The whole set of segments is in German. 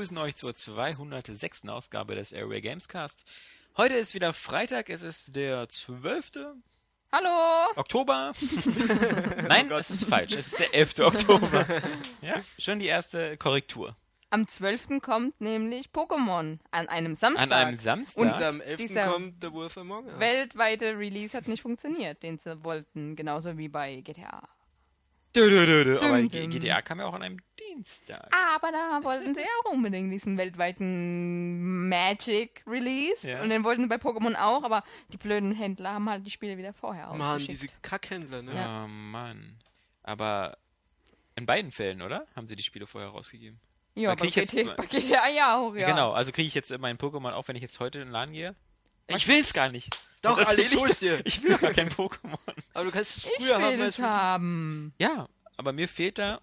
Begrüßen euch zur 206. Ausgabe des Airway Gamescast. Heute ist wieder Freitag, es ist der 12. Hallo! Oktober. Nein, es ist falsch, es ist der 11. Oktober. Ja, schon die erste Korrektur. Am 12. kommt nämlich Pokémon an einem Samstag. An einem Samstag. Und am 11. dieser kommt The Wolf Among Us. weltweite Release hat nicht funktioniert, den sie wollten, genauso wie bei GTA. Dö, dö, dö, dö. Aber. GTA kam ja auch an einem Dienstag. Aber da wollten sie auch unbedingt diesen weltweiten Magic Release. Ja. Und den wollten sie bei Pokémon auch, aber die blöden Händler haben halt die Spiele wieder vorher Mann, diese Kackhändler, ne? Ja. Oh Mann. Aber in beiden Fällen, oder? Haben sie die Spiele vorher rausgegeben? ja, bei, jetzt GTA, mal- bei GTA ja auch, ja. Genau, also kriege ich jetzt mein Pokémon auch, wenn ich jetzt heute in den Laden gehe? Ich will's gar nicht. Doch, alle erzähl ich dir? Ich will gar kein Pokémon. Aber du kannst es Ich früher haben will als es haben. Ja, aber mir fehlt da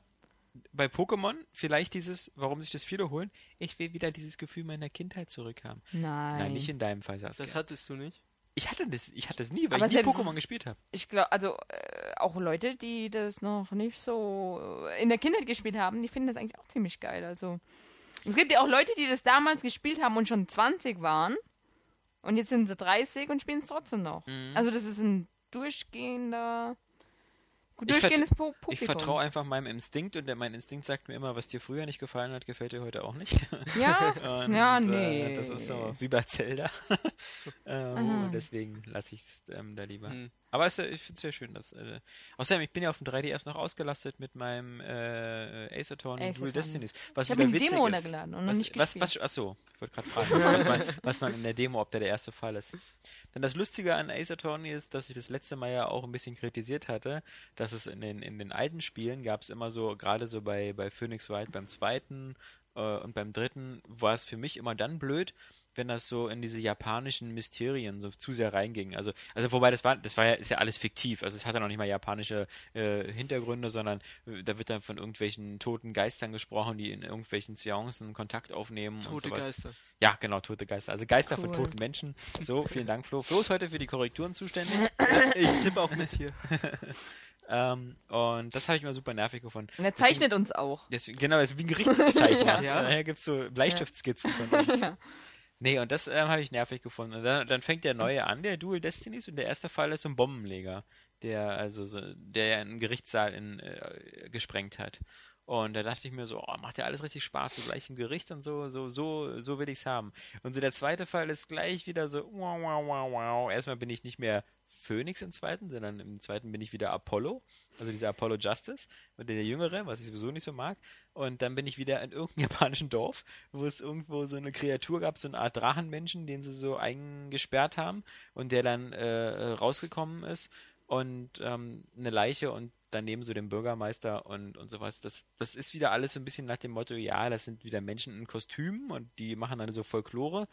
bei Pokémon vielleicht dieses, warum sich das viele holen, ich will wieder dieses Gefühl meiner Kindheit zurückhaben. Nein. Nein, nicht in deinem Fall, Saskia. Das hattest du nicht. ich hatte das, ich hatte das nie, weil Aber ich nie Pokémon gespielt habe. ich glaube, also äh, auch Leute, die das noch nicht so äh, in der Kindheit gespielt haben, die finden das eigentlich auch ziemlich geil. Also es gibt ja auch Leute, die das damals gespielt haben und schon 20 waren und jetzt sind sie 30 und spielen es trotzdem noch. Mhm. Also das ist ein durchgehender, durchgehendes po Publikum. Ich vertraue einfach meinem Instinkt und der, mein Instinkt sagt mir immer, was dir früher nicht gefallen hat, gefällt dir heute auch nicht. Ja, Und, ja, Äh, nee. das ist so wie bei Zelda. äh, Aha. deswegen lasse ich es ähm, da lieber. Hm. Aber es, äh, ich finde es sehr schön. Dass, äh, außerdem, ich bin ja auf dem 3DS noch ausgelastet mit meinem äh, Ace Attorney Dual. Destinies. Was Ich habe die Demo runtergeladen und noch was, nicht was, gespielt. was, achso, ich wollte gerade fragen, was, was, man, was man in der Demo, ob da der erste Fall ist. Denn das Lustige an Ace Attorney ist, dass ich das letzte Mal ja auch ein bisschen kritisiert hatte, dass es in den, in den alten Spielen gab es immer so, gerade so bei, bei Phoenix Wright beim zweiten äh, und beim dritten war es für mich immer dann blöd, wenn das so in diese japanischen Mysterien so zu sehr reinging. Also, also wobei das war, das war ja, ist ja alles fiktiv. Also es hat ja noch nicht mal japanische äh, Hintergründe, sondern äh, da wird dann von irgendwelchen toten Geistern gesprochen, die in irgendwelchen Seancen Kontakt aufnehmen und Tote sowas. Geister. Ja, genau, tote Geister. Also Geister von Cool. toten Menschen. So, vielen Dank, Flo. Flo ist heute für die Korrekturen zuständig. Ich tippe auch mit hier. ähm, und das habe ich mal super nervig gefunden. Und er zeichnet uns auch. Deswegen, genau, ist wie ein Gerichtszeichner. Ja. Daher gibt es so Bleistiftskizzen von uns. Nee, und das ähm, habe ich nervig gefunden. Und dann, dann fängt der neue an, der Dual Destinies, und der erste Fall ist so ein Bombenleger, der also so, der ja einen Gerichtssaal in, äh, gesprengt hat. Und da dachte ich mir so, oh, macht ja alles richtig Spaß, so gleich im Gericht und so, so, so, so will ich's haben. Und so der zweite Fall ist gleich wieder so, wow, wow, wow, wow. Erstmal bin ich nicht mehr Phoenix im zweiten, sondern im zweiten bin ich wieder Apollo, also dieser Apollo Justice, der Jüngere, was ich sowieso nicht so mag. Und dann bin ich wieder in irgendeinem japanischen Dorf, wo es irgendwo so eine Kreatur gab, so eine Art Drachenmenschen, den sie so eingesperrt haben und der dann äh, rausgekommen ist und ähm, eine Leiche und daneben so den Bürgermeister und, und sowas. Das, das ist wieder alles so ein bisschen nach dem Motto, ja, das sind wieder Menschen in Kostümen und die machen dann so Folklore.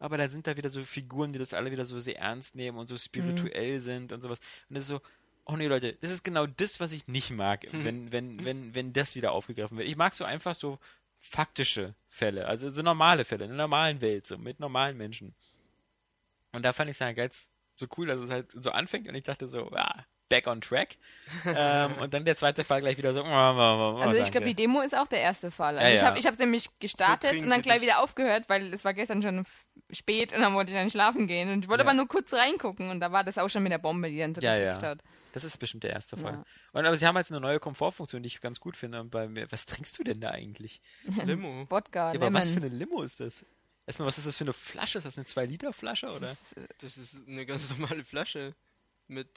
Aber dann sind da wieder so Figuren, die das alle wieder so sehr ernst nehmen und so spirituell sind und sowas. Und das ist so, oh nee, Leute, das ist genau das, was ich nicht mag, wenn, wenn, wenn, wenn das wieder aufgegriffen wird. Ich mag so einfach so faktische Fälle, also so normale Fälle, in der normalen Welt, so mit normalen Menschen. Und da fand ich es halt ganz so cool, dass es halt so anfängt und ich dachte so, ja, back on track. ähm, und dann der zweite Fall gleich wieder so, oh, oh, oh, Also ich glaube, die Demo ist auch der erste Fall. Also Ja, ich habe ich hab nämlich gestartet kriegen und dann gleich wieder aufgehört, weil es war gestern schon spät und dann wollte ich dann schlafen gehen. Und ich wollte Ja. aber nur kurz reingucken und da war das auch schon mit der Bombe, die dann so Ja, getickt ja. hat. Das ist bestimmt der erste Fall. Ja. Und aber sie haben jetzt eine neue Komfortfunktion, die ich ganz gut finde. Und bei mir, was trinkst du denn da eigentlich? Limo. Wodka, Ja, aber was für eine Limo ist das? Erstmal, was ist das für eine Flasche? Ist das eine 2-Liter-Flasche oder? Das ist eine ganz normale Flasche. Mit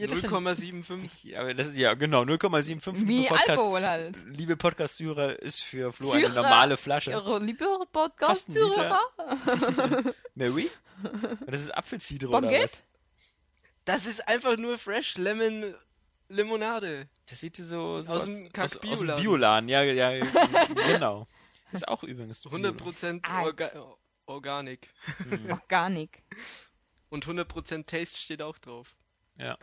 Ja, das sind- 0,75. Ja, aber das ist ja genau 0,75 Wie liebe Podcast, Alkohol halt. Liebe Podcast-Syrer ist für Flo eine Syrer. normale Flasche. Ihre liebe. Podcast-Zuhörer. Mary? Das ist Apfelzitre oder Baguette? was? Das ist einfach nur Fresh Lemon Limonade. Das sieht so, so Aus dem aus, aus dem. Bioladen. Ja, ja, genau. Ist auch übrigens 100% Eis. Orga Organic. Organik. Und 100% Taste steht auch drauf.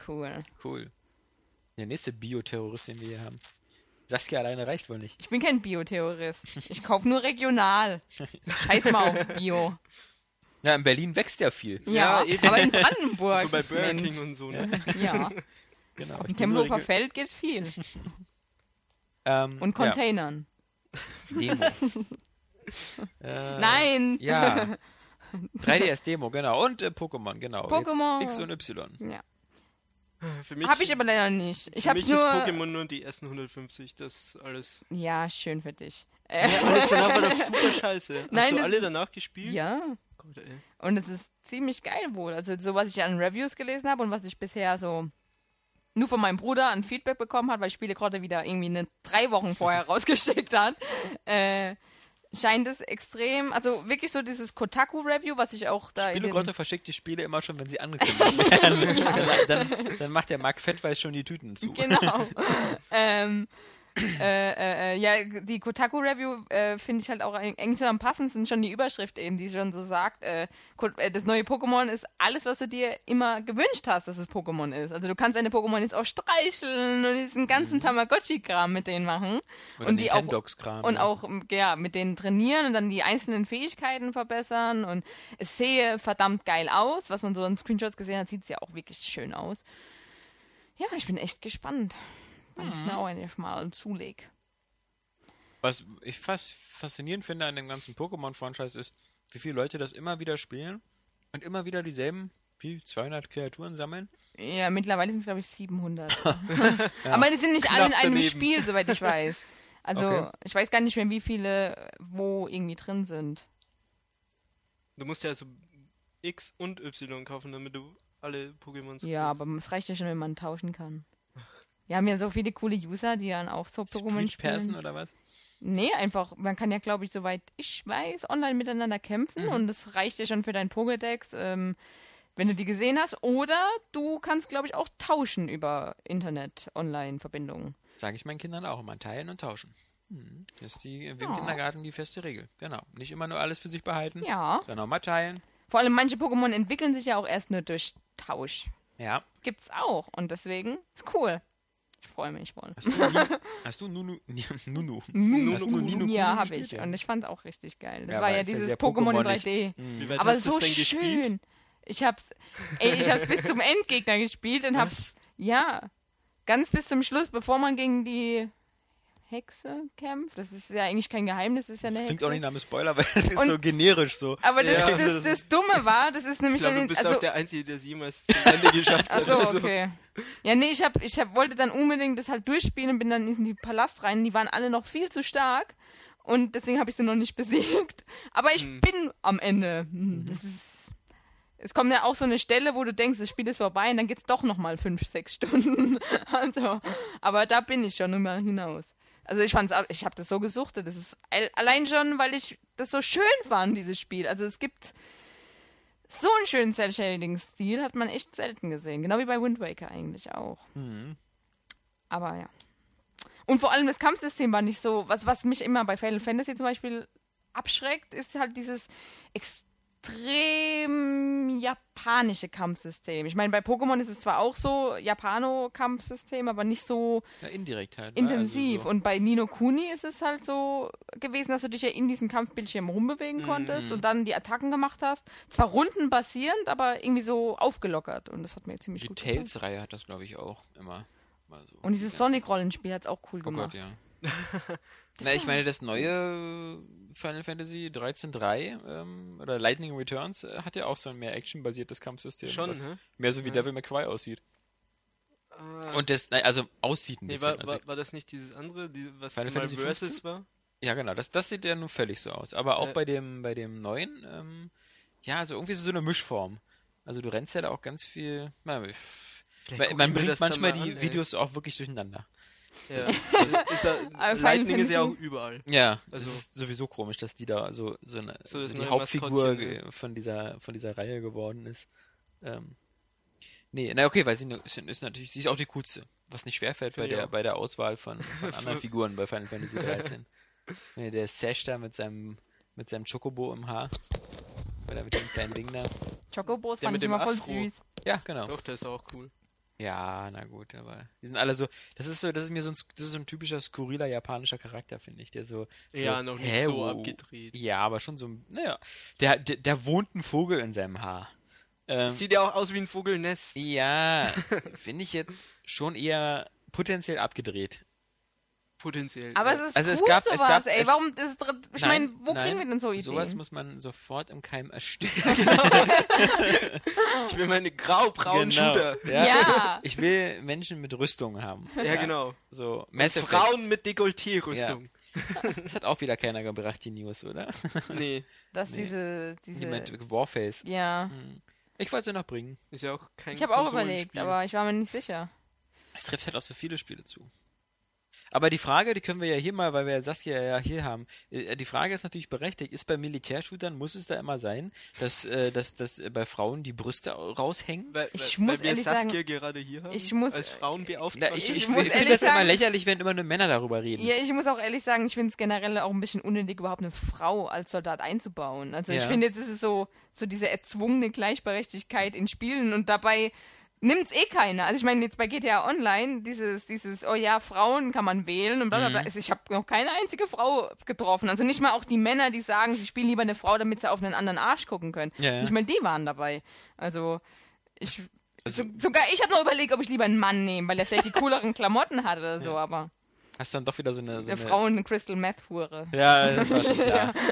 Cool. Cool. Der nächste Bioterrorist, den wir hier haben. Saskia alleine reicht wohl nicht. Ich bin kein Bioterrorist. Ich kaufe nur regional. Scheiß mal auf Bio. Ja, in Berlin wächst ja viel. Ja, Ja, aber in Brandenburg. So bei Burger Mensch. King und so, ne? Ja, Genau. im Tempelhofer Feld geht viel. Ähm, Und Containern. Ja, Demo. Äh, Nein! Ja. 3DS-Demo, genau. Und äh, Pokémon, genau. Pokémon. Jetzt X und Y. Ja. Für mich, Habe ich aber leider nicht. Ich habe nur. Pokémon nur die ersten 150, das alles. Ja, schön für dich. Ja, alles danach war doch super scheiße. Hast Nein, du alle danach gespielt? ja. Gott. Und es ist ziemlich geil wohl. Also so, was ich an Reviews gelesen habe und was ich bisher so nur von meinem Bruder an Feedback bekommen hat, weil Spielegrotte wieder irgendwie eine drei Wochen vorher rausgeschickt hat, äh, scheint es extrem, also wirklich so dieses Kotaku-Review, was ich auch da Spielegrotte verschickt die Spiele immer schon, wenn sie angekündigt werden. dann, dann, dann macht der Mark Fettweiß schon die Tüten zu. Genau. ähm, äh, äh, äh, ja, die Kotaku-Review äh, finde ich halt auch eng so am passendsten schon die Überschrift eben, die schon so sagt, äh, das neue Pokémon ist alles, was du dir immer gewünscht hast, dass es Pokémon ist. Also du kannst deine Pokémon jetzt auch streicheln und diesen ganzen Tamagotchi-Kram mit denen machen. Oder und die auch und ja. auch ja, mit denen trainieren und dann die einzelnen Fähigkeiten verbessern und es sehe verdammt geil aus. Was man so in Screenshots gesehen hat, sieht es ja auch wirklich schön aus. Ja, ich bin echt gespannt, wann ich Mhm. mir auch endlich mal zuleg. Was ich fast faszinierend finde an dem ganzen Pokémon-Franchise ist, wie viele Leute das immer wieder spielen und immer wieder dieselben, wie 200 Kreaturen sammeln. Ja, mittlerweile sind es glaube ich 700. Aber die sind nicht alle in Knapp einem daneben. Spiel, soweit ich weiß. Also Okay. ich weiß gar nicht mehr, wie viele wo irgendwie drin sind. Du musst ja also X und Y kaufen, damit du alle Pokémons Ja, aber es reicht ja schon, wenn man tauschen kann. Wir haben ja so viele coole User, die dann auch so Pokémon Street Person spielen. oder was? Nee, einfach, man kann ja, glaube ich, soweit ich weiß, online miteinander kämpfen und das reicht ja schon für deinen Pokédex, ähm, wenn du die gesehen hast. Oder du kannst, glaube ich, auch tauschen über Internet-Online-Verbindungen. Sage ich meinen Kindern auch immer, teilen und tauschen. Mhm. Das ist die, im Ja. Kindergarten die feste Regel. Genau. Nicht immer nur alles für sich behalten, Ja. sondern auch mal teilen. Vor allem manche Pokémon entwickeln sich ja auch erst nur durch Tausch. Ja. Gibt's auch. Und deswegen ist cool. Ich freue mich voll. Hast du, Ni- hast du Nunu? Nunu. Hast du Nino ja, habe ich. Und ich fand es auch richtig geil. Das Ja, war ja es ja dieses sehr Pokémon in Pokémonig. 3D. Wie weit Aber so schön. Ich hab's, ey, ich hab's bis zum Endgegner gespielt und hab's, Was? ja, ganz bis zum Schluss, bevor man gegen die Hexe kämpft. Das ist ja eigentlich kein Geheimnis, das ist ja Das eine klingt Hexe. auch nicht nach einem Spoiler, weil es ist Und- so generisch so. Aber das, Ja. das, das, Dumme war, das ist Ich nämlich glaube, dann, du bist also, auch der Einzige, der es jemals zum Ende geschafft hat. Also, okay. Ja, nee, ich hab, ich hab, wollte dann unbedingt das halt durchspielen und bin dann in den Palast rein. Die waren alle noch viel zu stark und deswegen habe ich sie noch nicht besiegt. Aber ich Hm. bin am Ende. Hm, Das ist, es kommt ja auch so eine Stelle, wo du denkst, das Spiel ist vorbei und dann geht's doch noch mal fünf, sechs Stunden. Also, aber da bin ich schon immer hinaus. Also ich fand's, auch- ich habe das so gesuchtet. Das ist all- allein schon, weil ich das so schön fand, dieses Spiel. Also es gibt so einen schönen Cell-Shading-Stil hat man echt selten gesehen. Genau wie bei Wind Waker eigentlich auch. Mhm. Aber ja. Und vor allem das Kampfsystem war nicht so, was, was mich immer bei Final Fantasy zum Beispiel abschreckt, ist halt dieses extrem japanische Kampfsystem. Ich meine, bei Pokémon ist es zwar auch so Japano-Kampfsystem, aber nicht so Ja, indirekt halt. ne? intensiv. Also so. Und bei Nino Kuni ist es halt so gewesen, dass du dich ja in diesem Kampfbildschirm rumbewegen Mhm. konntest und dann die Attacken gemacht hast. Zwar rundenbasierend, aber irgendwie so aufgelockert. Und das hat mir ziemlich Die gut gefallen. Tales-Reihe hat das, glaube ich, auch immer. Mal so. Und dieses Die Sonic-Rollenspiel hat es auch cool Oh gemacht. Gott, ja. Na, ich meine, das neue Final Fantasy 13.3 ähm, oder Lightning Returns äh, hat ja auch so ein mehr actionbasiertes Kampfsystem. Schon, was hä? Mehr so wie Ja. Devil May Cry aussieht. Ah, Und das, nein, also aussieht ein nee, bisschen. war, also, war, war das nicht dieses andere, die, was Final Fantasy Versus 15? war? ja, genau, das, das sieht ja nun völlig so aus. Aber auch Äh. bei dem, bei dem neuen, ähm, ja, also irgendwie ist es so eine Mischform. Also du rennst ja da auch ganz viel. Man, man, bringt manchmal mal die an, ey. Videos auch wirklich durcheinander. Ja. Also ist ja, Lightning ist ja auch Fantasy- überall. Ja, Also- das ist sowieso komisch, dass die da so, so, eine, So so die Hauptfigur von dieser, von dieser Reihe geworden ist. Ähm, nee, na okay, weil sie ist, ist natürlich, sie ist auch die coolste, was nicht schwerfällt bei der, auch. bei der Auswahl von, von anderen Figuren bei Final Fantasy 13. Nee, der Sash da mit seinem, mit seinem Chocobo im Haar. Oder mit dem kleinen Ding da. Chocobos Der fand ich immer voll Afro. süß. Ja, genau. Doch, der ist auch cool. Ja, na gut, aber die sind alle so, das ist so, das ist mir so ein, das ist so ein typischer skurriler japanischer Charakter, finde ich, der so, Ja, so, noch nicht hä, so wo- abgedreht. Ja, aber schon so, naja, der, der, der wohnt ein Vogel in seinem Haar. Ähm, Sieht ja auch aus wie ein Vogelnest. ja, finde ich jetzt schon eher potenziell abgedreht. Potenziell. Aber ja. es ist Also cool es gab- es sowas, gab- ey. es- Warum, das ist, ich meine, wo nein, kriegen wir denn so Ideen? Sowas muss man sofort im Keim ersticken. ich will meine grau-braunen Shooter. Genau. Ja. Ja. Ich will Menschen mit Rüstung haben. Ja, genau. So, Mass. Frauen mit Dekolleté-Rüstung. Das hat auch wieder keiner gebracht, die News, oder? Nee, Dass Nee. diese, Die diese, mit Warface. ja. Hm. Ich wollte sie noch bringen. ist ja auch kein Ich habe auch überlegt, aber ich war mir nicht sicher. Es trifft halt auch so viele Spiele zu. Aber die Frage, die können wir ja hier mal, weil wir ja Saskia ja hier haben, äh, die Frage ist natürlich berechtigt, ist bei Militärshootern, muss es da immer sein, dass, äh, dass, dass bei Frauen die Brüste raushängen? Weil, Ich weil, muss wir ehrlich Saskia sagen, gerade hier haben, ich muss- als Frauenbeauftragte. ich Ich ich, ich finde das immer sagen- lächerlich, wenn immer nur Männer darüber reden. Ja, ich muss auch ehrlich sagen, ich finde es generell auch ein bisschen unnötig, überhaupt eine Frau als Soldat einzubauen. Also ich Ja. finde, jetzt ist es so, so diese erzwungene Gleichberechtigkeit in Spielen und dabei nimmt's eh keiner. Also ich meine, jetzt bei GTA Online, dieses, dieses, oh ja, Frauen kann man wählen und bla bla bla. Mhm. Also ich habe noch keine einzige Frau getroffen. Also nicht mal auch die Männer, die sagen, sie spielen lieber eine Frau, damit sie auf einen anderen Arsch gucken können. Ja, ja. Nicht mal die waren dabei. Also ich. Also- so, sogar ich habe noch überlegt, ob ich lieber einen Mann nehme, weil er vielleicht die cooleren Klamotten hat oder so, aber Hast dann doch wieder so eine. So eine Frauen Crystal Meth Hure. Ja, das war schon klar.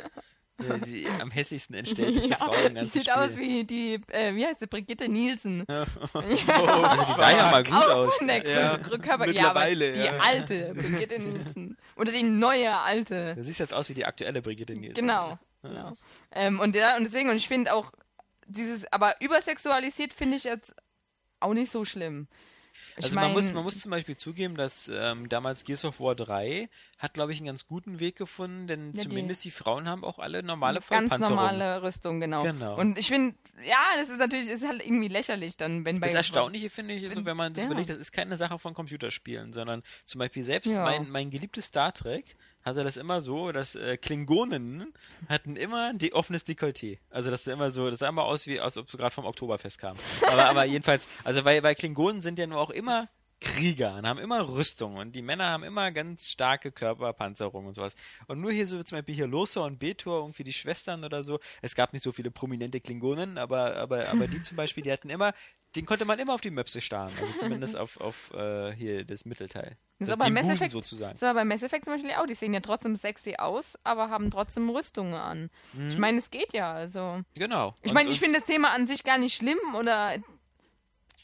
Die am hässlichsten entstellteste Ja, Frau im die ganzen sieht Spiel. aus wie die, äh, wie heißt sie, Brigitte Nielsen. Also die sah ja mal gut aus. Von der Ja, Körper, ja, aber mittlerweile, die ja. alte Brigitte Nielsen. Oder die neue alte. Du siehst jetzt aus wie die aktuelle Brigitte Nielsen. Genau. genau. Ähm, und, ja, und deswegen, und ich finde auch, dieses, aber übersexualisiert finde ich jetzt auch nicht so schlimm. Ich Also man, mein, muss, man muss zum Beispiel zugeben, dass ähm, damals Gears of War 3 hat, glaube ich, einen ganz guten Weg gefunden, denn Ja, die- zumindest die Frauen haben auch alle normale ganz Vollpanzerung. normale Rüstung, genau. Genau. Und ich finde, ja, das ist natürlich, ist halt irgendwie lächerlich dann, wenn bei Das Erstaunliche finde ich, ist, so, wenn man das Ja. überlegt, das ist keine Sache von Computerspielen, sondern zum Beispiel selbst Ja. mein, mein geliebtes Star Trek hatte das immer so, dass äh, Klingonen hatten immer die offenes Dekolleté. Also das sah immer so, das sah immer aus, wie als ob sie gerade vom Oktoberfest kamen. Aber, aber jedenfalls, also weil, weil Klingonen sind ja nur auch immer Krieger und haben immer Rüstung und die Männer haben immer ganz starke Körperpanzerung und sowas. Und nur hier so zum Beispiel hier Lothar und Betor, irgendwie die Schwestern oder so. Es gab nicht so viele prominente Klingonen, aber, aber, aber die zum Beispiel, die hatten immer, den konnte man immer auf die Möpse starren. Also zumindest auf, auf äh, hier das Mittelteil. Das aber bei Mass Effect, sozusagen. War bei Mass Effect zum Beispiel auch. Die sehen ja trotzdem sexy aus, aber haben trotzdem Rüstungen an. Ich meine, es geht ja. Also Genau. ich meine, ich finde das Thema an sich gar nicht schlimm oder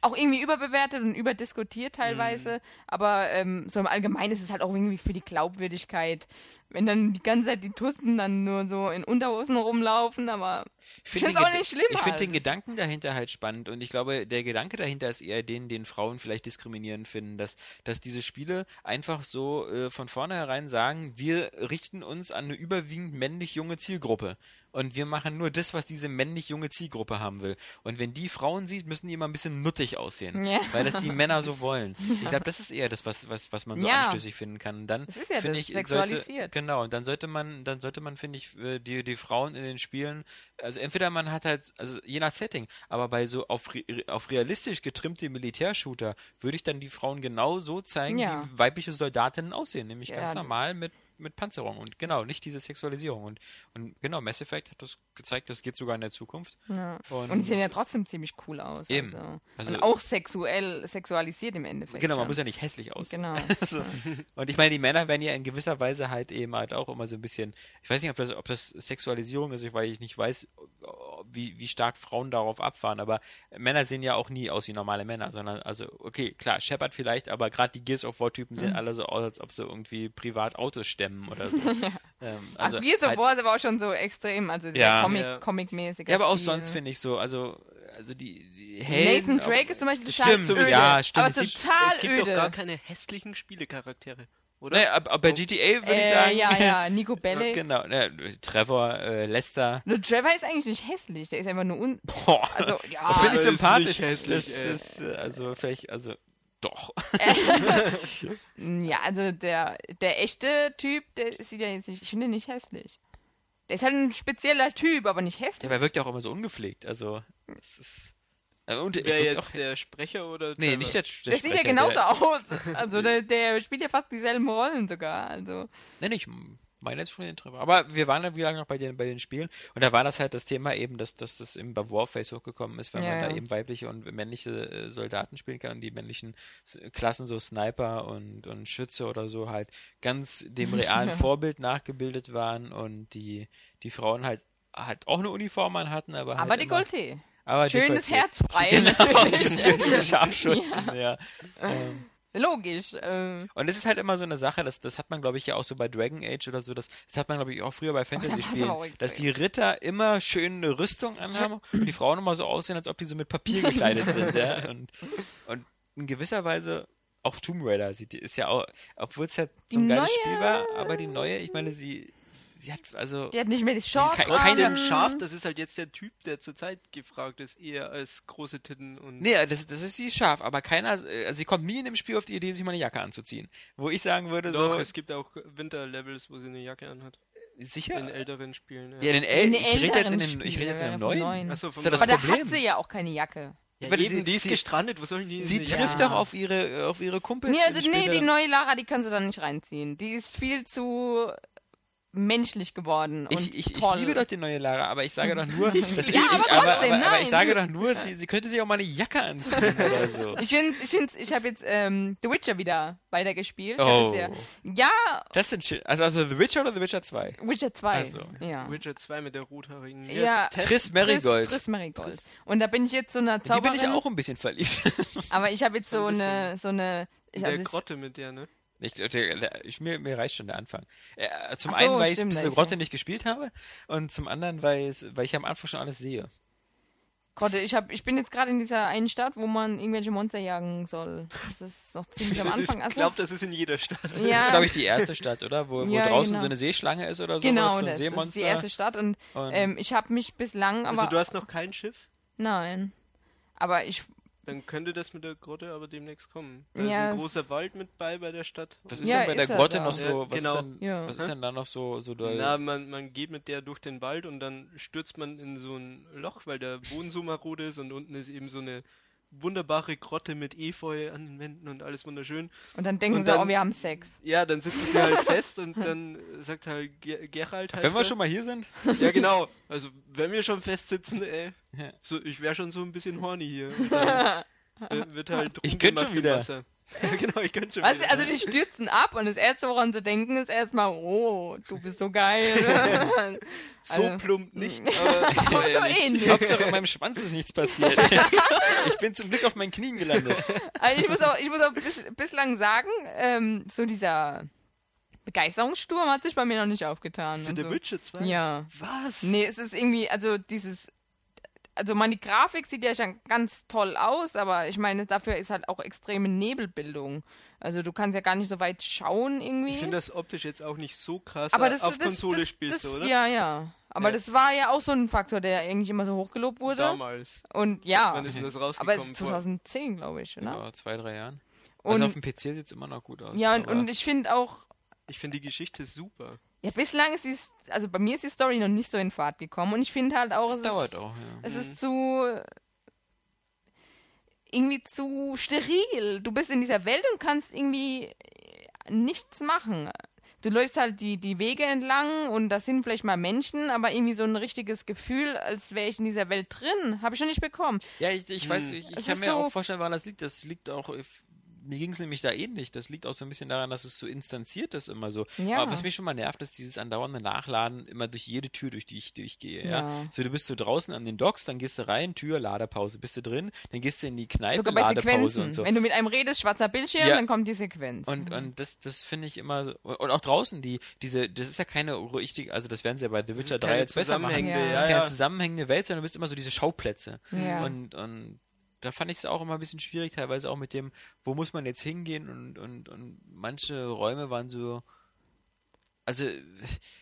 auch irgendwie überbewertet und überdiskutiert teilweise. Mhm. Aber ähm, so im Allgemeinen ist es halt auch irgendwie für die Glaubwürdigkeit, wenn dann die ganze Zeit die Tusten dann nur so in Unterhosen rumlaufen. Aber ich find finde es den auch nicht schlimm. Ich finde halt. den Gedanken dahinter halt spannend und ich glaube, der Gedanke dahinter ist eher den, den Frauen vielleicht diskriminierend finden, dass, dass diese Spiele einfach so äh, von vornherein sagen, wir richten uns an eine überwiegend männlich junge Zielgruppe. Und wir machen nur das, was diese männlich junge Zielgruppe haben will. Und wenn die Frauen sieht, müssen die immer ein bisschen nuttig aussehen. Ja. Weil das die Männer so wollen. Ich glaube, das ist eher das, was, was, was man so Ja. anstößig finden kann. Und dann Das ist ja finde das, ich, sexualisiert. Sollte, genau, und dann sollte man, dann sollte man, finde ich, äh, die, die Frauen in den Spielen, also entweder man hat halt, also je nach Setting, aber bei so auf, auf realistisch getrimmte Militärshooter würde ich dann die Frauen genau so zeigen, Ja. wie weibliche Soldatinnen aussehen, nämlich Ja, ganz normal mit mit Panzerung und genau, nicht diese Sexualisierung und, und genau, Mass Effect hat das gezeigt, das geht sogar in der Zukunft. Ja. Und, Und die sehen ja trotzdem ziemlich cool aus. Eben. Also. Also- und auch sexuell, sexualisiert im Endeffekt. Genau, man schon. muss ja nicht hässlich aussehen. Genau. Also, und ich meine, die Männer werden ja in gewisser Weise halt eben halt auch immer so ein bisschen, ich weiß nicht, ob das, ob das Sexualisierung ist, weil ich nicht weiß, wie, wie stark Frauen darauf abfahren, aber Männer sehen ja auch nie aus wie normale Männer, sondern, also, okay, klar, Shepard vielleicht, aber gerade die Gears of War-Typen Mhm. sehen alle so aus, als ob sie irgendwie privat Autos stemmen oder so. ähm, also, Ach, Gears of halt- War ist aber auch schon so extrem, also sehr Ja. Comic, Ja. Comic-mäßig. Ja, aber auch sonst finde ich so, also, also die, die Nathan Helden, Drake auch- ist zum Beispiel total Stimmt, öde. ja, stimmt. Aber Es gibt- total es gibt öde. doch gar keine hässlichen Spielecharaktere, oder? Naja, ab, ab bei GTA würde ich äh, sagen. ja, ja, Nico Bellic. genau, ne, Trevor, äh, Lester. Nur Trevor ist eigentlich nicht hässlich, der ist einfach nur un... Boah, Also, finde ja, ich aber ist sympathisch. nicht hässlich, das, ey. das, äh, also vielleicht, also doch. ja, also der, der echte Typ, der sieht ja jetzt nicht, ich finde ihn nicht hässlich. Der ist halt ein spezieller Typ, aber nicht hässlich. Ja, aber er wirkt ja auch immer so ungepflegt. Also, es ist. äh, Und er Wer wirkt jetzt auch, der Sprecher oder Nee, nicht der, der der sieht ja Sprecher, genauso der, aus. Also der, der spielt ja fast dieselben Rollen sogar. Also Nee, nicht. Meine jetzt schon den Treffer. Aber wir waren dann wieder noch bei den, bei den Spielen und da war das halt das Thema eben, dass, dass das bei Warface hochgekommen ist, weil Ja, man da ja. eben weibliche und männliche äh, Soldaten spielen kann und die männlichen Klassen, so Sniper und, und Schütze oder so, halt ganz dem realen Vorbild nachgebildet waren und die, die Frauen halt halt auch eine Uniform an hatten, aber halt Aber die immer- Goldtee. aber Schönes. Herz frei, Genau, natürlich. die Scharfschützen, ja. Ähm, Logisch. Äh, und es ist halt immer so eine Sache, das, das hat man, glaube ich, ja auch so bei Dragon Age oder so, das, das hat man, glaube ich, auch früher bei Oh, Fantasy-Spielen, auch dass die Ritter immer schön eine Rüstung anhaben und die Frauen immer so aussehen, als ob die so mit Papier gekleidet sind, ja. Und, und in gewisser Weise auch Tomb Raider sieht, die ist ja auch, obwohl es ja so ein Die geiles neue- Spiel war, aber die neue, ich meine, sie, sie hat, also, die hat nicht mehr die an. keine Keinem scharf, das ist halt jetzt der Typ, der zurzeit gefragt ist, eher als große Titten und. Nee, das, das ist sie scharf, aber keiner, also sie kommt nie in dem Spiel auf die Idee, sich mal eine Jacke anzuziehen. Wo ich sagen würde, Doch, so, es gibt auch Winterlevels, wo sie eine Jacke anhat. sicher? In älteren Spielen. Ja, in den El In ich rede jetzt in älteren den, ich rede jetzt in ja, vom neuen. neuen. Achso, Ist ja das aber da Problem. hat sie ja auch keine Jacke. Ja, Weil eben, sie- die ist sie- gestrandet, wo soll die Sie trifft Jacke doch auf ihre, auf ihre Kumpels. Nee, also nee, die neue Lara, die kannst du dann nicht reinziehen. Die ist viel zu menschlich geworden und Ich, ich, ich liebe doch die neue Lara, aber ich sage doch nur, dass Ja, aber ich, aber, trotzdem, aber, aber ich sage doch nur, sie, sie könnte sich auch mal eine Jacke anziehen oder so. Ich finde, ich, find's, ich habe jetzt ähm, The Witcher wieder weitergespielt. Ich Oh. hab das ja, ja, Das sind schön. Also, also The Witcher oder The Witcher 2? Witcher 2. Ach so. Ja. Witcher 2 mit der rothaarigen. Ja. Triss Marigold. Triss, Triss Marigold. Und da bin ich jetzt so eine In die Zauberin. bin ich auch ein bisschen verliebt. aber ich habe jetzt so So ein eine, so eine. Ich, In der also ich, Grotte mit der, ne? Ich, der, der, ich, mir, mir reicht schon der Anfang. Äh, zum so, einen, weil ich stimmt, bis Grotte ja- nicht gespielt habe und zum anderen, weil, es, weil ich am Anfang schon alles sehe. Gott, ich, hab, ich bin jetzt gerade in dieser einen Stadt, wo man irgendwelche Monster jagen soll. Das ist noch ziemlich am Anfang. Ich Also, glaube, das ist in jeder Stadt. Das Ja. ist, glaube ich, die erste Stadt, oder? Wo, wo Ja, draußen genau. so eine Seeschlange ist oder so. genau, so ein das ist Seemonster. die erste Stadt und, Und- ähm, ich habe mich bislang, aber Also du hast noch kein Schiff? nein. Aber ich, Dann könnte das mit der Grotte aber demnächst kommen. Da ist Ja, ein es- großer Wald mit bei bei der Stadt. Was ist Ja, denn bei der ist er Grotte da. noch so? Ja, was, genau. ist denn, Ja. was ist denn da noch so, so doll? Na, man, man geht mit der durch den Wald und dann stürzt man in so ein Loch, weil der Boden so marode ist und unten ist eben so eine wunderbare Grotte mit Efeu an den Wänden und alles wunderschön. und dann denken Und sie, dann- oh, wir haben Sex. Ja, dann sitzt sie halt fest und dann sagt halt Ger Gerald heißt Wenn wir schon mal hier sind? Ja, genau. Also, wenn wir schon festsitzen, ey, so, ich wäre schon so ein bisschen horny hier. Und dann wird- wird halt Ich Druck könnt gemacht schon im wieder. Wasser. Ja, genau, ich könnte schon Was, wieder. also die stürzen ab und das erste, woran sie denken, ist erstmal, oh, du bist so geil. so also- plump nicht, aber so ähnlich. ähnlich. Hauptsache in meinem Schwanz ist nichts passiert. ich bin zum Glück auf meinen Knien gelandet. Also ich muss auch, ich muss auch bis, bislang sagen, ähm, so dieser Begeisterungssturm hat sich bei mir noch nicht aufgetan. Für also, The Witcher 2? Ja. Was? Nee, es ist irgendwie, also dieses, also meine Grafik sieht ja schon ganz toll aus, aber ich meine, dafür ist halt auch extreme Nebelbildung. Also du kannst ja gar nicht so weit schauen irgendwie. Ich finde das optisch jetzt auch nicht so krass. aber das, auf das, Konsole das, spielst das, du, oder? Ja, ja. Aber Ja. das war ja auch so ein Faktor, der eigentlich immer so hochgelobt wurde. Damals. Und ja, Wann ist denn das aber rausgekommen? es ist 2010, glaube ich, oder? Ja, zwei, drei Jahren. Und, also auf dem PC sieht es immer noch gut aus. ja, und, aber- und ich finde auch, ich finde die Geschichte super. Ja, bislang ist die, also bei mir ist die Story noch nicht so in Fahrt gekommen und ich finde halt auch, das es dauert ist, auch, ja. Es ist zu. irgendwie zu steril. Du bist in dieser Welt und kannst irgendwie nichts machen. Du läufst halt die, die Wege entlang und da sind vielleicht mal Menschen, aber irgendwie so ein richtiges Gefühl, als wäre ich in dieser Welt drin, habe ich noch nicht bekommen. Ja, ich, ich weiß, Hm. ich, ich kann mir so- auch vorstellen, woran das liegt. Das liegt auch, äh, mir ging es nämlich da ähnlich. Das liegt auch so ein bisschen daran, dass es so instanziert ist immer so. Ja. Aber was mich schon mal nervt, ist dieses andauernde Nachladen immer durch jede Tür, durch die ich durchgehe. Ja. Ja. So, du bist so draußen an den Docks, dann gehst du rein, Tür, Ladepause. Bist du drin, dann gehst du in die Kneipe, Sogar bei Ladepause Sequenzen. und so. Wenn du mit einem redest, schwarzer Bildschirm, Ja. dann kommt die Sequenz. Und, und das, das finde ich immer so. Und auch draußen, die, diese, das ist ja keine richtig, also das werden sie ja bei The Witcher ist 3 keine jetzt besser machen. Das ist keine zusammenhängende Welt, sondern du bist immer so diese Schauplätze. Ja. Und, und da fand ich es auch immer ein bisschen schwierig, teilweise auch mit dem, wo muss man jetzt hingehen und, und, und manche Räume waren so. Also,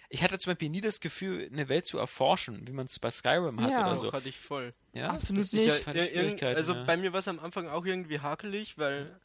ich hatte zum Beispiel nie das Gefühl, eine Welt zu erforschen, wie man es bei Skyrim hat Ja. oder so. hatte ich voll. Ja? Absolut das, nicht. Das fand ich Ja, Schwierigkeiten, also ja. bei mir war es am Anfang auch irgendwie hakelig, weil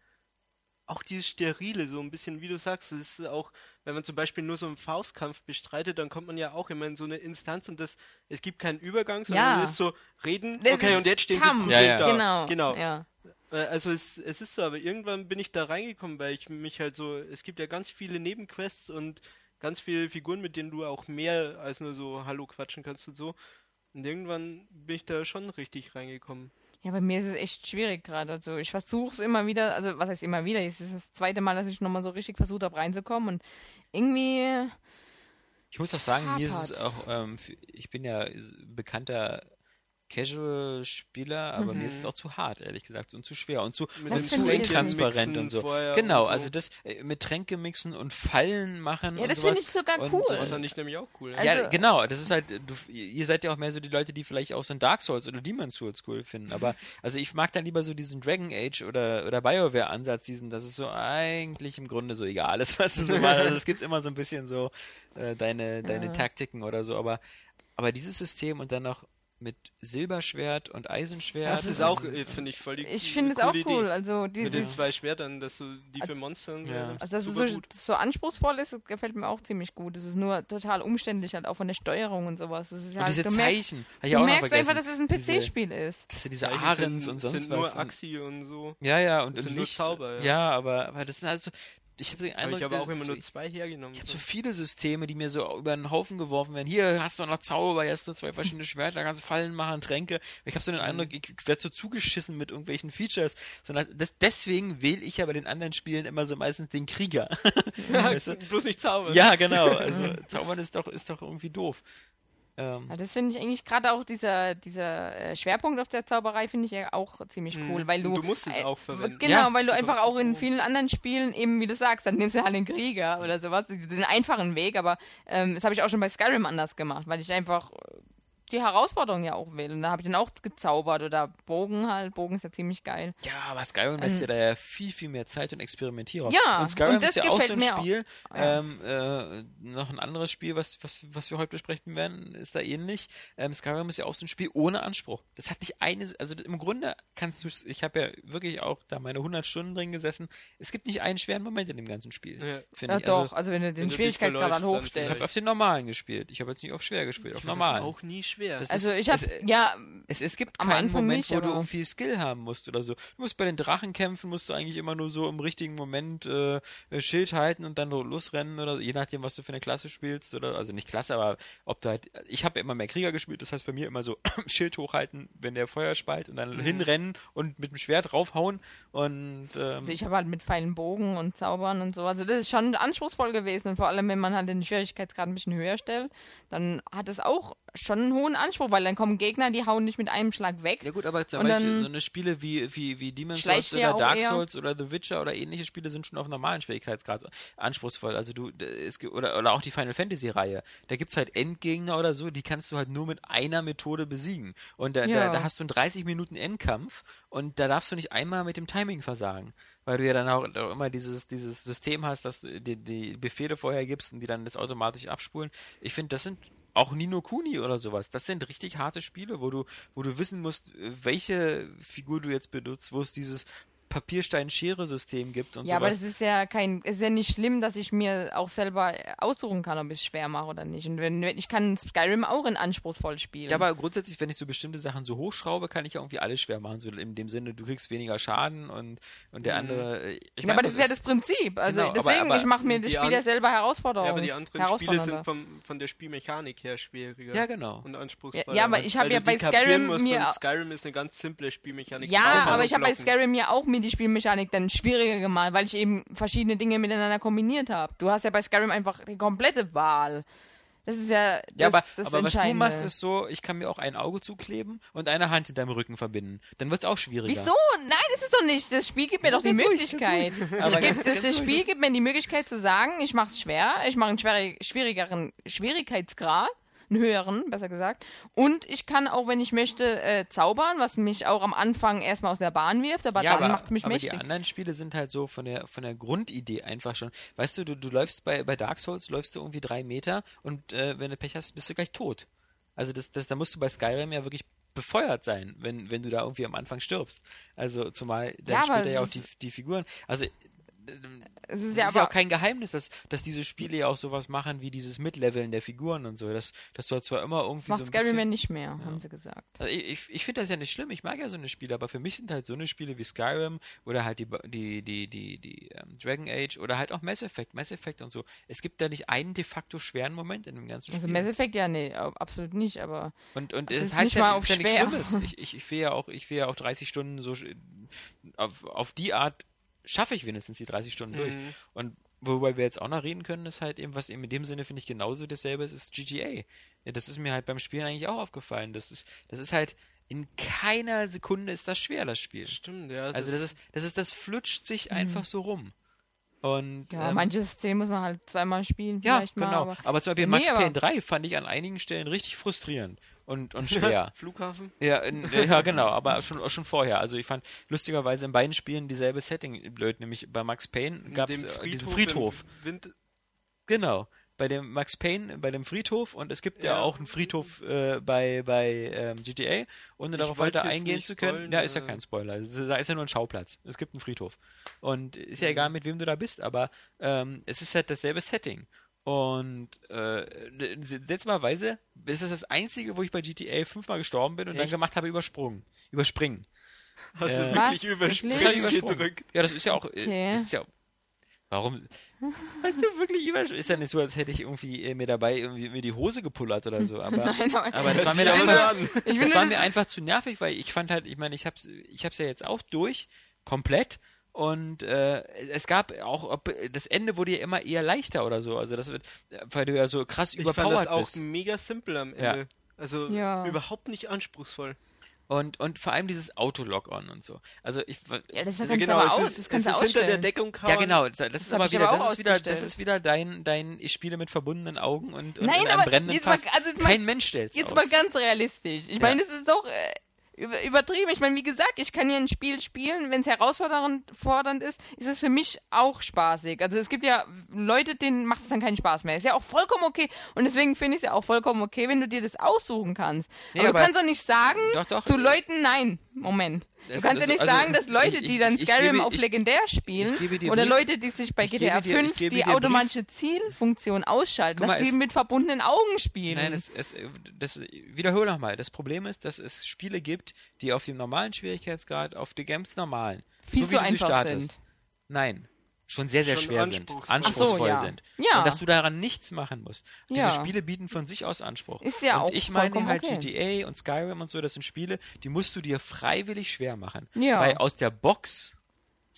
auch dieses Sterile, so ein bisschen, wie du sagst, es ist auch, wenn man zum Beispiel nur so einen Faustkampf bestreitet, dann kommt man ja auch immer in so eine Instanz und das, es gibt keinen Übergang, sondern Ja. es ist so, reden, Das okay, und jetzt stehen Kampf. sie Ja, ja. da. Genau. Genau. Ja. Äh, Also es, es ist so, aber irgendwann bin ich da reingekommen, weil ich mich halt so, es gibt ja ganz viele Nebenquests und ganz viele Figuren, mit denen du auch mehr als nur so Hallo quatschen kannst und so. Und irgendwann bin ich da schon richtig reingekommen. Ja, bei mir ist es echt schwierig gerade. Also ich versuche es immer wieder, also was heißt immer wieder? Es ist das zweite Mal, dass ich nochmal so richtig versucht habe reinzukommen und irgendwie. Ich muss auch sagen, mir ist es auch, ähm, ich bin ja bekannter Casual-Spieler, aber mir ist es auch zu hart, ehrlich gesagt, und zu schwer und zu, und zu intransparent und so. Genau, und so. also das äh, mit Tränke mixen und Fallen machen. Ja, und das finde ich sogar Und- cool. Das fand ich nämlich auch cool. Also- ja, genau, das ist halt, du, ihr seid ja auch mehr so die Leute, die vielleicht auch so ein Dark Souls oder Demon's Souls cool finden, aber also ich mag dann lieber so diesen Dragon Age oder, oder Bioware-Ansatz, diesen, dass es so eigentlich im Grunde so egal ist, was du so machst. Also es gibt immer so ein bisschen so äh, deine, deine Ja. Taktiken oder so, aber, aber dieses System und dann noch mit Silberschwert und Eisenschwert. das ist auch, äh, finde ich, voll die Ich finde es auch Idee. cool. Also die, Mit den zwei Schwertern, dass du die für Monster und so, Ja. das Also, dass ist es so, so anspruchsvoll ist, das gefällt mir auch ziemlich gut. Es ist nur total umständlich, halt auch von der Steuerung und sowas. Das ist und halt, diese du merkst, Zeichen. Ich du merkst einfach, dass es ein PC-Spiel ist. Dass du diese Zeichen Ahrens sind, und sonst sind was. nur und- Axi und so. Ja, ja, und, Das und sind nur Licht. Zauber, ja. ja, aber, aber das sind also, ich habe den Aber Eindruck, ich habe auch immer so- nur zwei hergenommen. Ich habe so viele Systeme, die mir so über den Haufen geworfen werden. Hier hast du noch Zauber, hier hast du zwei verschiedene Schwerter, kannst du Fallen machen, Tränke. Ich habe so den Mhm. Eindruck, ich werde so zugeschissen mit irgendwelchen Features. Sondern das, deswegen wähle ich ja bei den anderen Spielen immer so meistens den Krieger. weißt du? Bloß nicht zaubern. Ja, genau. Also Zaubern ist doch, ist doch irgendwie doof. Ähm, Ja, das finde ich eigentlich gerade auch dieser, dieser äh, Schwerpunkt auf der Zauberei finde ich ja auch ziemlich Mhm. cool, weil du du musst es äh, auch verwenden. Genau, Ja. weil du Du einfach auch in vielen anderen Spielen eben, wie du sagst, dann nimmst du halt den Krieger oder sowas, den einfachen Weg, aber ähm, das habe ich auch schon bei Skyrim anders gemacht, weil ich einfach die Herausforderung ja auch will. Und da habe ich dann auch gezaubert oder Bogen halt. Bogen ist ja ziemlich geil. Ja, aber Skyrim lässt ja da ja viel, viel mehr Zeit und Experimentierraum. Ähm. Ja, und Skyrim und das ist ja auch so ein. Spiel. Ja. Ähm, äh, noch ein anderes Spiel, was, was, was wir heute besprechen werden, ist da ähnlich. Ähm, Skyrim ist ja auch so ein Spiel ohne Anspruch. Das hat nicht eine, also im Grunde kannst du, ich habe ja wirklich auch da meine 100 Stunden drin gesessen. Es gibt nicht einen schweren Moment in dem ganzen Spiel, Ja. finde Ja, ich. doch, Also, also, wenn du den Schwierigkeitsgrad dann ich hochstellst. habe auf den normalen gespielt. Ich habe jetzt nicht auf schwer gespielt, auf Ich fand normal. Das auch nie schwer. Das Also ist- ich habe, ja, Es, es gibt Am keinen Anfang Moment, nicht, wo du irgendwie Skill haben musst oder so. Du musst bei den Drachen kämpfen, musst du eigentlich immer nur so im richtigen Moment äh, Schild halten und dann so losrennen oder je nachdem, was du für eine Klasse spielst oder also nicht Klasse, aber ob du halt. Ich habe ja immer mehr Krieger gespielt, das heißt bei mir immer so Schild hochhalten, wenn der Feuer speit und dann hinrennen und mit dem Schwert draufhauen und ähm, Also ich habe halt mit Pfeilen Bogen und Zaubern und so. Also das ist schon anspruchsvoll gewesen. Und vor allem, wenn man halt den Schwierigkeitsgrad ein bisschen höher stellt, dann hat es auch schon einen hohen Anspruch, weil dann kommen Gegner, die hauen dich mit einem Schlag weg. Ja gut, aber Beispiel dann so eine Spiele wie, wie, wie Demon's Souls oder Dark Souls oder The Witcher oder ähnliche Spiele sind schon auf normalen Schwierigkeitsgrad anspruchsvoll. Also du, es, gibt- oder, oder auch die Final Fantasy Reihe. Da gibt's halt Endgegner oder so, die kannst du halt nur mit einer Methode besiegen. Und da, da, Ja. da hast du einen 30 Minuten Endkampf und da darfst du nicht einmal mit dem Timing versagen. Weil du ja dann auch, auch immer dieses, dieses System hast, dass du die, die Befehle vorher gibst und die dann das automatisch abspulen. Ich finde, das sind auch Nino Kuni oder sowas. Das sind richtig harte Spiele, wo du, wo du wissen musst, welche Figur du jetzt benutzt, wo es dieses Papierstein-Schere-System gibt und ja, aber sowas. das ist ja kein, es ist ja nicht schlimm, dass ich mir auch selber aussuchen kann, ob ich es schwer mache oder nicht. Und wenn, wenn ich kann Skyrim auch in anspruchsvoll spielen. Ja, aber grundsätzlich, wenn ich so bestimmte Sachen so hochschraube, kann ich ja irgendwie alles schwer machen. So in dem Sinne, du kriegst weniger Schaden und, und der andere. äh, Ich ja, mein, aber das ist ja das Prinzip. Also Genau, aber- deswegen, aber ich mache mir das Spiel ja selber Herausforderung. Ja, aber die anderen Spiele sind vom, von der Spielmechanik her schwieriger. Ja, genau. Und anspruchsvoller. Ja, aber weil- ich hab weil ja bei Skyrim musst mir- Skyrim ist eine ganz simple Spielmechanik. Ja, aber ich habe bei. Skyrim ja auch mir die Spielmechanik dann schwieriger gemacht, weil ich eben verschiedene Dinge miteinander kombiniert habe. Du hast ja bei Skyrim einfach die komplette Wahl. Das ist ja das, Ja, aber, das aber was du machst, ist so, ich kann mir auch ein Auge zukleben und eine Hand hinterm Rücken verbinden. Dann wird's auch schwieriger. Wieso? Nein, das ist doch nicht. Das Spiel gibt mir doch die Möglichkeit. Das, das Spiel gibt mir die Möglichkeit zu sagen, ich mache es schwer, ich mache einen schwierig, schwierigeren Schwierigkeitsgrad, einen höheren, besser gesagt. Und ich kann auch, wenn ich möchte, äh, zaubern, was mich auch am Anfang erstmal aus der Bahn wirft, aber ja, dann macht es mich aber mächtig. die anderen Spiele sind halt so von der von der Grundidee einfach schon. Weißt du, du, du läufst bei, bei Dark Souls, läufst du irgendwie drei Meter und äh, wenn du Pech hast, bist du gleich tot. Also das, das, da musst du bei Skyrim ja wirklich befeuert sein, wenn, wenn du da irgendwie am Anfang stirbst. Also zumal dann Ja, aber später ja auch die, die Figuren. Also Es ist ja ist ja auch kein Geheimnis, dass, dass diese Spiele ja auch sowas machen wie dieses Mitleveln der Figuren und so. Dass, dass du halt zwar immer irgendwie macht so Skyrim bisschen... ja nicht mehr, haben sie gesagt. Also ich ich, ich finde das ja nicht schlimm, ich mag ja so eine Spiele, aber für mich sind halt so eine Spiele wie Skyrim oder halt die, die, die, die, die ähm, Dragon Age oder halt auch Mass Effect, Mass Effect und so. Es gibt da nicht einen de facto schweren Moment in dem ganzen Also Spiel. Mass Effect ja, nee, ab- absolut nicht, aber und und es heißt nicht ja, mal auf ja nichts. Schlimmes. Ich, ich, ich will ja auch, ich will ja auch 30 Stunden so auf, auf die Art schaffe ich wenigstens die 30 Stunden durch. Mhm. Und worüber wir jetzt auch noch reden können, ist halt eben, was eben in dem Sinne finde ich genauso dasselbe ist, ist GTA. Ja, das ist mir halt beim Spielen eigentlich auch aufgefallen. Das ist, das ist halt in keiner Sekunde ist das schwer, das Spiel. Stimmt, ja. Also das ist, das ist, das flutscht sich einfach so rum. Und Mhm. ja, ähm, manche Szenen muss man halt zweimal spielen, ja, vielleicht mal. genau. Aber, Aber, zum Beispiel Nee, Max Payne 3 fand ich an einigen Stellen richtig frustrierend und, und schwer. Flughafen? Ja, in, ja, genau, aber schon, schon vorher. Also ich fand lustigerweise in beiden Spielen dieselbe Setting blöd, nämlich bei Max Payne gab es äh, diesen Friedhof. Wind Genau. Bei dem Max Payne, bei dem Friedhof und es gibt ja, Ja. auch einen Friedhof äh, bei, bei ähm, GTA, ohne Ich darauf weiter eingehen zu können. spoilern, ja, ist ja äh. kein Spoiler. Es ist- Da ist ja nur ein Schauplatz. Es gibt einen Friedhof. Und ist ja Mhm. egal, mit wem du da bist, aber ähm, es ist halt dasselbe Setting. Und äh, seltsamerweise ist das das Einzige, wo ich bei GTA fünfmal gestorben bin und dann Echt? gemacht habe, übersprungen. Überspringen. hast Äh, du Was? wirklich überspringen gedrückt. Ja, das ist ja auch. Okay. Äh, das ist ja. Warum? Hast du wirklich überspringen? Ist ja nicht so, als hätte ich irgendwie äh, mir dabei irgendwie mir die Hose gepullert oder so. Aber, Nein, aber, aber das war mir dann einfach, das war mir einfach zu nervig, weil ich fand halt, ich meine, ich hab's, ich hab's ja jetzt auch durch, komplett. Und äh, es gab auch, ob, das Ende wurde ja immer eher leichter oder so. Also das wird, weil du ja so krass Ich fand überpowered das auch bist. mega simpel am Ja. Ende. Also Ja. überhaupt nicht anspruchsvoll. Und, und vor allem dieses Auto-Log-On und so. Also ich, ja, das das- kannst genau, du aber aus, ist, das kannst du ist hinter der ausstellen. Deckung Ja, kauen. genau. Das, das ist aber wieder, aber das auch ist wieder, das ist wieder dein, dein, ich spiele mit verbundenen Augen und, und Nein, in einem aber brennenden jetzt mal- Fass. also jetzt mal- Kein Mensch stellt Jetzt aus. mal ganz realistisch. Ich Ja. meine, es ist doch äh, über, übertrieben. Ich meine, wie gesagt, ich kann ja ein Spiel spielen, wenn es herausfordernd fordernd ist, ist es für mich auch spaßig. Also es gibt ja Leute, denen macht es dann keinen Spaß mehr. Ist ja auch vollkommen okay. Und deswegen finde ich es ja auch vollkommen okay, wenn du dir das aussuchen kannst. Nee, aber, aber- du kannst doch nicht sagen Doch, doch. zu Leuten, nein, Moment. Du Das- kannst ja nicht also, sagen, dass Leute, ich- die dann ich Skyrim gebe- auf ich- legendär spielen ich oder Leute, die sich bei ich GTA dir- ich 5 gebe die dir Brief- automatische Zielfunktion ausschalten, Guck dass mal, die es- mit verbundenen Augen spielen. Nein, es, es, das, wiederhole nochmal. Das Problem ist, dass es Spiele gibt, die auf dem normalen Schwierigkeitsgrad, auf dem ganz normalen, Viel so zu einfach startest, sind. Nein. Schon sehr, sehr Schon schwer sind. anspruchsvoll. So, ja. sind. Ja. Und dass du daran nichts machen musst. Und Ja. Diese Spiele bieten von sich aus Anspruch. Ist ja und auch ich meine halt okay. GTA und Skyrim und so, das sind Spiele, die musst du dir freiwillig schwer machen. Ja. Weil aus der Box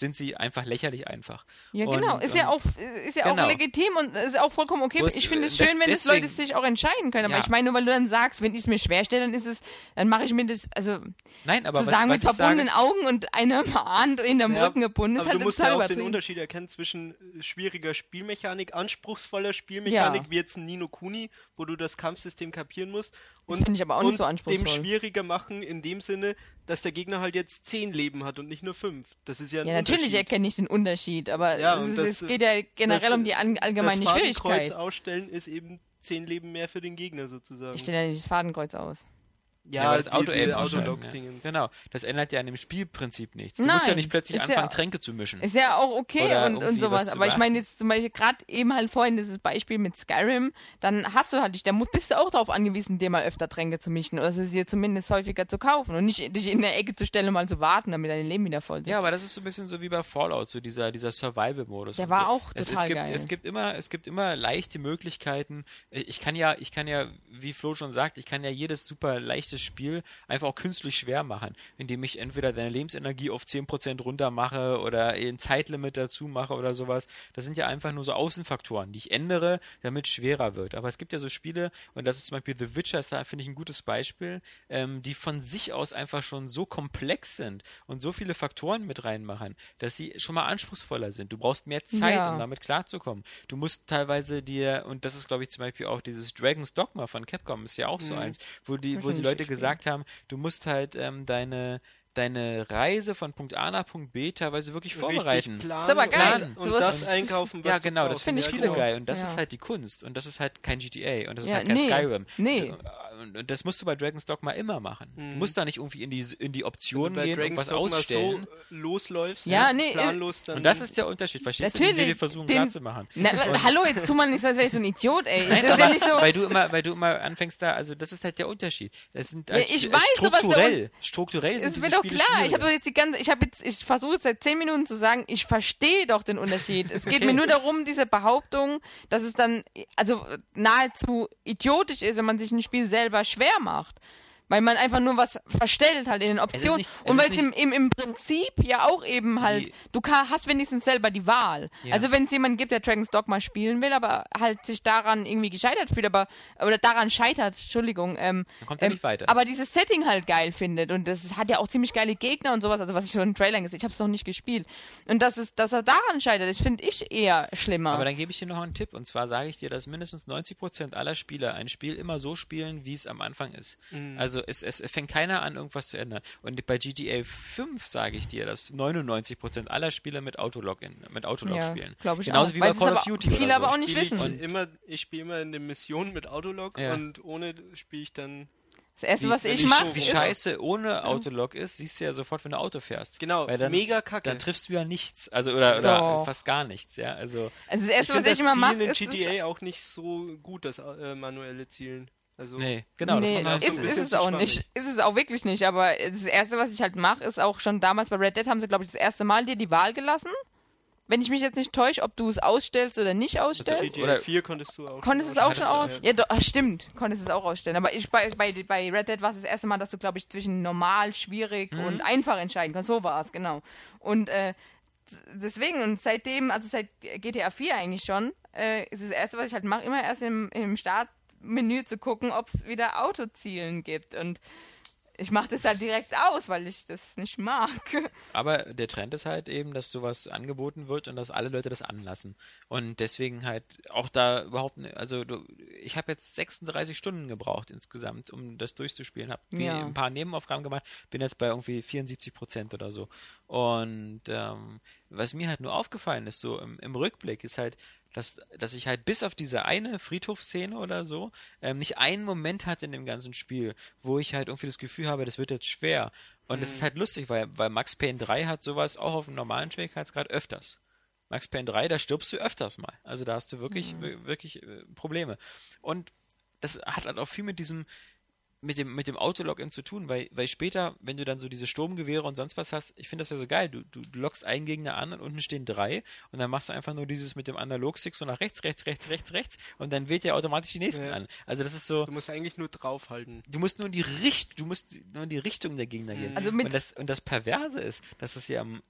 sind sie einfach lächerlich einfach. Ja, Und, genau. Ist ja ähm, auch, ist ja genau. auch legitim und ist auch vollkommen okay. Ich finde es äh, schön, des- wenn es Leute sich auch entscheiden können. Aber Ja. ich meine, nur weil du dann sagst, wenn ich es mir schwerstelle, dann ist es, dann mache ich mir das, also Nein, aber zu was, sagen, was mit verbundenen sage, Augen und einer Hand in dem Ja, Rücken gebunden, ist aber halt du musst total ja auch den. Unterschied erkennen zwischen äh, schwieriger Spielmechanik, anspruchsvoller Spielmechanik, Ja. wie jetzt ein Nino Kuni, wo du das Kampfsystem kapieren musst. Das Und, finde ich aber auch nicht und so anspruchsvoll. dem schwieriger machen in dem Sinne, dass der Gegner halt jetzt zehn Leben hat und nicht nur fünf. Das ist ja ein Ja, natürlich erkenne ich den Unterschied, aber Ja, es, das- es geht ja generell das- um die an, allgemeine das Fadenkreuz Schwierigkeit. ausstellen ist eben zehn Leben mehr für den Gegner sozusagen. Ich stelle ja nicht das Fadenkreuz aus. Ja, aber das die- Auto die eben Autolog-Dingens. ja. Genau, das ändert ja an dem Spielprinzip nichts. Du musst ja Nein, nicht plötzlich anfangen, ja- Tränke zu mischen. Ist ja auch okay und, und sowas. Aber ich meine jetzt zum Beispiel gerade eben halt vorhin dieses Beispiel mit Skyrim, dann hast du halt dich, da bist du auch darauf angewiesen, dir mal öfter Tränke zu mischen oder sie dir zumindest häufiger zu kaufen und nicht dich in der Ecke zu stellen und mal zu warten, damit dein Leben wieder voll ist. Ja, aber das ist so ein bisschen so wie bei Fallout, so dieser, dieser Survival-Modus. Der war so. auch es, total es gibt, geil. Es gibt immer, es gibt immer leichte Möglichkeiten. Ich kann ja, ich kann ja, wie Flo schon sagt, ich kann ja jedes super leichtes Spiel einfach auch künstlich schwer machen, indem ich entweder deine Lebensenergie auf 10% runter mache oder ein Zeitlimit dazu mache oder sowas. Das sind ja einfach nur so Außenfaktoren, die ich ändere, damit es schwerer wird. Aber es gibt ja so Spiele, und das ist zum Beispiel The Witcher, ist da finde ich ein gutes Beispiel, ähm, die von sich aus einfach schon so komplex sind und so viele Faktoren mit reinmachen, dass sie schon mal anspruchsvoller sind. Du brauchst mehr Zeit, Ja. um damit klarzukommen. Du musst teilweise dir, und das ist glaube ich zum Beispiel auch dieses Dragon's Dogma von Capcom, ist ja auch so Mhm. eins, wo die, wo die Leute. Gesagt haben, du musst halt ähm, deine deine Reise von Punkt A nach Punkt B teilweise wirklich vorbereiten. Richtig planen Ist aber geil. Und, und Sowas- das einkaufen, was Ja, du genau, das finde ich viele cool. geil. Und das Ja. ist halt die Kunst. Und das ist halt kein GTA. Und das ist Ja, halt kein nee, Skyrim. nee. Und und, und das musst du bei Dragon's Dogma immer machen. Du Mhm. musst da nicht irgendwie in die, in die Wenn Optionen du gehen und Dragon's was Dogma ausstellen. so äh, losläufst, Ja, ne, nee, äh, planlos, dann und das ist der Unterschied. Verstehst du, Natürlich, wie wir versuchen den- zu machen? Na, hallo, jetzt tu mal nicht so, als wäre ich so ein Idiot, ey. Nein, ist aber ja nicht so. weil du immer, weil du immer anfängst da, also das ist halt der Unterschied. Das sind Ja, halt ich st- weiß, strukturell, strukturell sind diese Spiele klar. Ich habe jetzt die ganze, ich habe jetzt, ich versuche seit zehn Minuten zu sagen, ich verstehe doch den Unterschied. Es geht Okay. mir nur darum, diese Behauptung, dass es dann, also nahezu idiotisch ist, wenn man sich ein Spiel selber schwer macht. Weil man einfach nur was verstellt halt in den Optionen. nicht- es und weil es im, im, im Prinzip ja auch eben halt, du ka- hast wenigstens selber die Wahl. Ja. Also wenn es jemanden gibt, der Dragon's Dogma spielen will, aber halt sich daran irgendwie gescheitert fühlt, aber, oder daran scheitert, Entschuldigung, ähm, Dann kommt er ähm, nicht weiter. aber dieses Setting halt geil findet und das hat ja auch ziemlich geile Gegner und sowas, also was ich schon in Trailern gesehen, ich habe es noch nicht gespielt. Und das ist, dass er daran scheitert, das finde ich eher schlimmer. Aber dann gebe ich dir noch einen Tipp. Und zwar sage ich dir, dass mindestens 90% aller Spieler ein Spiel immer so spielen, wie es am Anfang ist. Mhm. Also es, es fängt keiner an, irgendwas zu ändern. Und bei GTA 5 sage ich dir, dass 99% aller Spieler mit Autologin, mit Autolog Ja, spielen. ich Genauso auch. wie Weil bei Call of aber Duty. viele oder aber so. auch nicht spiele ich wissen. immer, ich spiele immer eine Mission mit Autolog Ja. und ohne spiele ich dann das erste, Wie- was ich wie mache, Wie scheiße ohne Autolog ist, siehst du ja sofort, wenn du Auto fährst. genau Weil dann, mega kacke. dann triffst du ja nichts. Also oder, oder Doch. fast gar nichts, ja. Also also das ich erste, was finde ich immer mache, in ist, ist GTA auch nicht so gut, das äh, manuelle Zielen. Also nee, genau, das nee, halt ist, so ist es auch nicht. Ist es auch wirklich nicht. Aber das Erste, was ich halt mache, ist auch schon damals bei Red Dead haben sie, glaube ich, das erste Mal dir die Wahl gelassen. Wenn ich mich jetzt nicht täusche, ob du es ausstellst oder nicht also ausstellst. GTA Oder- 4 konntest du auch. Konntest du es auch schon Hattest aus? du, Ja, doch, stimmt. Konntest es auch ausstellen. Aber ich, bei, bei, bei Red Dead war es das erste Mal, dass du, glaube ich, zwischen normal, schwierig Mhm. und einfach entscheiden kannst. So war es, genau. Und äh, deswegen, und seitdem, also seit GTA 4 eigentlich schon, äh, ist das erste, was ich halt mache, immer erst im, im Startmenü zu gucken, ob es wieder Autozielen gibt. Und ich mache das halt direkt aus, weil ich das nicht mag. Aber der Trend ist halt eben, dass sowas angeboten wird und dass alle Leute das anlassen. Und deswegen halt auch da überhaupt, ne, also du, ich habe jetzt 36 Stunden gebraucht insgesamt, um das durchzuspielen. Habe Ja. ein paar Nebenaufgaben gemacht, bin jetzt bei irgendwie 74 Prozent oder so. Und ähm, was mir halt nur aufgefallen ist, so im, im Rückblick, ist halt, dass, dass ich halt bis auf diese eine Friedhofsszene oder so ähm, nicht einen Moment hatte in dem ganzen Spiel, wo ich halt irgendwie das Gefühl habe, das wird jetzt schwer. Und das ist halt lustig, weil, weil Max Payne 3 hat sowas auch auf einem normalen Schwierigkeitsgrad öfters. Max Payne 3, da stirbst du öfters mal. Also da hast du wirklich, wir- wirklich äh, Probleme. Und das hat halt auch viel mit diesem, mit dem, mit dem Autologin zu tun, weil, weil später, wenn du dann so diese Sturmgewehre und sonst was hast, ich finde das ja so geil. Du, du, du lockst einen Gegner an und unten stehen drei und dann machst du einfach nur dieses mit dem Analogstick so nach rechts, rechts, rechts, rechts, rechts und dann wählt der automatisch die nächsten Ja. an. Also das ist so, Du musst eigentlich nur draufhalten. du musst nur in die Richtung, du musst nur in die Richtung der Gegner gehen. Also mit- und, das, und das Perverse ist, dass es ja im,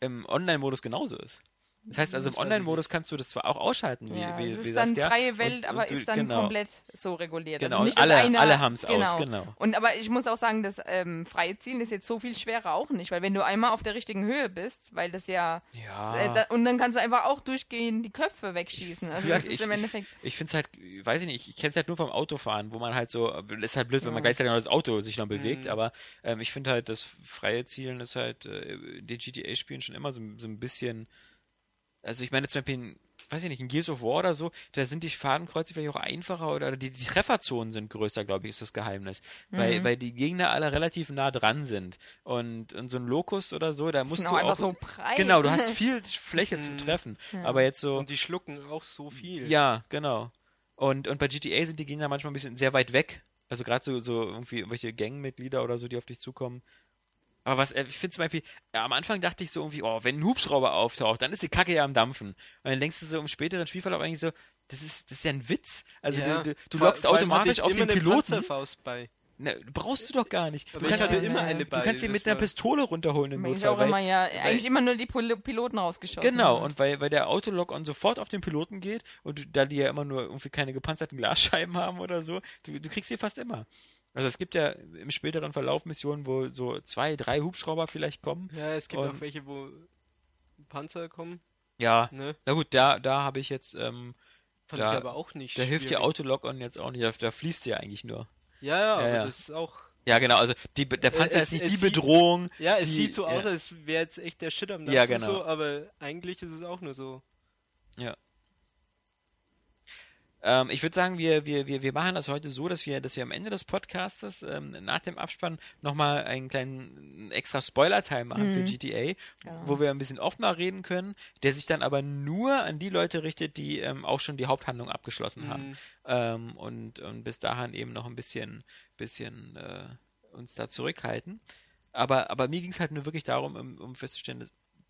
im Online-Modus genauso ist. Das heißt also, im Das Online-Modus kannst du das zwar auch ausschalten, wie, Ja, wie, es wie ist dann Saskia. freie Welt, Und- aber du- ist dann genau. komplett so reguliert. Genau, also nicht, alle- dass einer, alle haben's aus, genau. genau. Und aber ich muss auch sagen, das ähm, freie Zielen ist jetzt so viel schwerer auch nicht, weil wenn du einmal auf der richtigen Höhe bist, weil das ja, Ja. äh, da, und dann kannst du einfach auch durchgehend die Köpfe wegschießen. Also Ja, das ist ich, im Endeffekt. Ich, ich finde es halt, weiß ich nicht, ich kenne es halt nur vom Autofahren, wo man halt so, ist halt blöd, wenn man gleichzeitig noch das Auto sich noch bewegt, Mhm. aber ähm, ich finde halt, das freie Zielen ist halt, äh, die GTA-Spielen schon immer so, so ein bisschen, also ich meine zum Beispiel, in, weiß ich nicht, in Gears of War oder so, da sind die Fadenkreuze vielleicht auch einfacher oder, oder die, die Trefferzonen sind größer, glaube ich, ist das Geheimnis. Weil, Mhm. weil die Gegner alle relativ nah dran sind. Und, und so ein Locust oder so, da musst du auch so breit. Genau, du hast viel Fläche zum Mhm. Treffen. Ja. Aber jetzt so. Und die schlucken auch so viel. Ja, genau. Und, und bei GTA sind die Gegner manchmal ein bisschen sehr weit weg. Also gerade so, so irgendwie irgendwelche Gangmitglieder oder so, die auf dich zukommen. Aber was, äh, ich finde zum Beispiel, ja, am Anfang dachte ich so irgendwie, oh, wenn ein Hubschrauber auftaucht, dann ist die Kacke ja am Dampfen. Und dann denkst du so im späteren Spielverlauf eigentlich so, das ist, das ist ja ein Witz. Also Ja. du, du, du lockst vor automatisch auf immer den eine Piloten. Bei. Ne, brauchst du doch gar nicht. Du kannst, hatte ihn, immer ja. eine bei. du kannst ihn mit einer Pistole runterholen im ich Notfall. auch immer ja, eigentlich immer nur die Pil Piloten rausgeschossen. Genau, haben. und weil, weil der Autolock-on sofort auf den Piloten geht und du, da die ja immer nur irgendwie keine gepanzerten Glasscheiben haben oder so, du, du kriegst sie fast immer. Also es gibt ja im späteren Verlauf Missionen, wo so zwei, drei Hubschrauber vielleicht kommen. Ja, es gibt auch welche, wo Panzer kommen. Ja. Ne? Na gut, da, da habe ich jetzt, ähm, Fand Da- ich aber auch nicht. da hilft dir schwierig. Autolock-on jetzt auch nicht, da, da fließt ja eigentlich nur. Ja, ja, Ja, aber ja. das ist auch. Ja, genau, also die, der Panzer Äh, ist es- nicht es die sieht- Bedrohung. Ja, es die, sieht so aus, ja. als wäre jetzt echt der Shit am Dampfen Ja, und genau. so, aber eigentlich ist es auch nur so. Ähm, ich würde sagen, wir, wir, wir, wir machen das heute so, dass wir, dass wir am Ende des Podcastes ähm, nach dem Abspann nochmal einen kleinen extra Spoiler-Teil machen für GTA, wo wir ein bisschen offener reden können, der sich dann aber nur an die Leute richtet, die ähm, auch schon die Haupthandlung abgeschlossen haben. Ähm, und, und bis dahin eben noch ein bisschen, bisschen äh, uns da zurückhalten. Aber, aber mir ging es halt nur wirklich darum, um, um festzustellen,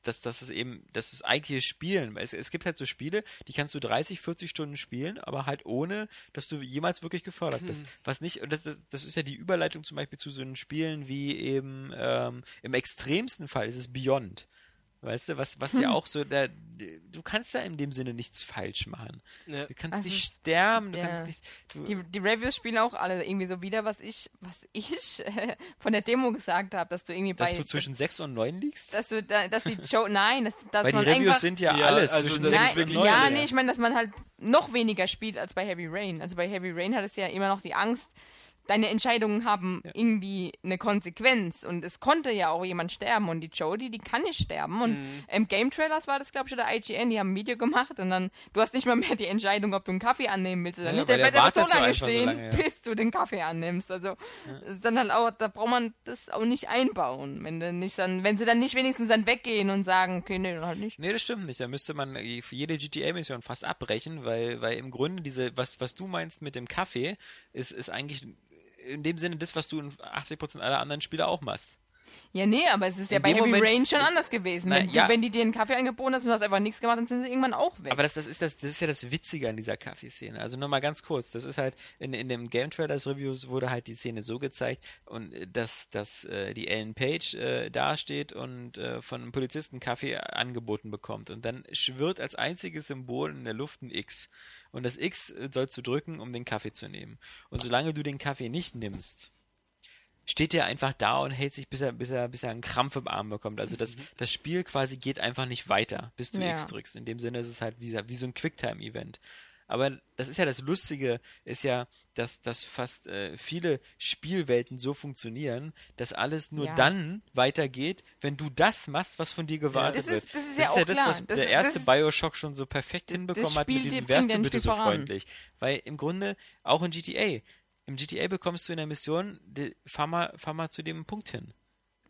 dass, dass es eben, dass es eigentliche Spielen, es, es gibt halt so Spiele, die kannst du 30, 40 Stunden spielen, aber halt ohne, dass du jemals wirklich gefördert bist. Was nicht, und das, das, das ist ja die Überleitung zum Beispiel zu so einen Spielen wie eben, ähm, im extremsten Fall ist es Beyond. Weißt du, was, was ja auch so, da, du kannst da in dem Sinne nichts falsch machen. Ja. Du kannst Also nicht sterben, du ja. kannst nicht. Du, Die, die Reviews spielen auch alle irgendwie so wieder, was ich, was ich äh, von der Demo gesagt habe, dass du irgendwie dass bei. du zwischen 6 und 9 liegst? dass du, da, dass die Joe, nein, dass, dass Weil die man Reviews einfach, sind ja, Ja, alles also zwischen das 6 ist Nein, und wirklich 9. ja, ja. nee, ich meine, dass man halt noch weniger spielt als bei Heavy Rain. Also bei Heavy Rain hat es ja immer noch die Angst, deine Entscheidungen haben irgendwie eine Konsequenz. Und es konnte ja auch jemand sterben. Und die Jodie, die kann nicht sterben. Und Mhm. im Game Trailers war das, glaube ich, oder IGN, die haben ein Video gemacht. Und dann, du hast nicht mal mehr die Entscheidung, ob du einen Kaffee annehmen willst oder Ja, nicht. Der wird so lange einfach so stehen, lange, ja. bis du den Kaffee annimmst. Also, dann halt auch, da braucht man das auch nicht einbauen. Wenn, du nicht dann, wenn sie dann nicht wenigstens dann weggehen und sagen, okay, nee, dann halt nicht. Nee, das stimmt nicht. Da müsste man für jede GTA-Mission fast abbrechen, weil, weil im Grunde diese, was, was du meinst mit dem Kaffee, ist, ist eigentlich in dem Sinne das, was du in 80% aller anderen Spiele auch machst. Ja, nee, aber es ist ja In bei dem Heavy Moment- Rain schon anders gewesen. Na, wenn, ja. wenn die dir einen Kaffee angeboten hast und du hast einfach nichts gemacht, dann sind sie irgendwann auch weg. Aber das, das, ist das, das ist ja das Witzige an dieser Kaffeeszene. Also nur mal ganz kurz, das ist halt, in, in dem Game Trailers Reviews wurde halt die Szene so gezeigt, und äh, dass, dass äh, die Ellen Page äh, dasteht und äh, von einem Polizisten Kaffee angeboten bekommt. Und dann schwirrt als einziges Symbol in der Luft ein X. Und das X äh, sollst du drücken, um den Kaffee zu nehmen. Und solange du den Kaffee nicht nimmst, steht er einfach da und hält sich, bis er, bis er, bis er einen Krampf im Arm bekommt. Also das, das Spiel quasi geht einfach nicht weiter, bis du Ja. X drückst. In dem Sinne ist es halt wie, wie so ein Quicktime-Event. Aber das ist ja das Lustige, ist ja, dass, dass fast äh, viele Spielwelten so funktionieren, dass alles nur Ja. dann weitergeht, wenn du das machst, was von dir gewartet das ist- wird. das ist ja das, was Das der ist- erste das- Bioshock schon so perfekt das hinbekommen hat mit diesem Wärst ja du bitte so freundlich. Weil im Grunde, auch in GTA, im GTA bekommst du in der Mission, die, fahr, mal, fahr mal zu dem Punkt hin.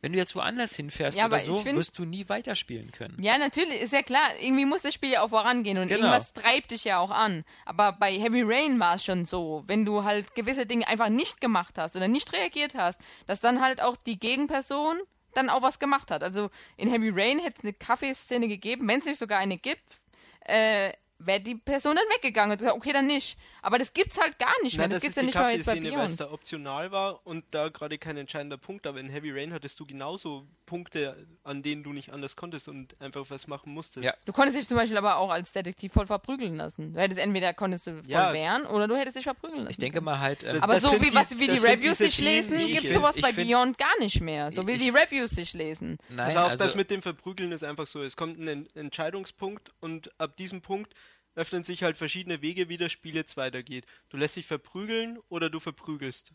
Wenn du jetzt woanders hinfährst Ja, oder so, find- wirst du nie weiterspielen können. ja, natürlich, ist ja klar. Irgendwie muss das Spiel ja auch vorangehen und Genau. irgendwas treibt dich ja auch an. Aber bei Heavy Rain war es schon so, wenn du halt gewisse Dinge einfach nicht gemacht hast oder nicht reagiert hast, dass dann halt auch die Gegenperson dann auch was gemacht hat. Also in Heavy Rain hätte es eine Kaffeeszene gegeben, wenn es nicht sogar eine gibt, äh, wäre die Person dann weggegangen und gesagt, okay, dann nicht. Aber das gibt's halt gar nicht mehr. Das das gibt's ist ja nicht mal jetzt bei Kaffeeszene, weil es da optional war und da gerade kein entscheidender Punkt. Aber in Heavy Rain hattest du genauso Punkte, an denen du nicht anders konntest und einfach was machen musstest. Ja. Du konntest dich zum Beispiel aber auch als Detektiv voll verprügeln lassen. Du hättest entweder konntest du voll Ja. wehren oder du hättest dich verprügeln lassen. Ich denke mal halt, ähm, Das- aber so wie, die- was, wie die Reviews sich lesen, vielen gibt Wege. sowas Ich bei find- Beyond gar nicht mehr. So wie Ich- die Reviews sich lesen. nein, Also auch also, das mit dem Verprügeln ist einfach so. Es kommt ein En- Entscheidungspunkt und ab diesem Punkt öffnen sich halt verschiedene Wege, wie das Spiel jetzt weitergeht. Du lässt dich verprügeln oder du verprügelst.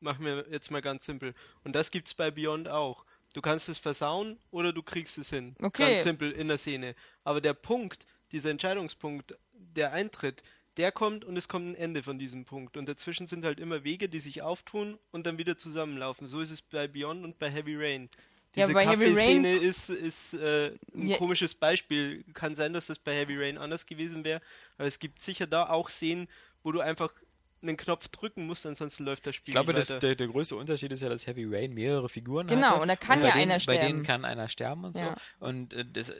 Machen wir jetzt mal ganz simpel. Und das gibt's bei Beyond auch. Du kannst es versauen oder du kriegst es hin. Okay. Ganz simpel in der Szene. Aber der Punkt, dieser Entscheidungspunkt, der Eintritt, der kommt und es kommt ein Ende von diesem Punkt. Und dazwischen sind halt immer Wege, die sich auftun und dann wieder zusammenlaufen. So ist es bei Beyond und bei Heavy Rain. Ja, Diese bei Heavy Rain- Kaffeeszene ist, ist äh, ein Ja. komisches Beispiel. Kann sein, dass das bei Heavy Rain anders gewesen wäre, aber es gibt sicher da auch Szenen, wo du einfach einen Knopf drücken musst, ansonsten läuft das Spiel ich glaube, nicht das, der, der größte Unterschied ist ja, dass Heavy Rain mehrere Figuren Genau, hatte. und da kann bei ja denen, einer Bei denen sterben. kann einer sterben und so. Ja. Und äh, das, äh,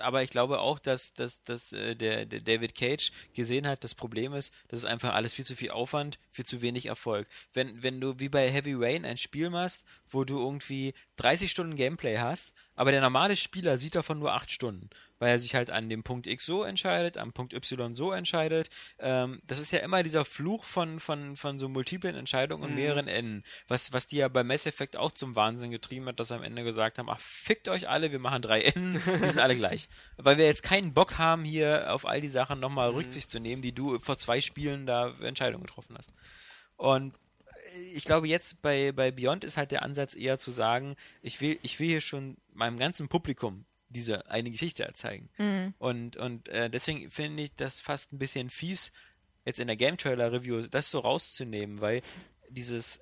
aber ich glaube auch, dass, dass, dass äh, der, der David Cage gesehen hat, das Problem ist, das ist einfach alles viel zu viel Aufwand, viel zu wenig Erfolg. Wenn, wenn du wie bei Heavy Rain ein Spiel machst, wo du irgendwie 30 Stunden Gameplay hast, aber der normale Spieler sieht davon nur 8 Stunden, weil er sich halt an dem Punkt X so entscheidet, am Punkt Y so entscheidet. Ähm, das ist ja immer dieser Fluch von, von, von so multiplen Entscheidungen und mehreren Enden, was, was die ja bei Mass Effect auch zum Wahnsinn getrieben hat, dass sie am Ende gesagt haben, ach, fickt euch alle, wir machen drei Enden, die sind alle gleich. Weil wir jetzt keinen Bock haben, hier auf all die Sachen nochmal Rücksicht zu nehmen, die du vor zwei Spielen da Entscheidungen getroffen hast. Und ich glaube, jetzt bei, bei Beyond ist halt der Ansatz eher zu sagen, ich will, ich will hier schon meinem ganzen Publikum diese eine Geschichte erzeigen. Und, und äh, deswegen finde ich das fast ein bisschen fies, jetzt in der Game Trailer Review, das so rauszunehmen, weil dieses,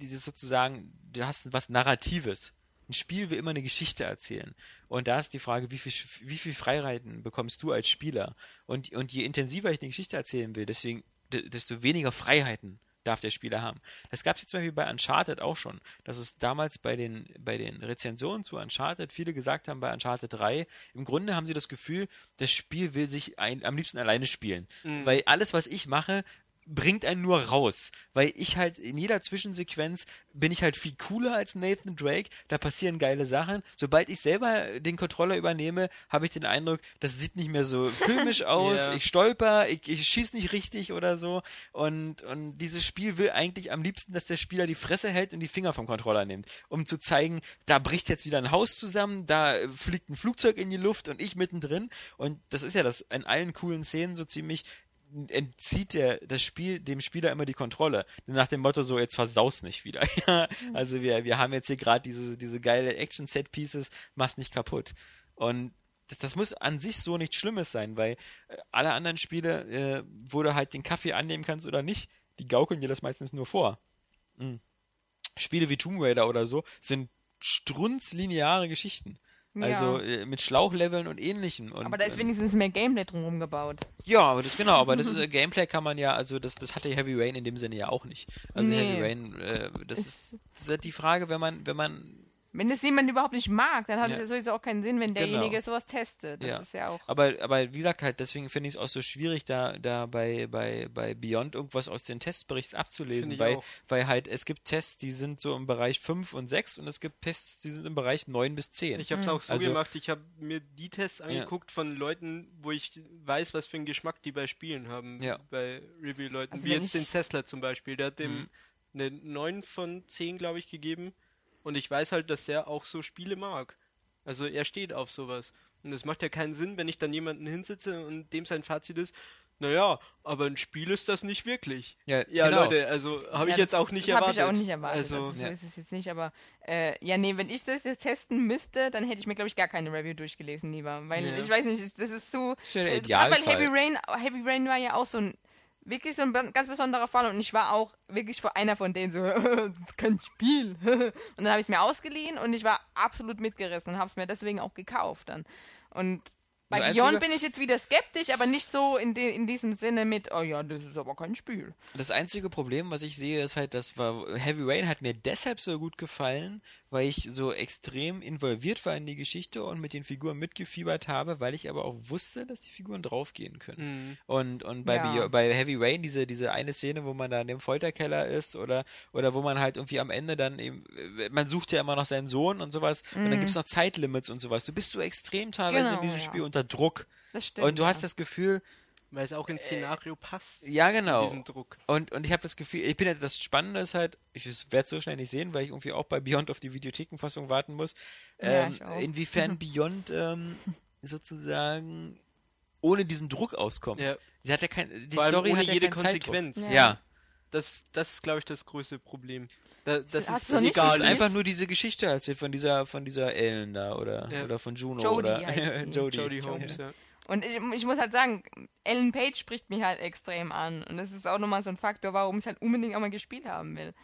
dieses sozusagen, du hast was Narratives. Ein Spiel will immer eine Geschichte erzählen. Und da ist die Frage, wie viel, wie viel Freiheiten bekommst du als Spieler? Und, und je intensiver ich eine Geschichte erzählen will, deswegen, desto weniger Freiheiten darf der Spieler haben. Das gab es jetzt zum Beispiel bei Uncharted auch schon, dass es damals bei den, bei den Rezensionen zu Uncharted viele gesagt haben, bei Uncharted 3, im Grunde haben sie das Gefühl, das Spiel will sich ein, am liebsten alleine spielen. Mhm. Weil alles, was ich mache, bringt einen nur raus, weil ich halt in jeder Zwischensequenz bin ich halt viel cooler als Nathan Drake, da passieren geile Sachen. Sobald ich selber den Controller übernehme, habe ich den Eindruck, das sieht nicht mehr so filmisch aus, yeah. ich stolper, ich, ich schieß nicht richtig oder so. Und, und dieses Spiel will eigentlich am liebsten, dass der Spieler die Fresse hält und die Finger vom Controller nimmt, um zu zeigen, da bricht jetzt wieder ein Haus zusammen, da fliegt ein Flugzeug in die Luft und ich mittendrin. Und das ist ja das in allen coolen Szenen so ziemlich, entzieht der, das Spiel dem Spieler immer die Kontrolle. Nach dem Motto so, jetzt versaus nicht wieder. also wir, wir haben jetzt hier gerade diese, diese geile Action-Set-Pieces, mach's nicht kaputt. Und das, das, muss an sich so nichts Schlimmes sein, weil äh, alle anderen Spiele, äh, wo du halt den Kaffee annehmen kannst oder nicht, die gaukeln dir das meistens nur vor. Mhm. Spiele wie Tomb Raider oder so sind strunzlineare Geschichten. Also äh, mit Schlauchleveln und ähnlichem. Und, aber da ist wenigstens mehr Gameplay drumherum gebaut. Ja, aber das genau, aber das ist äh, Gameplay kann man ja, also das, das hatte Heavy Rain in dem Sinne ja auch nicht. Also nee. Heavy Rain, äh, das ist, das ist halt die Frage, wenn man, wenn man wenn es jemand überhaupt nicht mag, dann hat ja. es ja sowieso auch keinen Sinn, wenn derjenige genau. sowas testet. Das ja. ist ja auch. Aber, aber wie gesagt, halt, deswegen finde ich es auch so schwierig, da, da bei, bei, bei Beyond irgendwas aus den Testberichts abzulesen, weil, weil halt es gibt Tests, die sind so im Bereich 5 und 6 und es gibt Tests, die sind im Bereich 9 bis 10. Ich habe es mhm. auch so also, gemacht, ich habe mir die Tests angeguckt ja. von Leuten, wo ich weiß, was für einen Geschmack die bei Spielen haben, ja. bei Review-Leuten. Also Wie jetzt den Tesla zum Beispiel, der hat dem mhm. eine 9 von 10, glaube ich, gegeben. Und ich weiß halt, dass der auch so Spiele mag. Also er steht auf sowas. Und es macht ja keinen Sinn, wenn ich dann jemanden hinsitze und dem sein Fazit ist, naja, aber ein Spiel ist das nicht wirklich. Ja, ja genau. Leute, also habe ja, ich jetzt auch nicht das erwartet. Habe ich auch nicht erwartet. Also, also so ja. ist es jetzt nicht, aber äh, ja, nee, wenn ich das jetzt testen müsste, dann hätte ich mir, glaube ich, gar keine Review durchgelesen lieber. Weil ja. ich weiß nicht, das ist so. Äh, weil Heavy Rain, Heavy Rain war ja auch so ein wirklich so ein ganz besonderer Fall und ich war auch wirklich vor einer von denen so, kein Spiel. und dann habe ich es mir ausgeliehen und ich war absolut mitgerissen und habe es mir deswegen auch gekauft dann. Und bei also Beyond bin ich jetzt wieder skeptisch, aber nicht so in, de, in diesem Sinne mit, oh ja, das ist aber kein Spiel. Das einzige Problem, was ich sehe, ist halt, das war Heavy Rain hat mir deshalb so gut gefallen, weil ich so extrem involviert war in die Geschichte und mit den Figuren mitgefiebert habe, weil ich aber auch wusste, dass die Figuren draufgehen können. Mhm. Und, und bei, ja. bei Heavy Rain, diese, diese eine Szene, wo man da in dem Folterkeller ist oder, oder wo man halt irgendwie am Ende dann eben, man sucht ja immer noch seinen Sohn und sowas mhm. und dann gibt es noch Zeitlimits und sowas. Du bist so extrem teilweise genau, in diesem ja. Spiel unter Druck. Das stimmt. Und du hast das Gefühl, weil es auch ins Szenario passt. Ja, genau. Und, und ich habe das Gefühl, ich bin jetzt, das Spannende ist halt, ich werde es so schnell nicht sehen, weil ich irgendwie auch bei Beyond auf die Videothekenfassung warten muss. Ähm, ja, inwiefern Beyond ähm, sozusagen ohne diesen Druck auskommt. Ja. Sie hat ja kein, die Vor Story ohne hat ja jede Konsequenz. Ja. ja. Das, das ist, glaube ich, das größte Problem. Da, das Hast ist das egal. einfach nur diese Geschichte erzählt von dieser, von dieser Ellen da oder, ja. oder von Juno Jodie oder Jodie. Jodie Holmes, ja. Und ich, ich, muss halt sagen, Ellen Page spricht mich halt extrem an. Und das ist auch nochmal so ein Faktor, warum ich es halt unbedingt auch mal gespielt haben will.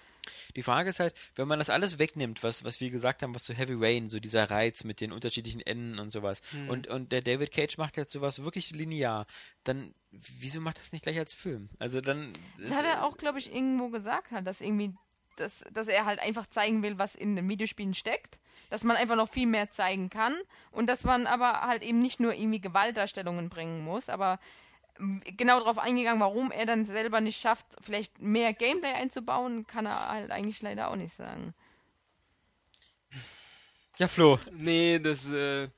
Die Frage ist halt, wenn man das alles wegnimmt, was, was wir gesagt haben, was zu Heavy Rain, so dieser Reiz mit den unterschiedlichen Enden und sowas, hm. und, und der David Cage macht jetzt sowas wirklich linear, dann wieso macht das nicht gleich als Film? Also dann. Das hat er auch, glaube ich, irgendwo gesagt, halt, dass irgendwie, dass, dass er halt einfach zeigen will, was in den Videospielen steckt dass man einfach noch viel mehr zeigen kann und dass man aber halt eben nicht nur irgendwie Gewaltdarstellungen bringen muss, aber genau darauf eingegangen, warum er dann selber nicht schafft, vielleicht mehr Gameplay einzubauen, kann er halt eigentlich leider auch nicht sagen. Ja, Flo. Nee, das, äh,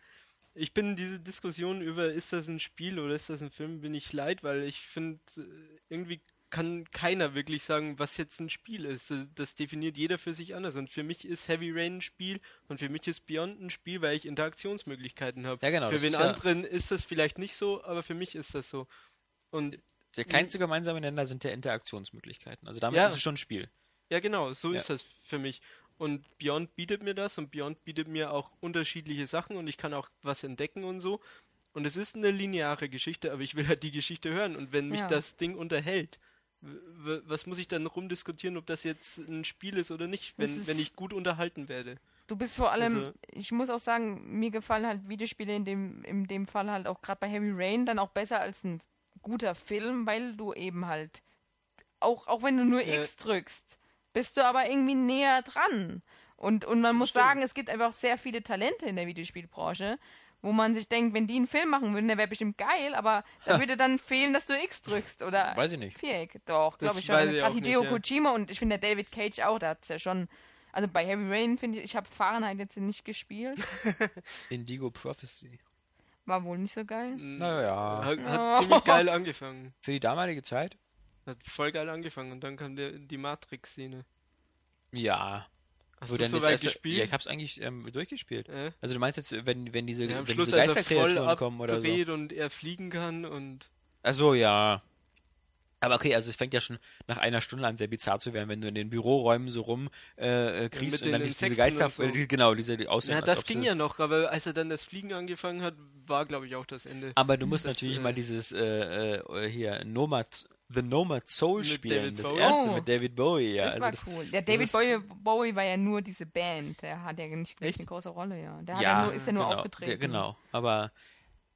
ich bin diese Diskussion über, ist das ein Spiel oder ist das ein Film, bin ich leid, weil ich finde, äh, irgendwie kann keiner wirklich sagen, was jetzt ein Spiel ist. Das definiert jeder für sich anders. Und für mich ist Heavy Rain ein Spiel und für mich ist Beyond ein Spiel, weil ich Interaktionsmöglichkeiten habe. Ja, genau, für wen anderen ja ist das vielleicht nicht so, aber für mich ist das so. Und der kleinste gemeinsame Nenner sind der Interaktionsmöglichkeiten. Also damit ja, ist es schon ein Spiel. Ja, genau, so ja. ist das für mich. Und Beyond bietet mir das und Beyond bietet mir auch unterschiedliche Sachen und ich kann auch was entdecken und so. Und es ist eine lineare Geschichte, aber ich will halt die Geschichte hören. Und wenn mich Ja. das Ding unterhält, was muss ich dann rumdiskutieren, ob das jetzt ein Spiel ist oder nicht, wenn, wenn ich gut unterhalten werde? Du bist vor allem, Also- ich muss auch sagen, mir gefallen halt Videospiele in dem, in dem Fall halt auch gerade bei Heavy Rain dann auch besser als ein guter Film, weil du eben halt, auch, auch wenn du nur Ja. X drückst, bist du aber irgendwie näher dran. Und, und man muss Stimmt. sagen, es gibt einfach sehr viele Talente in der Videospielbranche, wo man sich denkt, wenn die einen Film machen würden, der wäre bestimmt geil, aber da würde dann fehlen, dass du X drückst oder Weiß ich nicht. Viereck. Doch, glaube ich schon. weiß ich Gerade auch nicht, Hideo ja. Kojima und ich finde der David Cage auch, da hat's ja schon. Also bei Heavy Rain finde ich, ich habe Fahrenheit jetzt nicht gespielt. Indigo Prophecy. War wohl nicht so geil. Naja. Hat, hat Oh. ziemlich geil angefangen. Für die damalige Zeit? Hat voll geil angefangen und dann kam der, die Matrix-Szene. Ja. Hast du dann so weit gespielt? Ja, ich hab's eigentlich ähm, durchgespielt. Äh? Also du meinst jetzt, wenn, wenn diese, Ja, wenn Schluss, diese als voll Geisterkreaturen kommen oder so? und er fliegen kann und Achso, ja. Aber okay, also es fängt ja schon nach einer Stunde an sehr bizarr zu werden, wenn du in den Büroräumen so rum äh, äh, kriegst mit und dann den diese Geister, so. äh, genau, diese die aussehen, ja, das ging ja noch, aber als er dann das Fliegen angefangen hat, war glaube ich auch das Ende. Aber du musst Das, natürlich äh, mal dieses äh, äh, hier Nomad, The Nomad Soul Mit spielen, David das Bowie. erste Oh. mit David Bowie, ja. das also war das, cool. Der David Bowie, Bowie war ja nur diese Band. Der hat ja nicht wirklich eine große Rolle, ja. Der hat ja, ja nur, ist ja nur genau, aufgetreten. Der, genau, aber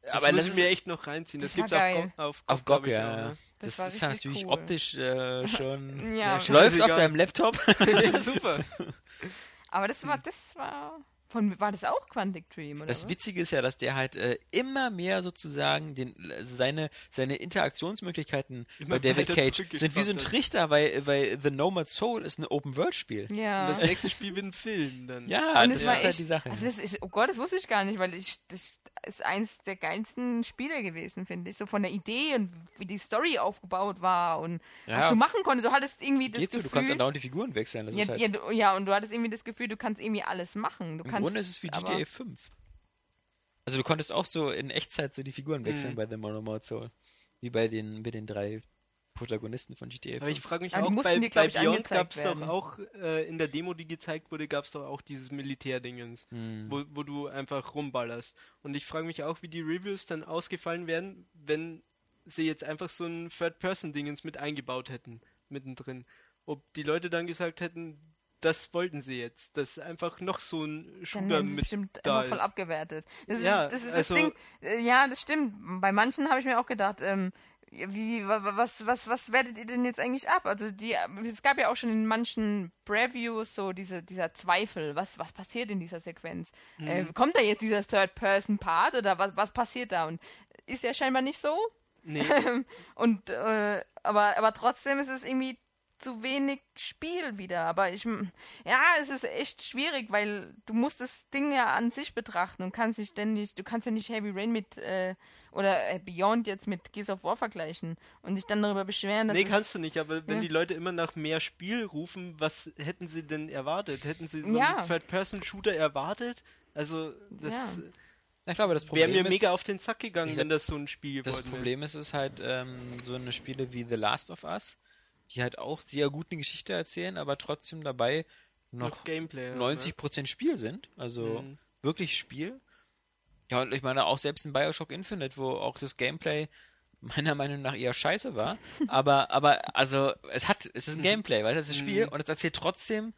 Das aber muss das ich ist, mir echt noch reinziehen. das Das, geil. auf, auf, auf GOG, ja. auch, ja. ne? Das Das, ist ja natürlich cool. optisch äh, schon Ja, Ja, läuft auf deinem Laptop. ja, super. aber das war, das war. Von, war das auch Quantic Dream, oder? Das was? Witzige ist ja, dass der halt äh, immer mehr sozusagen den, also seine, seine Interaktionsmöglichkeiten Immer bei David Cage sind wie so ein. Trichter, weil, weil The Nomad Soul ist ein Open-World-Spiel. Ja. Und das nächste Spiel wird ein Film dann. Ja, Und das es ist halt echt, die Sache. Also das ist, oh Gott, das wusste ich gar nicht, weil ich, das ist eins der geilsten Spiele gewesen, finde ich. So von der Idee und wie die Story aufgebaut war und Ja. was du machen konntest. Du hattest irgendwie das Geht so, Gefühl. du kannst andauernd die Figuren wechseln. Das ja, ist halt, ja, du- ja, und du hattest irgendwie das Gefühl, du kannst irgendwie alles machen. Du Im kannst, Grunde ist es wie GTA 5. Also du konntest auch so in Echtzeit so die Figuren wechseln Mhm. bei The Nomad Soul. Wie bei den, bei den drei Protagonisten von GTA 5. Aber ich frage mich Aber die auch, bei, glaub bei ich, Beyond gab es doch werden. auch, äh, in der Demo, die gezeigt wurde, gab es doch auch dieses Militärdingens, Hm. wo, wo du einfach rumballerst. Und ich frage mich auch, wie die Reviews dann ausgefallen wären, wenn sie jetzt einfach so ein Third-Person-Dingens mit eingebaut hätten, mittendrin. Ob die Leute dann gesagt hätten, das wollten sie jetzt, dass einfach noch so ein Shooter mit bestimmt da voll ist. abgewertet. Das ist, Ja, das, ist also- das Ding. Äh, Ja, das stimmt. Bei manchen habe ich mir auch gedacht, ähm, wie, wa- wa- was, was, was wertet ihr denn jetzt eigentlich ab? Also die, es gab ja auch schon in manchen Previews so diese, dieser Zweifel, was, was passiert in dieser Sequenz? Äh, Mhm. kommt da jetzt dieser Third-Person-Part oder was, was passiert da? Und ist ja scheinbar nicht so. Nee, Und äh, aber, aber trotzdem ist es irgendwie zu wenig Spiel wieder. Aber ich ja, es ist echt schwierig, weil du musst das Ding ja an sich betrachten und kannst nicht ständig, du kannst ja nicht Heavy Rain mit äh, oder äh, Beyond jetzt mit Gears of War vergleichen und dich dann darüber beschweren, dass nee es, kannst du nicht, aber wenn Ja. die Leute immer nach mehr Spiel rufen, was hätten sie denn erwartet? Hätten sie so Ja. einen Third-Person-Shooter erwartet? Also, das Ja. ich glaube, das wäre Problem mir ist, mega auf den Sack gegangen, wenn das so ein Spiel Das geworden wäre. Problem ist es halt, ähm, so eine Spiele wie The Last of Us, die halt auch sehr gut eine Geschichte erzählen, aber trotzdem dabei noch, Gameplay. ja, 90% Spiel sind. Also Mhm. wirklich Spiel. Ja, und ich meine auch selbst in Bioshock Infinite, wo auch das Gameplay meiner Meinung nach eher scheiße war. aber, aber, also, es hat, es ist ein Gameplay, weil es ist ein Spiel Mhm. und es erzählt trotzdem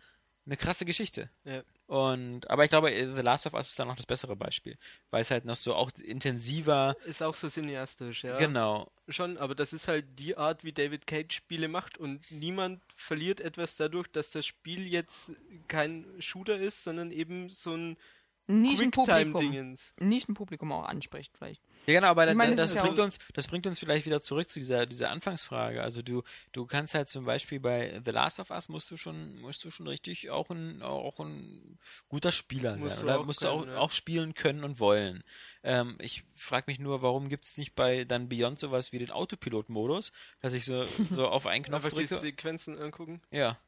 eine krasse Geschichte. Ja. Und, aber ich glaube, The Last of Us ist dann noch das bessere Beispiel, weil es halt noch so auch intensiver, Ist auch so cineastisch, ja. genau, Schon, aber das ist halt die Art, wie David Cage Spiele macht und niemand verliert etwas dadurch, dass das Spiel jetzt kein Shooter ist, sondern eben so ein Nischenpublikum. Nischenpublikum auch anspricht vielleicht. Ja, genau, aber meine, das, das ja bringt uns, das bringt uns vielleicht wieder zurück zu dieser, dieser Anfangsfrage. Also du, du kannst halt zum Beispiel bei The Last of Us musst du schon, musst du schon richtig auch ein, auch ein guter Spieler Musst sein. Oder auch musst können, du auch, ja. auch spielen können und wollen. Ähm, ich frage mich nur, warum gibt es nicht bei dann Beyond sowas wie den Autopilot-Modus, dass ich so, so auf einen Knopf Einfach die drücke? Sequenzen angucken. Ja.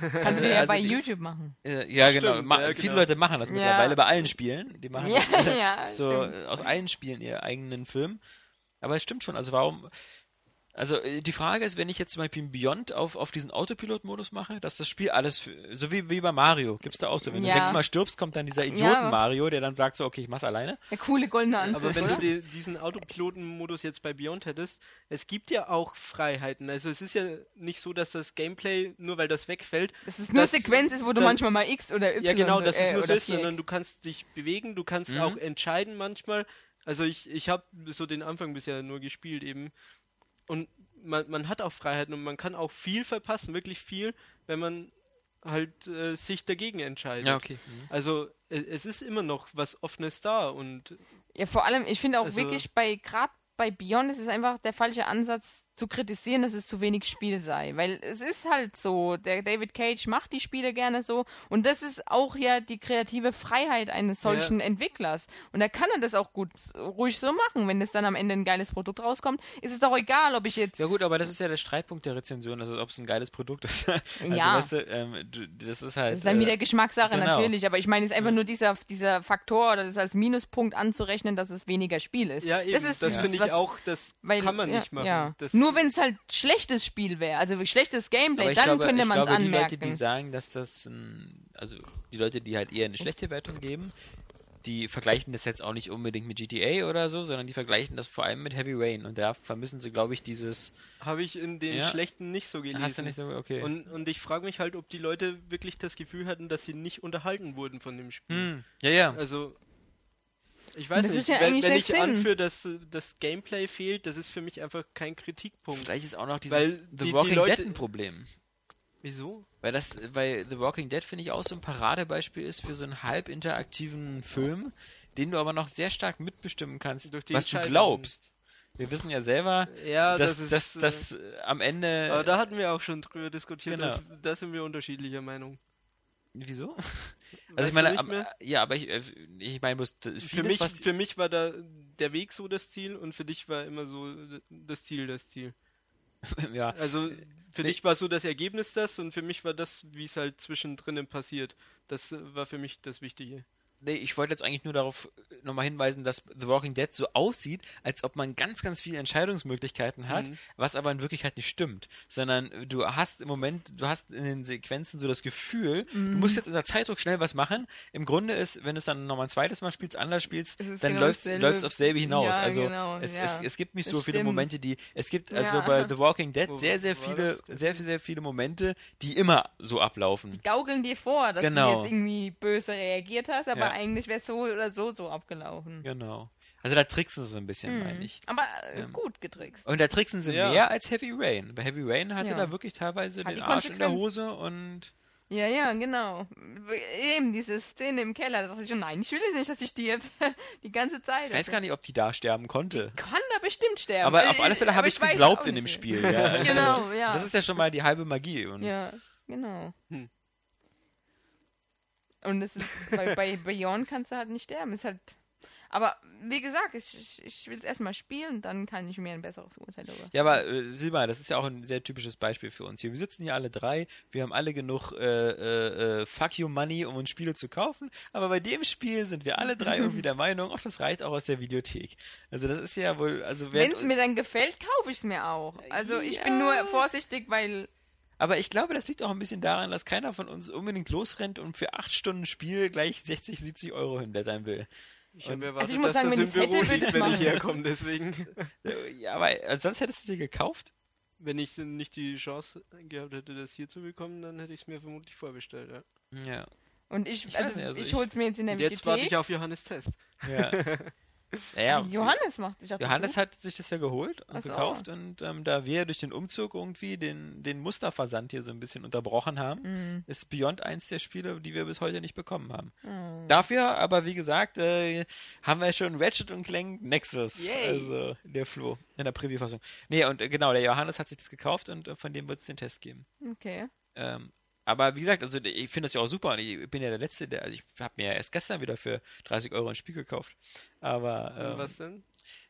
Kannst du ja Also bei die- YouTube machen. Äh, ja, genau. Ma ja, Viele genau. Leute machen das Ja. mittlerweile bei allen Spielen. Die machen Ja, das, ja, so stimmt. aus allen Spielen ihren eigenen Film. Aber es stimmt schon. Also warum? Also äh, die Frage ist, wenn ich jetzt zum Beispiel Beyond auf, auf diesen Autopilot-Modus mache, dass das Spiel alles, für, so wie, wie bei Mario, gibt's da auch so. Wenn Ja. du sechsmal stirbst, kommt dann dieser Ja. Idioten-Mario, der dann sagt so, okay, ich mach's alleine. Der coole goldene Anzug, Aber wenn oder? du die, diesen Autopiloten-Modus jetzt bei Beyond hättest, es gibt ja auch Freiheiten. Also es ist ja nicht so, dass das Gameplay, nur weil das wegfällt, Das ist nur das- Sequenz ist, wo du das- manchmal mal X oder Y ja genau, dass äh, es nur so ist, sondern du kannst dich bewegen, du kannst Mhm. auch entscheiden manchmal. Also ich, ich habe so den Anfang bisher nur gespielt eben. Und man, man hat auch Freiheiten und man kann auch viel verpassen, wirklich viel, wenn man halt äh, sich dagegen entscheidet. Ja, okay. Mhm. Also e- es ist immer noch was Offenes da und Ja, vor allem, ich finde auch Also- wirklich bei, gerade bei Beyond ist es einfach der falsche Ansatz zu kritisieren, dass es zu wenig Spiel sei. Weil es ist halt so, der David Cage macht die Spiele gerne so und das ist auch ja die kreative Freiheit eines solchen Entwicklers. Und da kann er das auch gut ruhig so machen. Wenn es dann am Ende ein geiles Produkt rauskommt, ist es doch egal, ob ich jetzt Ja gut, aber das ist ja der Streitpunkt der Rezension, also ob es ein geiles Produkt ist. also, Ja. Weißt du, ähm, das ist halt. Das ist dann äh, wieder Geschmackssache genau. natürlich, aber ich meine, es ist einfach nur dieser, dieser Faktor oder das als Minuspunkt anzurechnen, dass es weniger Spiel ist. ja eben, das das, dieses, finde ich auch, das Weil, kann man ja, nicht machen. Ja. Das, Nur wenn es halt schlechtes Spiel wäre, also schlechtes Gameplay, dann glaube, könnte man es glaube, die anmerken. Leute, die sagen, dass das ein, also die Leute, die halt eher eine schlechte Wertung geben, die vergleichen das jetzt auch nicht unbedingt mit GTA oder so, sondern die vergleichen das vor allem mit Heavy Rain und da vermissen sie, glaube ich, dieses. habe ich in den Ja. schlechten nicht so gelesen. Hast du nicht so okay? Und, und ich frage mich halt, ob die Leute wirklich das Gefühl hatten, dass sie nicht unterhalten wurden von dem Spiel. hm, ja, ja. Also, ich weiß Das nicht, ja wenn, wenn ich Sinn. anführe, dass das Gameplay fehlt, das ist für mich einfach kein Kritikpunkt. Vielleicht ist auch noch dieses Weil The die- die Walking Leute- Dead ein Problem. Wieso? Weil das, weil The Walking Dead finde ich auch so ein Paradebeispiel ist für so einen halb interaktiven Film, den du aber noch sehr stark mitbestimmen kannst, die was du glaubst. Wir wissen ja selber, Ja, dass, das dass, ist, dass, äh, äh, am Ende. Aber da hatten wir auch schon drüber diskutiert, Genau. da sind wir unterschiedlicher Meinung. Wieso? Also Weißt ich meine, am, mehr? ja, aber ich, äh, ich meine, bloß für mich, was für mich war da der Weg so das Ziel und für dich war immer so das Ziel das Ziel. ja, Also für Nee. dich war so das Ergebnis das und für mich war das, wie es halt zwischendrin passiert. Das äh, war für mich das Wichtige. Nee, ich wollte jetzt eigentlich nur darauf nochmal hinweisen, dass The Walking Dead so aussieht, als ob man ganz, ganz viele Entscheidungsmöglichkeiten hat, Mhm. was aber in Wirklichkeit nicht stimmt. Sondern du hast im Moment, du hast in den Sequenzen so das Gefühl, du Mhm. musst jetzt unter Zeitdruck schnell was machen. Im Grunde ist, wenn du es dann nochmal ein zweites Mal spielst, anders spielst, dann genau läuft dasselbe. es aufs selbe hinaus. Ja, also genau, es, ja. es, es gibt nicht Das so viele stimmt. Momente, die, es gibt also Ja. bei The Walking Dead Wo- sehr, sehr viele, das? sehr, sehr viele Momente, die immer so ablaufen. Gaukeln dir vor, dass Genau. du jetzt irgendwie böse reagiert hast, aber Ja. eigentlich wäre es so oder so so abgelaufen. Genau. Also da tricksen sie so ein bisschen, Mhm. meine ich. Aber äh, Ähm, gut getrickst. Und da tricksen sie Ja. mehr als Heavy Rain. Bei Heavy Rain hatte Ja. da wirklich teilweise Hat den die Arsch in der. Hose und Ja, ja, genau. Eben diese Szene im Keller, da dachte ich schon, nein, ich will jetzt nicht, dass sie stirbt. Die ganze Zeit. ich weiß gar nicht, ob die da sterben konnte. Kann da bestimmt sterben. Aber auf alle Fälle aber habe ich weiß geglaubt in dem. Spiel. Ja. Also, Genau, ja. Das ist ja schon mal die halbe Magie. Und Ja, genau. Hm. Und es ist, bei, bei Beyond kannst du halt nicht sterben. Ist halt. Aber wie gesagt, ich, ich, will es erstmal spielen, dann kann ich mir ein besseres Urteil darüber. Ja, aber äh, Silber, das ist ja auch ein sehr typisches Beispiel für uns hier. Wir sitzen hier alle drei, wir haben alle genug äh, äh, äh, Fuck you Money, um uns Spiele zu kaufen, aber bei dem Spiel sind wir alle drei irgendwie der Meinung, ach, das reicht auch aus der Videothek. Also das ist ja wohl, also Wenn es mir dann gefällt, kaufe ich es mir auch. Also ich bin nur vorsichtig, weil Aber ich glaube, das liegt auch ein bisschen daran, dass keiner von uns unbedingt losrennt und für acht Stunden Spiel gleich 60, 70 Euro hinblättern will. Ich habe Und- erwartet, Also ich muss dass sagen, das wenn im ich's hätte, Büro würde wenn ich herkomme. Deswegen, Äh, Ja, aber äh, sonst hättest du dir gekauft? wenn ich nicht die Chance gehabt hätte, das hier zu bekommen, dann hätte ich es mir vermutlich vorbestellt. Ja. Ja. und ich, Ich also, nicht, also ich ich- hol's mir jetzt in der Und jetzt warte ich auf Johannes Test. ja. ja, Johannes macht. Ich dachte, Johannes du? hat sich das ja geholt und Ach so. gekauft und ähm, da wir durch den Umzug irgendwie den, den Musterversand hier so ein bisschen unterbrochen haben, Mhm. ist Beyond eins der Spiele, die wir bis heute nicht bekommen haben. Mhm. Dafür aber, wie gesagt, äh, haben wir schon Ratchet und Clank Nexus, Yay. also der Flo in der Preview-Fassung. Nee, und äh, genau, der Johannes hat sich das gekauft und äh, von dem wird es den Test geben. Okay. Ähm, aber wie gesagt, also ich finde das ja auch super und ich bin ja der Letzte, der, also ich habe mir ja erst gestern wieder für 30 Euro ein Spiel gekauft. Aber ähm, Was denn?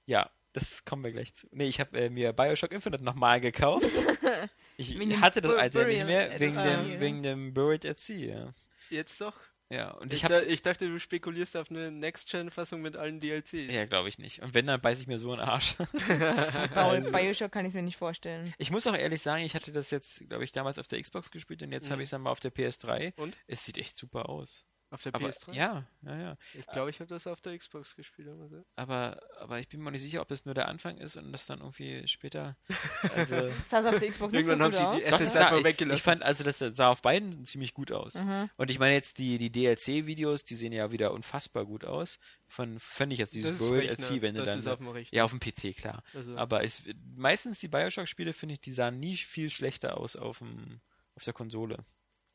ja, das kommen wir gleich zu. Nee, ich habe äh, mir Bioshock Infinite nochmal gekauft. Ich hatte das alte nicht mehr, wegen dem, wegen dem Buried at Sea, ja. Jetzt doch? Ja, und Ich, ich, da, ich dachte, du spekulierst auf eine Next-Gen-Fassung mit allen DLCs. ja, glaube ich nicht. Und wenn, dann beiß ich mir so einen Arsch. Bei Bioshock kann ich mir nicht vorstellen. Ich muss auch ehrlich sagen, ich hatte das jetzt, glaube ich, damals auf der Xbox gespielt und jetzt habe Mhm. ich es dann mal auf der PS3. Und? Es sieht echt super aus. Auf der Aber PS3? ja, ja, ja. Ich glaube, ich habe das auf der Xbox gespielt. Aber so. Aber, aber ich bin mir nicht sicher, ob das nur der Anfang ist und das dann irgendwie später. Also. Das sah auf der Xbox nicht so gut aus. sie die Doch, sah, einfach ich, ich fand, also das sah auf beiden ziemlich gut aus. Mhm. Und ich meine jetzt die, die DLC-Videos, die sehen ja wieder unfassbar gut aus. Von, fand ich jetzt dieses World Rechner, LC, wenn du dann. ist auf dem Rechner. ja, auf dem PC, klar. Also, Aber es, meistens die Bioshock-Spiele, finde ich, die sahen nie viel schlechter aus auf, dem, auf der Konsole.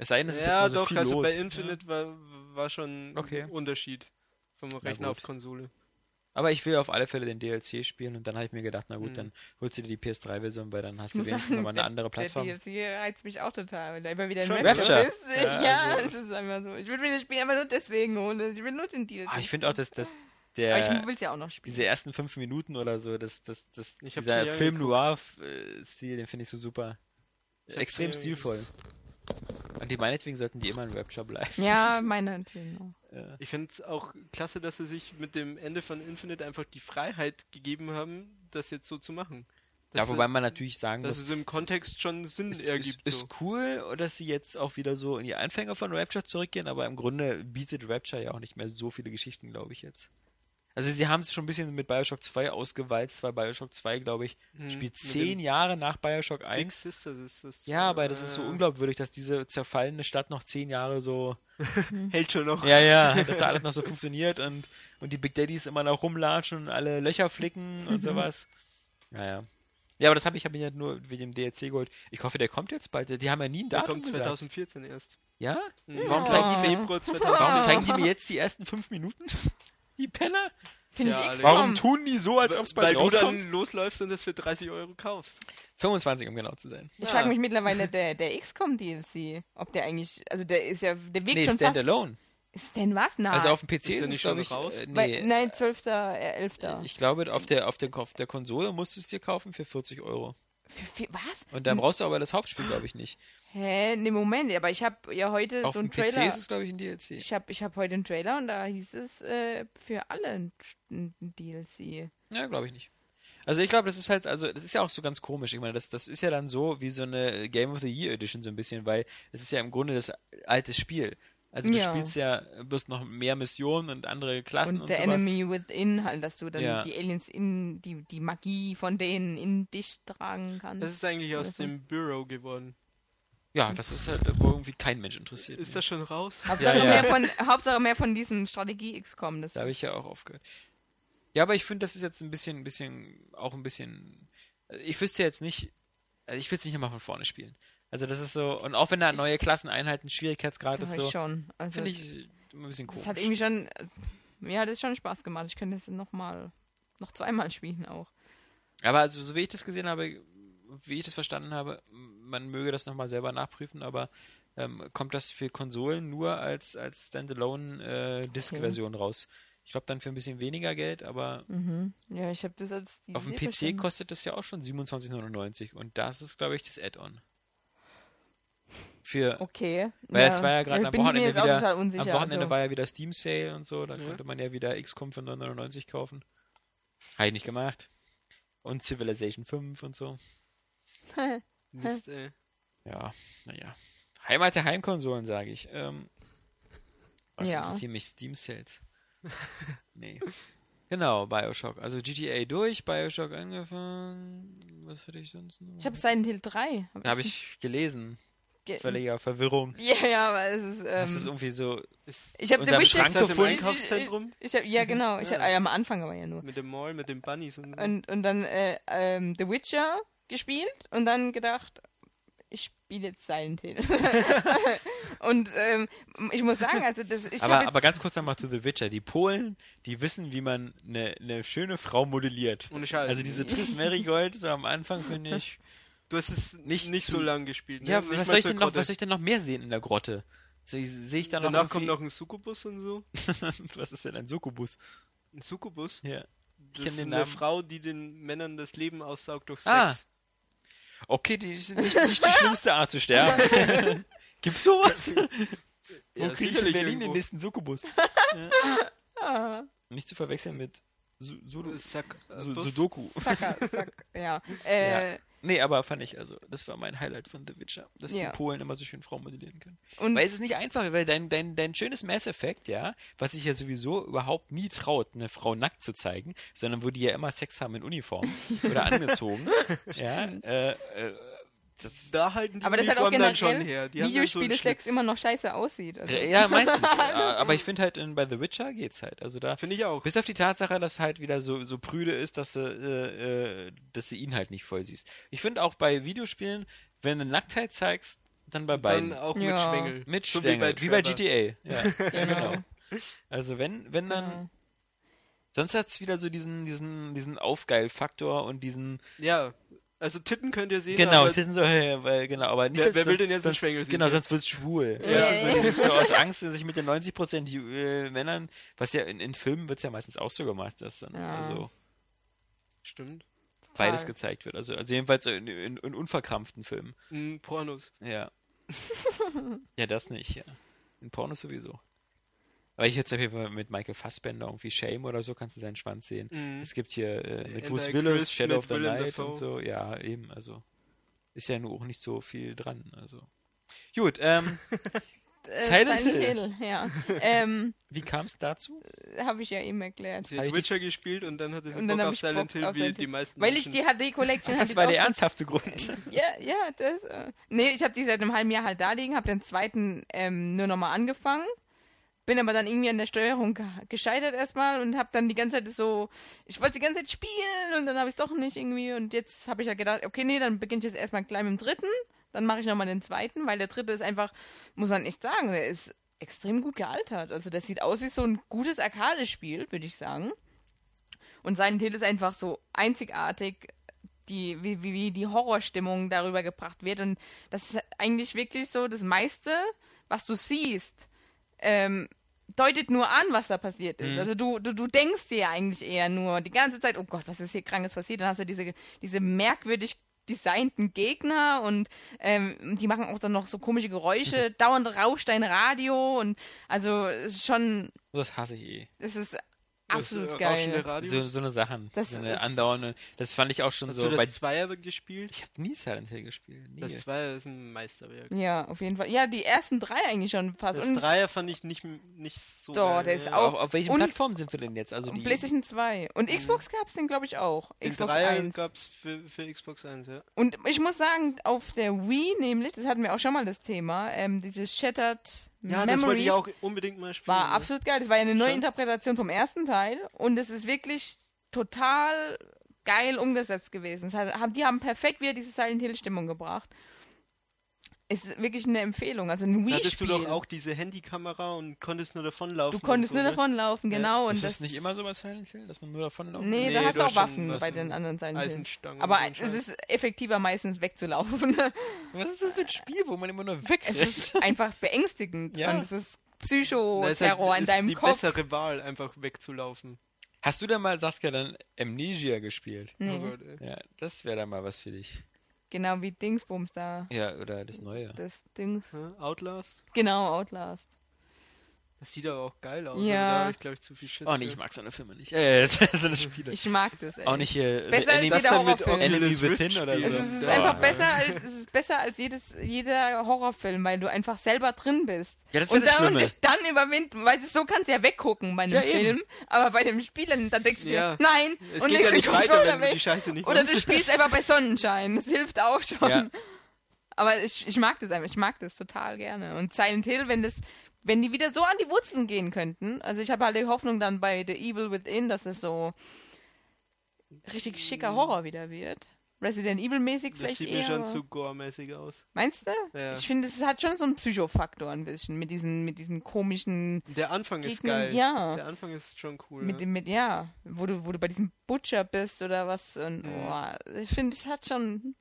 Es sei denn, es ist jetzt ja, mal so doch, viel also los. bei Infinite war, war schon Okay. ein Unterschied vom Rechner auf Konsole. Aber ich will auf alle Fälle den DLC spielen und dann habe ich mir gedacht, na gut, Mhm. dann holst du dir die PS3-Version, weil dann hast du wenigstens sagen, nochmal eine der- andere Plattform. Der DLC reizt mich auch total, weil da immer wieder ein Schon Rapture ist. Ja, Ja, also- das ist einfach so. Ich würde mir das Spiel einfach nur deswegen holen. Ich will nur den DLC. Ah, ich finde auch, dass, dass Aber der, ich will es ja auch noch spielen. diese ersten fünf Minuten oder so, das, das, das, Ich dieser sie ja Film Noir-Stil, den finde ich so super. Extrem stilvoll. Und die meinetwegen sollten die immer in Rapture bleiben. Ja, meine natürlich auch. Ja. Ich finde es auch klasse, dass sie sich mit dem Ende von Infinite einfach die Freiheit gegeben haben, das jetzt so zu machen. Ja, Dass wobei sie- man natürlich sagen dass muss, es im Kontext schon Sinn ist, ist, ergibt. ist so. cool, dass sie jetzt auch wieder so in die Anfänger von Rapture zurückgehen, aber im Grunde bietet Rapture ja auch nicht mehr so viele Geschichten, glaube ich jetzt. Also sie haben es schon ein bisschen mit Bioshock 2 ausgewalzt, weil Bioshock 2, glaube ich, Hm, spielt zehn Jahre nach Bioshock Big 1. Sister, das ist, Ja, aber das ist so äh, unglaubwürdig, dass diese zerfallene Stadt noch zehn Jahre so Hält schon noch. Ja, ja, dass da alles noch so funktioniert und, und die Big Daddies immer noch rumlatschen und alle Löcher flicken und sowas. Ja, ja. Ja, aber das habe ich, hab ich ja nur wegen dem DLC geholt. Ich hoffe, der kommt jetzt bald. Die haben ja nie ein Der Datum kommt gesagt. 2014 erst. Ja? Mhm. Warum Ja. zeigen die mir, Februar 2014. warum zeigen die mir jetzt die ersten fünf Minuten? Die Penner? Finde Ja, ich. XCOM. Warum tun die so, als ob es Weil bald du rauskommt? dann losläufst und das für 30 Euro kaufst. 25, um genau zu sein. Ich Ja. frage mich mittlerweile, der, der XCOM DLC, ob der eigentlich, also der ist ja, der Weg Nee, schon Standalone. fast... Ist denn was? Nein. Also auf dem PC Ist ist, es, nicht glaube schon ich, raus? äh, nee. Weil, nein, 12. Äh, 11. Ich glaube, auf der, auf, der, auf der Konsole musst du es dir kaufen für 40 Euro. Für, für, was? Und dann brauchst du aber das Hauptspiel, glaube ich, nicht. Hä? Ne, Moment, aber ich habe ja heute Auf so dem einen PC Trailer. ist es, glaube ich, ein DLC. Ich habe ich hab heute einen Trailer und da hieß es äh, für alle ein, ein DLC. Ja, glaube ich nicht. Also ich glaube, das ist halt, also das ist ja auch so ganz komisch. Ich meine, das, das ist ja dann so wie so eine Game of the Year Edition so ein bisschen, weil es ist ja im Grunde das alte Spiel. Also du Ja. spielst ja bloß noch mehr Missionen und andere Klassen Und und, der sowas. Enemy Within, halt, dass du dann Ja. die Aliens in, die, die Magie von denen in dich tragen kannst. Das ist eigentlich aus dem Bureau geworden. Ja, das ist halt, wo irgendwie kein Mensch interessiert. Ist das schon raus? Hauptsache, Ja, ja. Mehr von, Hauptsache mehr von diesem Strategie-XCOM. das Da habe ich ja auch aufgehört. Ja, aber ich finde, das ist jetzt ein bisschen, ein bisschen, auch ein bisschen. Ich wüsste jetzt nicht, also ich will es nicht nochmal von vorne spielen. Also das ist so, und auch wenn da neue Klassen einhalten, Schwierigkeitsgrad ist ich so, schon. Also, finde ich immer ein bisschen komisch. Das hat irgendwie schon. Mir hat es schon Spaß gemacht. Ich könnte es nochmal. Noch zweimal spielen auch. Aber also, so wie ich das gesehen habe, wie ich das verstanden habe, man möge das nochmal selber nachprüfen, aber ähm, kommt das für Konsolen nur als, als Standalone-Disk-Version raus. Ich glaube dann für ein bisschen weniger Geld, aber Mhm. Ja, ich habe das als. auf dem PC verstanden. kostet das ja auch schon 27,99 und das ist, glaube ich, das Add-on. Für, Okay. weil jetzt war ja gerade am Wochenende jetzt auch wieder, total unsicher. am Wochenende also. war ja wieder Steam Sale und so, da Ja. konnte man ja wieder XCOM für 9,99 kaufen. Habe ich nicht gemacht. Und Civilization 5 und so. Mist, ey. Ja, naja. Heimat der Heimkonsolen, sage ich. Ähm, was Ja. interessieren mich Steam Sales? nee. Genau, Bioshock. Also GTA durch, Bioshock angefangen. Was hatte ich sonst noch? Ich habe Silent Hill 3. Hab Habe ich gelesen. ge- Völliger Verwirrung. Ja, ja, aber es ist. Ähm, das ist irgendwie so. Ist ich habe The Witcher. Im gefunden. Einkaufszentrum? Ich, ich, ich hab, ja, genau. Ich Ja. hab, ah, ja, am Anfang aber ja nur. Mit dem Mall, mit den Bunnies und so. Und, und dann äh, ähm, The Witcher gespielt und dann gedacht, ich spiele jetzt Silent Hill. und ähm, ich muss sagen, also das, ich hab aber, jetzt, aber ganz kurz nochmal zu The Witcher. Die Polen, die wissen, wie man eine eine schöne Frau modelliert. Ohne Scheiß. Also diese Triss Marigold, so am Anfang finde ich. du hast es nicht nicht, so lang gespielt. Ne? Ja, was soll, ich denn noch, Grotte. was soll ich denn noch mehr sehen in der Grotte? Sehe ich da noch Danach kommt irgendwie- noch ein Succubus und so. Was ist denn ein Succubus? Ein Succubus? Ja. Das ist den eine Namen. Frau, die den Männern das Leben aussaugt durch Sex. Ah. Okay, die ist nicht, nicht die schlimmste Art zu sterben. Gibt's sowas? Wo Ja, kriege ich in Berlin den irgendwo. nächsten Sukubus? ja. Nicht zu verwechseln mit Sack, äh, Su Bus. Sudoku. Sacker, Sack, ja. Äh, Ja. Nee, aber fand ich, also, das war mein Highlight von The Witcher, dass Ja. die Polen immer so schön Frauen modellieren können. Und Weil es ist nicht einfach, weil dein, dein, dein schönes Mass Effect, ja, was sich ja sowieso überhaupt nie traut, eine Frau nackt zu zeigen, sondern wo die ja immer Sex haben in Uniform oder angezogen, ja, äh, äh, das, Da halten die aber das hat auch dann schon generell her. Die so Videospiele-Sex Schlitz. immer noch scheiße aussieht. Also. ja, meistens. aber ich finde halt, in, bei The Witcher geht's halt. Also da, Finde ich auch. bis auf die Tatsache, dass halt wieder so, so prüde ist, dass du, äh, äh, dass du ihn halt nicht voll siehst. Ich finde auch bei Videospielen, wenn du Nacktheit zeigst, dann bei beiden. Dann auch Ja. mit Schwengel. Mit So Stängel, wie bei Trevor. GTA. Ja, Genau. genau. Also wenn, wenn dann, Ja. sonst hat's wieder so diesen, diesen, diesen Aufgeil-Faktor und diesen, Ja, also Titten könnt ihr sehen. genau, aber sind so, äh, weil, genau, aber nicht, Wer- wer will denn jetzt sonst, Schwengel sehen? Genau, sonst wird's schwul. Ja. Weißt du, so, dieses so aus Angst, sich mit den 90% Ju- äh, Männern, was ja in, in Filmen wird's ja meistens auch so gemacht, dass dann, Ja. also, Stimmt. beides Total. gezeigt wird. Also, also jedenfalls in, in, in unverkrampften Filmen. Mm, Pornos. Ja. ja, das nicht, ja. In Pornos sowieso. Aber ich jetzt auf jeden Fall mit Michael Fassbender irgendwie Shame oder so kannst du seinen Schwanz sehen. Mhm. Es gibt hier äh, mit And Bruce I Willis, Shadow of the Willem Night Dafoe. und so. Ja, eben, also ist ja nur auch nicht so viel dran. Also gut, ähm, Äh, Silent Hill. ja. ähm, wie kam es dazu? Habe ich ja eben erklärt. Sie hat ich Witcher gespielt und dann hatte sie Und dann Bock auf Silent Bock Hill, auf wie Silent die Hill. meisten Weil ich die HD Collection Das hatte war ich der ernsthafte Grund. Ja, ja, das. Äh, nee, ich habe die seit einem halben Jahr halt da liegen, habe den zweiten ähm, nur nochmal angefangen. Bin aber dann irgendwie an der Steuerung ge gescheitert erstmal und habe dann die ganze Zeit so, ich wollte die ganze Zeit spielen und dann habe ich es doch nicht irgendwie und jetzt habe ich ja gedacht, okay, nee, dann beginne ich jetzt erstmal gleich mit dem dritten, dann mache ich nochmal den zweiten, weil der dritte ist einfach, muss man echt sagen, der ist extrem gut gealtert. Also das sieht aus wie so ein gutes Arcade-Spiel, würde ich sagen. Und Silent Hill ist einfach so einzigartig, die, wie, wie, wie die Horrorstimmung darüber gebracht wird. Und das ist eigentlich wirklich so das meiste, was du siehst, ähm, deutet nur an, was da passiert ist. Also du, du, du denkst dir ja eigentlich eher nur die ganze Zeit, oh Gott, was ist hier Krankes passiert? Dann hast du diese, diese merkwürdig designten Gegner und ähm, die machen auch dann noch so komische Geräusche. Dauernd rauscht dein Radio und also es ist schon, Das hasse ich eh. es ist absolut geil. So, so eine Sachen. Das so eine andauernde. Das fand ich auch schon Hast so du bei. das Zweier gespielt? Ich habe nie Silent Hill gespielt. Nie. Das Zweier ist ein Meisterwerk. Ja, auf jeden Fall. Ja, die ersten drei eigentlich schon fast. Das und Dreier fand ich nicht, nicht so Doch, geil, der ist auch- auf, auf welchen und- Plattformen sind wir denn jetzt? Also die. PlayStation 2. Und Xbox gab es den, glaube ich, auch. Den Xbox Dreier 1. gab es für, für Xbox 1, ja. Und ich muss sagen, auf der Wii nämlich, das hatten wir auch schon mal das Thema, ähm, dieses Shattered Ja, das wollte Memories ich auch unbedingt mal spielen. war absolut geil. Das war ja eine neue? Interpretation vom ersten Teil und es ist wirklich total geil umgesetzt gewesen. Es hat, haben, die haben perfekt wieder diese Silent Hill Stimmung gebracht. Es ist wirklich eine Empfehlung. Also ein Da hattest du Wii-Spiel. doch auch diese Handykamera und konntest nur davonlaufen. Du konntest so, nur ne? davonlaufen, genau. das und ist nicht immer so bei Silent Hill, dass man nur davon laufen Nee, Nee, da hast du auch Waffen bei den anderen Silent Hills. Aber es ist effektiver meistens wegzulaufen. Was ist das für ein Spiel, wo man immer nur es wegrennt? ist einfach beängstigend. Ja. Und es ist ist Psychoterror halt, in ist deinem die Kopf. bessere Wahl, einfach wegzulaufen. Hast du denn mal, Saskia, dann Amnesia gespielt? Oh Nee, Gott, ey. Ja, das wäre dann mal was für dich. Genau wie Dingsbums da. Ja, oder das Neue. Das Dings. Outlast? Genau, Outlast. Das sieht aber auch geil aus. Ja. Da habe ich, glaube ich, zu viel Schiss. Oh nee, für. ich mag so eine Filme nicht. Äh, so eine Spiele. Ich mag das, ey. auch nicht hier. Besser als jeder Horrorfilm. Enemy Within oder so. Es spielen. ist, es ist Ja. einfach besser als es ist besser als jedes jeder Horrorfilm, weil du einfach selber drin bist. Ja, das ist ja und das dann und Schlimme. dich dann überwinden, weil so kannst du ja weggucken bei einem Ja. Film, aber bei dem Spiel dann, denkst du dir, Ja. nein, Es und geht legst ja den nicht weiter, Controller du weg. die Scheiße nicht Oder du spielst einfach bei Sonnenschein. Das hilft auch schon. Ja. Aber ich, ich mag das einfach. Ich mag das total gerne. Und Silent Hill, wenn das, wenn die wieder so an die Wurzeln gehen könnten. Also ich habe halt die Hoffnung dann bei The Evil Within, dass es so richtig schicker Horror wieder wird. Resident Evil mäßig Das vielleicht sieht eher. mir schon zu gore-mäßig aus. Meinst du? Ja. Ich finde, es hat schon so einen Psychofaktor ein bisschen mit diesen, mit diesen komischen, Der Anfang ist Gegnern, geil. ja. Der Anfang ist schon cool. mit ja. dem, mit, ja, wo du, wo du bei diesem Butcher bist oder was. Und, Mhm. boah, ich finde, es hat schon,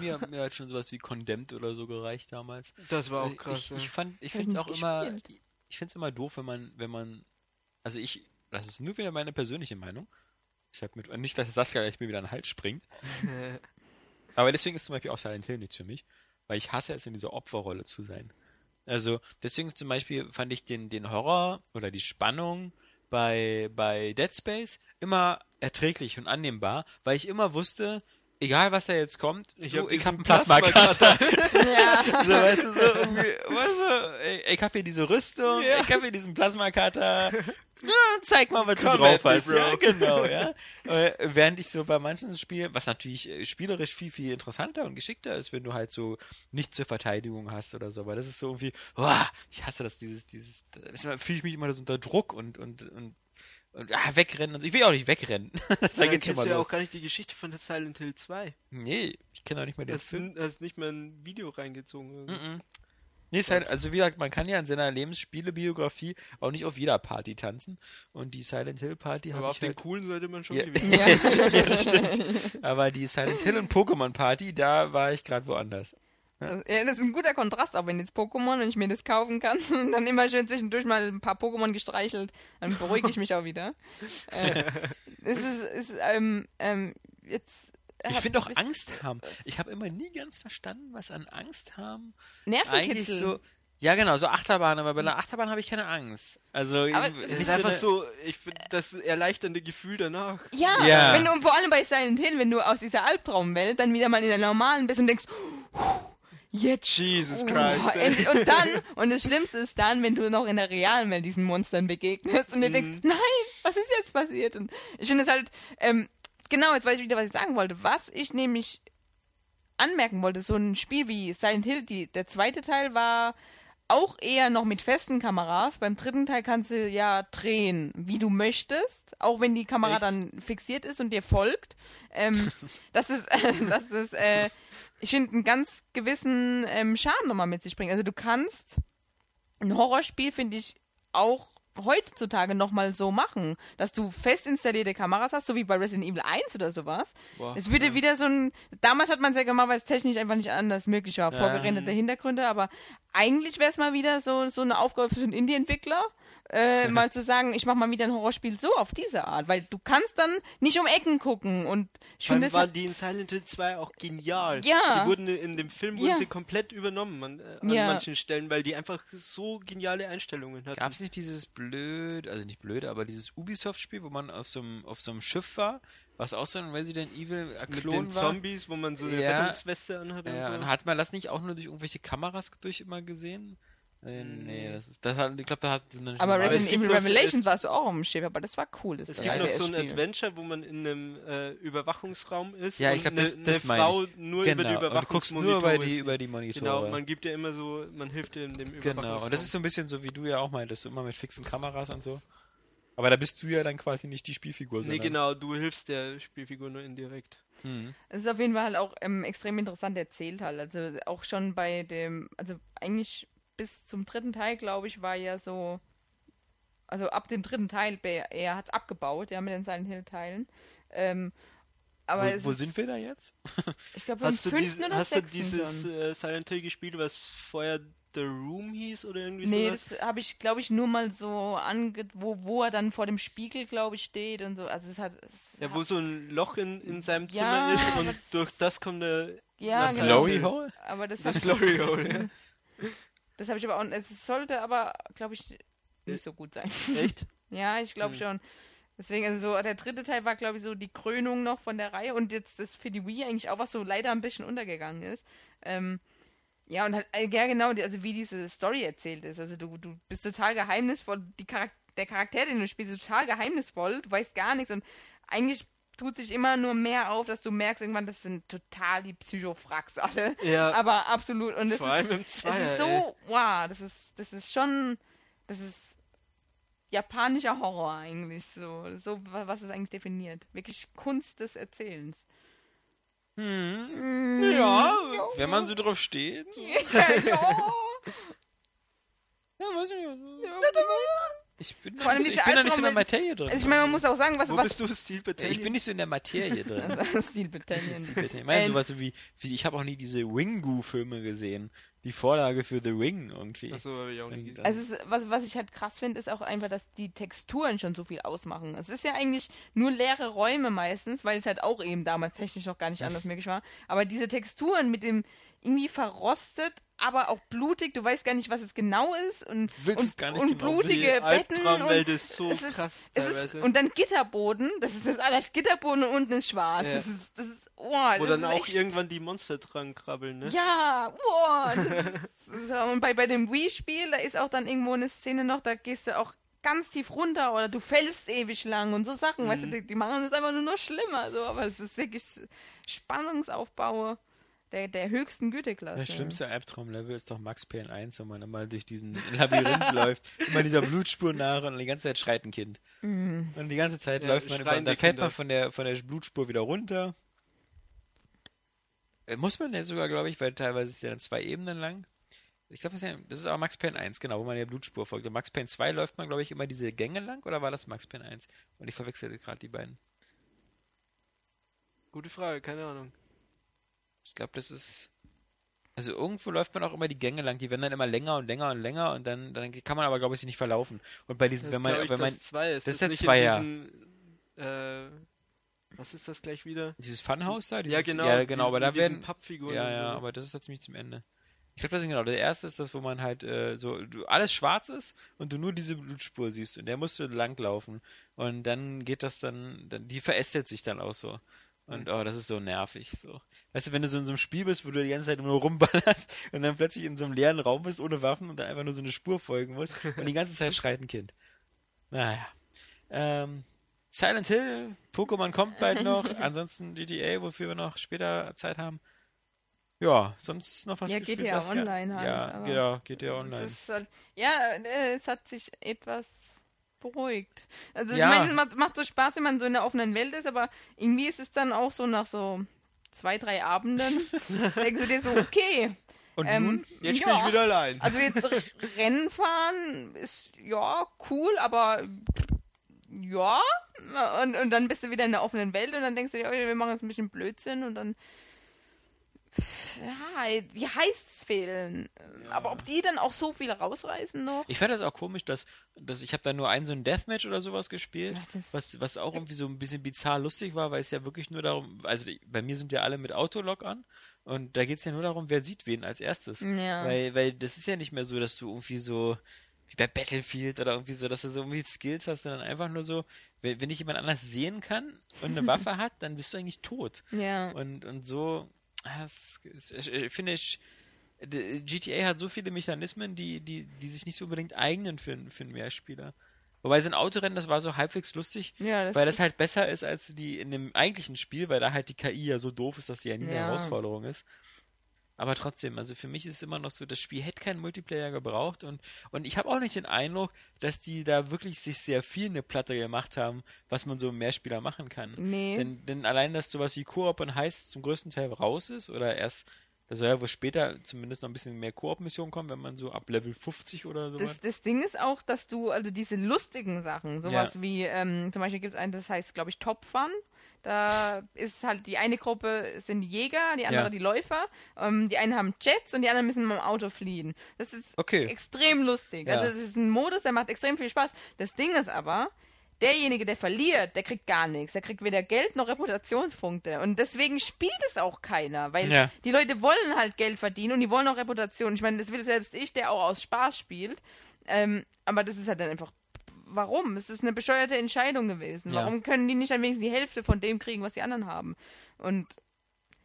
Mir, mir hat schon sowas wie Condemned oder so gereicht damals. Das war auch krass. ich, ja. ich fand, ich finde es auch immer, ich finde es immer doof, wenn man, wenn man, also ich, das ist nur wieder meine persönliche Meinung. Ich habe mit, nicht, dass Saskia gleich mir wieder an den Hals springt. Aber deswegen ist zum Beispiel auch Silent Hill nichts für mich, weil ich hasse es, in dieser Opferrolle zu sein. Also deswegen zum Beispiel fand ich den, den Horror oder die Spannung bei, bei Dead Space immer erträglich und annehmbar, weil ich immer wusste, egal was da jetzt kommt, Ich ich, hab einen Plasmakater. Ja. so, weißt du, so irgendwie, weißt du, ich, ich hab hier diese Rüstung, Ja. ich hab hier diesen Plasmakater. Ja, zeig mal, was du Come drauf at me, hast. bro. Ja, genau, ja. Äh, Während ich so bei manchen Spielen, was natürlich äh, spielerisch viel, viel interessanter und geschickter ist, wenn du halt so nicht zur Verteidigung hast oder so, weil das ist so irgendwie, oh, ich hasse das, dieses, dieses, da fühle ich mich immer so unter Druck und, und, und, und ah, wegrennen und so. Ich will auch nicht wegrennen. da Dann geht's schon mal du ja los. auch gar nicht die Geschichte von Silent Hill 2. Nee, ich kenne auch nicht mal den Hast, Film. hast nicht mal ein Video reingezogen. irgendwie. Mhm. Nee, ist halt, also wie gesagt, man kann ja in seiner Lebensspielebiografie auch nicht auf jeder Party tanzen. Und die Silent Hill Party Aber habe auf ich den halt, coolen sollte man schon Ja. gewesen. Ja. ja, das stimmt. Aber die Silent Hill und Pokémon Party, da war ich gerade woanders. Ja, das ist ein guter Kontrast, auch wenn jetzt Pokémon und ich mir das kaufen kann und dann immer schön zwischendurch mal ein paar Pokémon gestreichelt, dann beruhige ich mich auch wieder. Äh, es ist, ist ähm, ähm, jetzt. Ich finde auch Angst haben. Ich habe immer nie ganz verstanden, was an Angst haben Nervenkitzel. eigentlich so. Ja, genau, so Achterbahn, aber bei einer Achterbahn habe ich keine Angst. Also, Aber es ist so einfach eine- so, ich finde das erleichternde Gefühl danach. Ja, Ja. Wenn du, und vor allem bei Silent Hill, wenn du aus dieser Albtraumwelt dann wieder mal in der normalen bist und denkst, jetzt. Jesus oh, Christ. ey. endlich. Und dann, und das Schlimmste ist dann, wenn du noch in der realen Welt diesen Monstern begegnest und du Mhm. denkst, nein, was ist jetzt passiert? Und ich finde es halt, ähm, genau, jetzt weiß ich wieder, was ich sagen wollte. Was ich nämlich anmerken wollte, so ein Spiel wie Silent Hill, die, der zweite Teil war auch eher noch mit festen Kameras. Beim dritten Teil kannst du ja drehen, wie du möchtest, auch wenn die Kamera Echt? dann fixiert ist und dir folgt. Ähm, das ist, das ist, äh, ich finde, einen ganz gewissen ähm, Charme nochmal mit sich bringen. Also du kannst ein Horrorspiel, finde ich, auch heutzutage nochmal so machen, dass du fest installierte Kameras hast, so wie bei Resident Evil 1 oder sowas. Boah, es würde wieder so ein, damals hat man es ja gemacht, weil es technisch einfach nicht anders möglich war, Ja. vorgerenderte Hintergründe, aber eigentlich wäre es mal wieder so, so eine Aufgabe für so einen Indie-Entwickler, äh, mal zu sagen, ich mache mal wieder ein Horrorspiel so auf diese Art, weil du kannst dann nicht um Ecken gucken und ich finde es waren hat, die in Silent Hill 2 auch genial. Ja. Die wurden in dem Film wurden Ja. sie komplett übernommen an, äh, an Ja. manchen Stellen, weil die einfach so geniale Einstellungen hatten. Gab es nicht dieses blöd, also nicht blöd, aber dieses Ubisoft-Spiel, wo man auf so, einem, auf so einem Schiff war, was auch so ein Resident Mit Evil-Klon den war? Zombies, wo man so eine Ja. Rettungsweste anhat und Ja, so. und hat man das nicht auch nur durch irgendwelche Kameras durch immer gesehen? Äh, nee, das ist, das hat, ich glaube, da hat so eine aber es Resident Evil Revelations es- warst du auch am Schiff, aber das war cool. Das es gibt noch so ein. Adventure, wo man in einem äh, Überwachungsraum ist Ja, ich und glaub, eine, das- das eine meine Frau ich. nur über die genau, und du guckst nur über Überwachungsmonitore die, über die Monitore. Genau, man gibt ja immer so, man hilft in dem Überwachungsraum. Genau, und das ist so ein bisschen so, wie du ja auch meintest, so immer mit fixen Kameras und so. Aber da bist du ja dann quasi nicht die Spielfigur. Nee, genau, du hilfst der Spielfigur nur indirekt. Hm. Es ist auf jeden Fall halt auch ähm, extrem interessant erzählt halt. Also auch schon bei dem, also eigentlich bis zum dritten Teil, glaube ich, war ja so, also ab dem dritten Teil, er hat es abgebaut, ja, mit den Silent Hill Teilen. Ähm, aber wo wo ist, sind wir da jetzt? Ich glaube, im Hast du, fünften dies, oder hast du dieses äh, Silent Hill gespielt, was vorher The Room hieß oder irgendwie Nee, sowas? das habe ich, glaube ich, nur mal so ange... Wo, wo er dann vor dem Spiegel, glaube ich, steht und so. Also es hat... Es Ja, hat wo so ein Loch in, in seinem Ja, Zimmer ist und durch das kommt der Ja, genau. Glory. Hole? aber das, Das hab- Glory Hole, ja. das habe ich aber auch... Es sollte aber, glaube ich, nicht so gut sein. Echt? Ja, ich glaube Hm. schon. Deswegen, also so, der dritte Teil war, glaube ich, so die Krönung noch von der Reihe und jetzt das für die Wii eigentlich auch, was so leider ein bisschen untergegangen ist. Ähm, ja, und halt, äh, ja genau, also wie diese Story erzählt ist. Also du, du bist total geheimnisvoll, die Charak der Charakter, den du spielst, ist total geheimnisvoll, du weißt gar nichts und eigentlich tut sich immer nur mehr auf, dass du merkst irgendwann, das sind total die Psychofracks alle. Ja. Aber absolut. Und ist, es Zweier, ist so, ey. wow, das ist, das ist schon, das ist japanischer Horror eigentlich so. So, wa- was es eigentlich definiert. Wirklich Kunst des Erzählens. Hm. Ja, wenn man so drauf steht. So. Ja, ja. Ja, weiß ich nicht. Ich bin, Vor allem nicht, ich bin da nicht so in der Materie drin. Also ich meine, man muss auch sagen, was, Wo was bist du, Steel Battalion? ich bin nicht so in der Materie drin. Steel Battalion. Ich meine, sowas wie, wie ich habe auch nie diese Wingu-Filme gesehen. Die Vorlage für The Ring irgendwie. Achso, habe ich auch nie gesehen. Also es, ist- was, was ich halt krass finde, ist auch einfach, dass die Texturen schon so viel ausmachen. Es ist ja eigentlich nur leere Räume meistens, weil es halt auch eben damals technisch noch gar nicht anders möglich war. Aber diese Texturen mit dem irgendwie verrostet, aber auch blutig. Du weißt gar nicht, was es genau ist. Und, Willst und, gar nicht und genau blutige Betten. Und, so ist, krass ist, und dann Gitterboden. Das ist das alles Gitterboden und unten ist schwarz. Ja. Das ist, das ist, oh, Wo dann auch echt, irgendwann die Monster dran krabbeln, ne? Ja, das ist- so, und bei, bei dem Wii-Spiel, da ist auch dann irgendwo eine Szene noch, da gehst du auch ganz tief runter oder du fällst ewig lang und so Sachen, weißt du, Mhm. die, die machen es einfach nur noch schlimmer, so, aber es ist wirklich Spannungsaufbau der, der höchsten Güteklasse. Das schlimmste Albtraumlevel ist doch Max Payne 1, wo man immer durch diesen Labyrinth läuft, immer dieser Blutspur nach und die ganze Zeit schreit ein Kind. Mhm. Und die ganze Zeit Ja, läuft man, schreien da fällt Kinder. man von der, von der Blutspur wieder runter. Äh, Muss man ja sogar, glaube ich, weil teilweise ist ja dann zwei Ebenen lang. Ich glaube, das, ist ja, das ist auch Max Payne 1, genau, wo man der Blutspur folgt. Und Max Payne 2 läuft man, glaube ich, immer diese Gänge lang, oder war das Max Payne 1? Und ich verwechselte gerade die beiden. Gute Frage, keine Ahnung. Ich glaube, das ist. Also irgendwo läuft man auch immer die Gänge lang, die werden dann immer länger und länger und länger und dann, dann kann man aber, glaube ich, sie nicht verlaufen. Und bei diesen, Das wenn ist, man, ich, wenn man das zwei ist. das ist der Zweier. diesen, Äh, was ist das gleich wieder? dieses Funhouse da, dieses, ja, genau. ja, genau, aber da werden, Pappfiguren ja, ja, so. aber das ist halt ziemlich zum Ende. Ich glaube, das ist genau. Der erste ist das, wo man halt äh, so du, alles schwarz ist und du nur diese Blutspur siehst und der musst du langlaufen und dann geht das dann, dann die verästelt sich dann auch so. Und oh, das ist so nervig. So. Weißt du, wenn du so in so einem Spiel bist, wo du die ganze Zeit nur rumballerst und dann plötzlich in so einem leeren Raum bist ohne Waffen und da einfach nur so eine Spur folgen musst und die ganze Zeit schreit ein Kind. Naja. Ähm, Silent Hill, Pokémon kommt bald noch, ansonsten GTA, wofür wir noch später Zeit haben. Ja, sonst noch was Ja, gespielt, GTA Saskia? Online halt, Ja, genau, GTA Online. Ist halt, ja, äh, es hat sich etwas beruhigt. Also ich Ja. meine, es macht, macht so Spaß, wenn man so in der offenen Welt ist, aber irgendwie ist es dann auch so nach so zwei, drei Abenden, denkst du dir so, okay. Und ähm, nun? Jetzt ja, spiele ich wieder allein. Also jetzt Rennen fahren ist ja cool, aber ja. Und, und dann bist du wieder in der offenen Welt und dann denkst du dir, oh, wir machen jetzt ein bisschen Blödsinn und dann ja, die Heists fehlen. Aber ob die dann auch so viel rausreißen noch? Ich fand das auch komisch, dass, dass ich habe da nur ein so ein Deathmatch oder sowas gespielt, Ja, was, was auch irgendwie so ein bisschen bizarr lustig war, weil es ja wirklich nur darum, also bei mir sind ja alle mit Autolog an und da geht es ja nur darum, wer sieht wen als erstes. Ja. Weil, weil das ist ja nicht mehr so, dass du irgendwie so wie bei Battlefield oder irgendwie so, dass du so irgendwie Skills hast, sondern einfach nur so, wenn, wenn dich jemand anders sehen kann und eine Waffe hat, dann bist du eigentlich tot. Ja. Und, und so, ah, es, es, ich finde ich, GTA hat so viele Mechanismen, die, die, die sich nicht so unbedingt eignen für, für einen Mehrspieler. Wobei so ein Autorennen, das war so halbwegs lustig, Ja, das weil das halt besser ist als die in dem eigentlichen Spiel, weil da halt die KI ja so doof ist, dass die ja nie eine Ja. Herausforderung ist. Aber trotzdem, also für mich ist es immer noch so, das Spiel hätte keinen Multiplayer gebraucht und, und ich habe auch nicht den Eindruck, dass die da wirklich sich sehr viel eine Platte gemacht haben, was man so im Mehrspieler machen kann. Nee. Denn, denn allein, dass sowas wie Koop und Heist zum größten Teil raus ist oder erst, da soll ja wohl später zumindest noch ein bisschen mehr Koop-Missionen kommen, wenn man so ab Level 50 oder so Das, das Ding ist auch, dass du, also diese lustigen Sachen, sowas Ja. wie, ähm, zum Beispiel gibt es einen, das heißt, glaube ich, Top Fun. Da ist halt die eine Gruppe sind die Jäger, die andere Ja. die Läufer. Ähm, die einen haben Jets und die anderen müssen mit dem Auto fliehen. Das ist Okay. extrem lustig. Ja. Also das ist ein Modus, der macht extrem viel Spaß. Das Ding ist aber, derjenige, der verliert, der kriegt gar nichts. Der kriegt weder Geld noch Reputationspunkte. Und deswegen spielt es auch keiner, weil Ja. die Leute wollen halt Geld verdienen und die wollen auch Reputation. Ich meine, das will selbst ich, der auch aus Spaß spielt. Ähm, aber das ist halt dann einfach. Warum? Es ist eine bescheuerte Entscheidung gewesen. Ja. Warum können die nicht dann wenigstens die Hälfte von dem kriegen, was die anderen haben? Und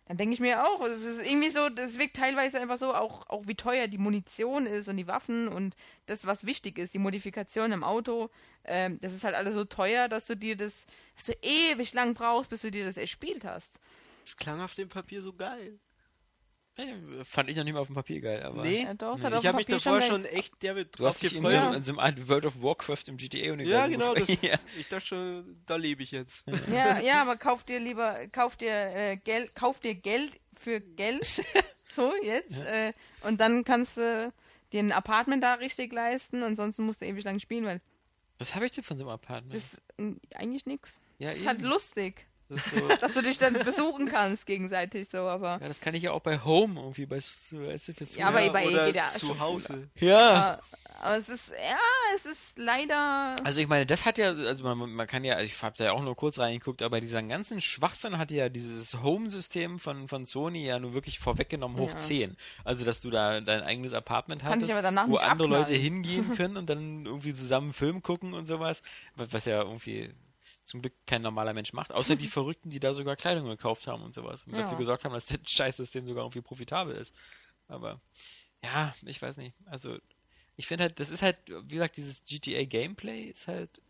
dann denke ich mir auch, es ist irgendwie so, das wirkt teilweise einfach so, auch, auch wie teuer die Munition ist und die Waffen und das, was wichtig ist, die Modifikation im Auto, ähm, das ist halt alles so teuer, dass du dir das, dass du ewig lang brauchst, bis du dir das erspielt hast. Das klang auf dem Papier so geil. Fand ich noch nicht mal auf dem Papier geil, aber. Nee, Ja, doch, Nee. ich habe mich davor schon echt derbe Du drauf hast dich in so, Ja. einem- in so einem Art World of Warcraft im GTA-Universum Ja, genau, das. Ja. ich dachte schon, da lebe ich jetzt. Ja, ja, aber kauf dir lieber, kauf dir äh, Geld, kauf dir Geld für Geld. so, jetzt. Äh, und dann kannst du dir ein Apartment da richtig leisten, ansonsten musst du ewig lang spielen, weil Was habe ich denn von so einem Apartment? das ist äh, eigentlich nix. Ja, das ist halt eben. lustig, Das so, dass du dich dann besuchen kannst gegenseitig so, aber ja, das kann ich ja auch bei Home irgendwie, bei, weißt du, fürs Ja, aber ja, bei oder GTA zu Hause. Ja. äh, Aber es ist, ja, es ist leider. Also ich meine, das hat ja, also man, man kann ja, ich habe da ja auch nur kurz reingeguckt, aber dieser ganzen Schwachsinn hat ja dieses Home-System von, von Sony ja nur wirklich vorweggenommen hoch Ja. 10. Also dass du da dein eigenes Apartment hattest, danach wo andere Leute abknallen. hingehen können und dann irgendwie zusammen einen Film gucken und sowas, wa- was ja irgendwie zum Glück kein normaler Mensch macht, außer die Verrückten, die da sogar Kleidung gekauft haben und sowas und Ja. dafür gesorgt haben, dass der Scheißsystem sogar irgendwie profitabel ist. Aber ja, ich weiß nicht. Also ich finde halt, das ist halt, wie gesagt, dieses GTA Gameplay ist halt,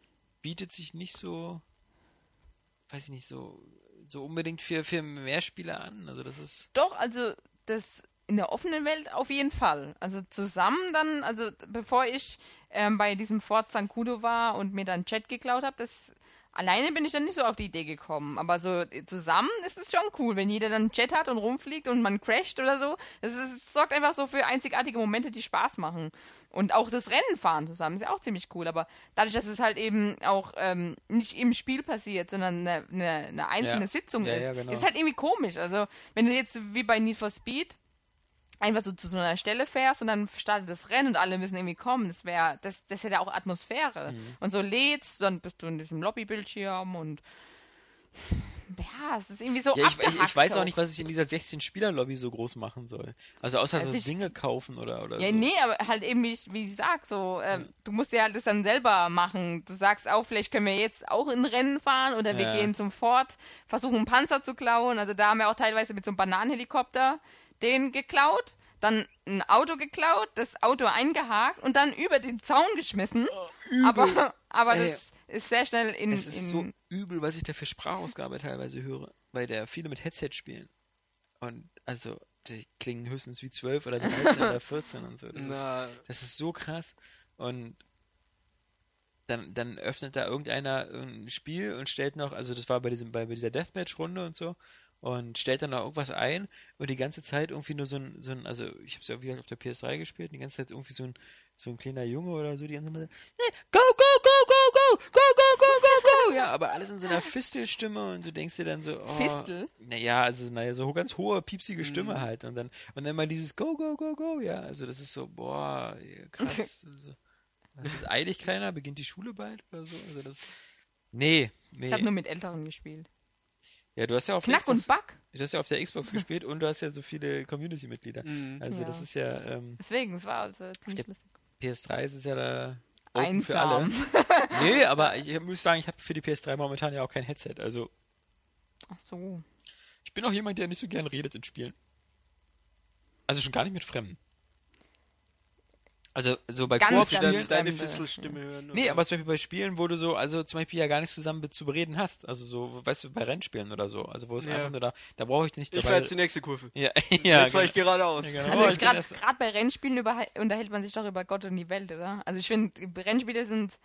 bietet sich nicht so, weiß ich nicht, so, so unbedingt für, für mehr Spieler an. Also das ist, Doch, also das in der offenen Welt auf jeden Fall. Also zusammen dann, also bevor ich ähm, bei diesem Fort Zancudo war und mir dann Chat geklaut habe, das alleine bin ich dann nicht so auf die Idee gekommen. Aber so äh, zusammen ist es schon cool, wenn jeder dann einen Jet hat und rumfliegt und man crasht oder so. Das ist, sorgt einfach so für einzigartige Momente, die Spaß machen. Und auch das Rennen fahren zusammen ist ja auch ziemlich cool. Aber dadurch, dass es halt eben auch ähm, nicht im Spiel passiert, sondern eine, eine, eine einzelne Ja. Sitzung Ja, ist, ja, genau. ist halt irgendwie komisch. Also wenn du jetzt wie bei Need for Speed einfach so zu so einer Stelle fährst und dann startet das Rennen und alle müssen irgendwie kommen, das wäre, das, das hätte auch Atmosphäre. Mhm. Und so lädst, dann bist du in diesem Lobbybildschirm und ja, es ist irgendwie so ja, ich, ich, ich weiß auch nicht, was ich in dieser 16-Spieler-Lobby so groß machen soll. Also außer Also so ich- Dinge kaufen oder, oder Ja, so. nee, aber halt eben, wie ich, wie ich sag, so, ähm, du musst ja halt das dann selber machen. Du sagst auch, vielleicht können wir jetzt auch in Rennen fahren oder wir Ja. gehen zum Fort, versuchen einen Panzer zu klauen. Also da haben wir auch teilweise mit so einem Bananenhelikopter den geklaut, dann ein Auto geklaut, das Auto eingehakt und dann über den Zaun geschmissen. aber aber Ey. das ist sehr schnell in, Es ist in so übel, was ich da für Sprachausgabe teilweise höre, weil da viele mit Headset spielen. Und also, die klingen höchstens wie 12 oder 13 oder 14 und so. Das ist, das ist so krass. Und dann, dann öffnet da irgendeiner ein Spiel und stellt noch, also das war bei diesem, bei dieser Deathmatch-Runde und so, und stellt dann noch irgendwas ein und die ganze Zeit irgendwie nur so ein, so ein also ich habe es ja wie gesagt auf der PS3 gespielt, die ganze Zeit irgendwie so ein, so ein kleiner Junge oder so, die ganze Zeit, nee, go, go, go, go, go, go, go, go, go, go, ja, aber alles in so einer Fistelstimme und du denkst dir dann so, oh, Fistel? naja, also, naja, so ganz hohe, piepsige Stimme Mhm. halt und dann, und dann mal dieses go, go, go, go, ja, also das ist so, boah, krass, also, das ist eilig kleiner, beginnt die Schule bald oder so, also das, nee, nee. Ich habe nur mit Älteren gespielt. Ja, du hast ja auf Knack der und Xbox, Back. du hast ja auf der Xbox gespielt und du hast ja so viele Community-Mitglieder. Mhm. Also das Ja. ist ja ähm, Deswegen, es war also ziemlich lustig. PS3 ist es ja da open für alle. Nee, aber ich muss sagen, ich habe für die PS3 momentan ja auch kein Headset. Also Ach so. ich bin auch jemand, der nicht so gern redet in Spielen. Also schon gar nicht mit Fremden. Also so bei Ganz, Dann ganz Koop-Spielen. deine. Fistelstimme hören. Nee, aber zum Beispiel bei Spielen, wo du so, also zum Beispiel ja gar nichts zusammen zu bereden hast. Also so, weißt du, bei Rennspielen oder so. Also wo es Ja. einfach nur da, da brauche ich nicht ich dabei. fahre jetzt die nächste Kurve. ja, Ja, jetzt fahre ich geradeaus. Ja, genau. Also Oh, ich bin gerade gerade bei Rennspielen überhe- unterhält man sich doch über Gott und die Welt, oder? Also ich finde, Rennspiele sind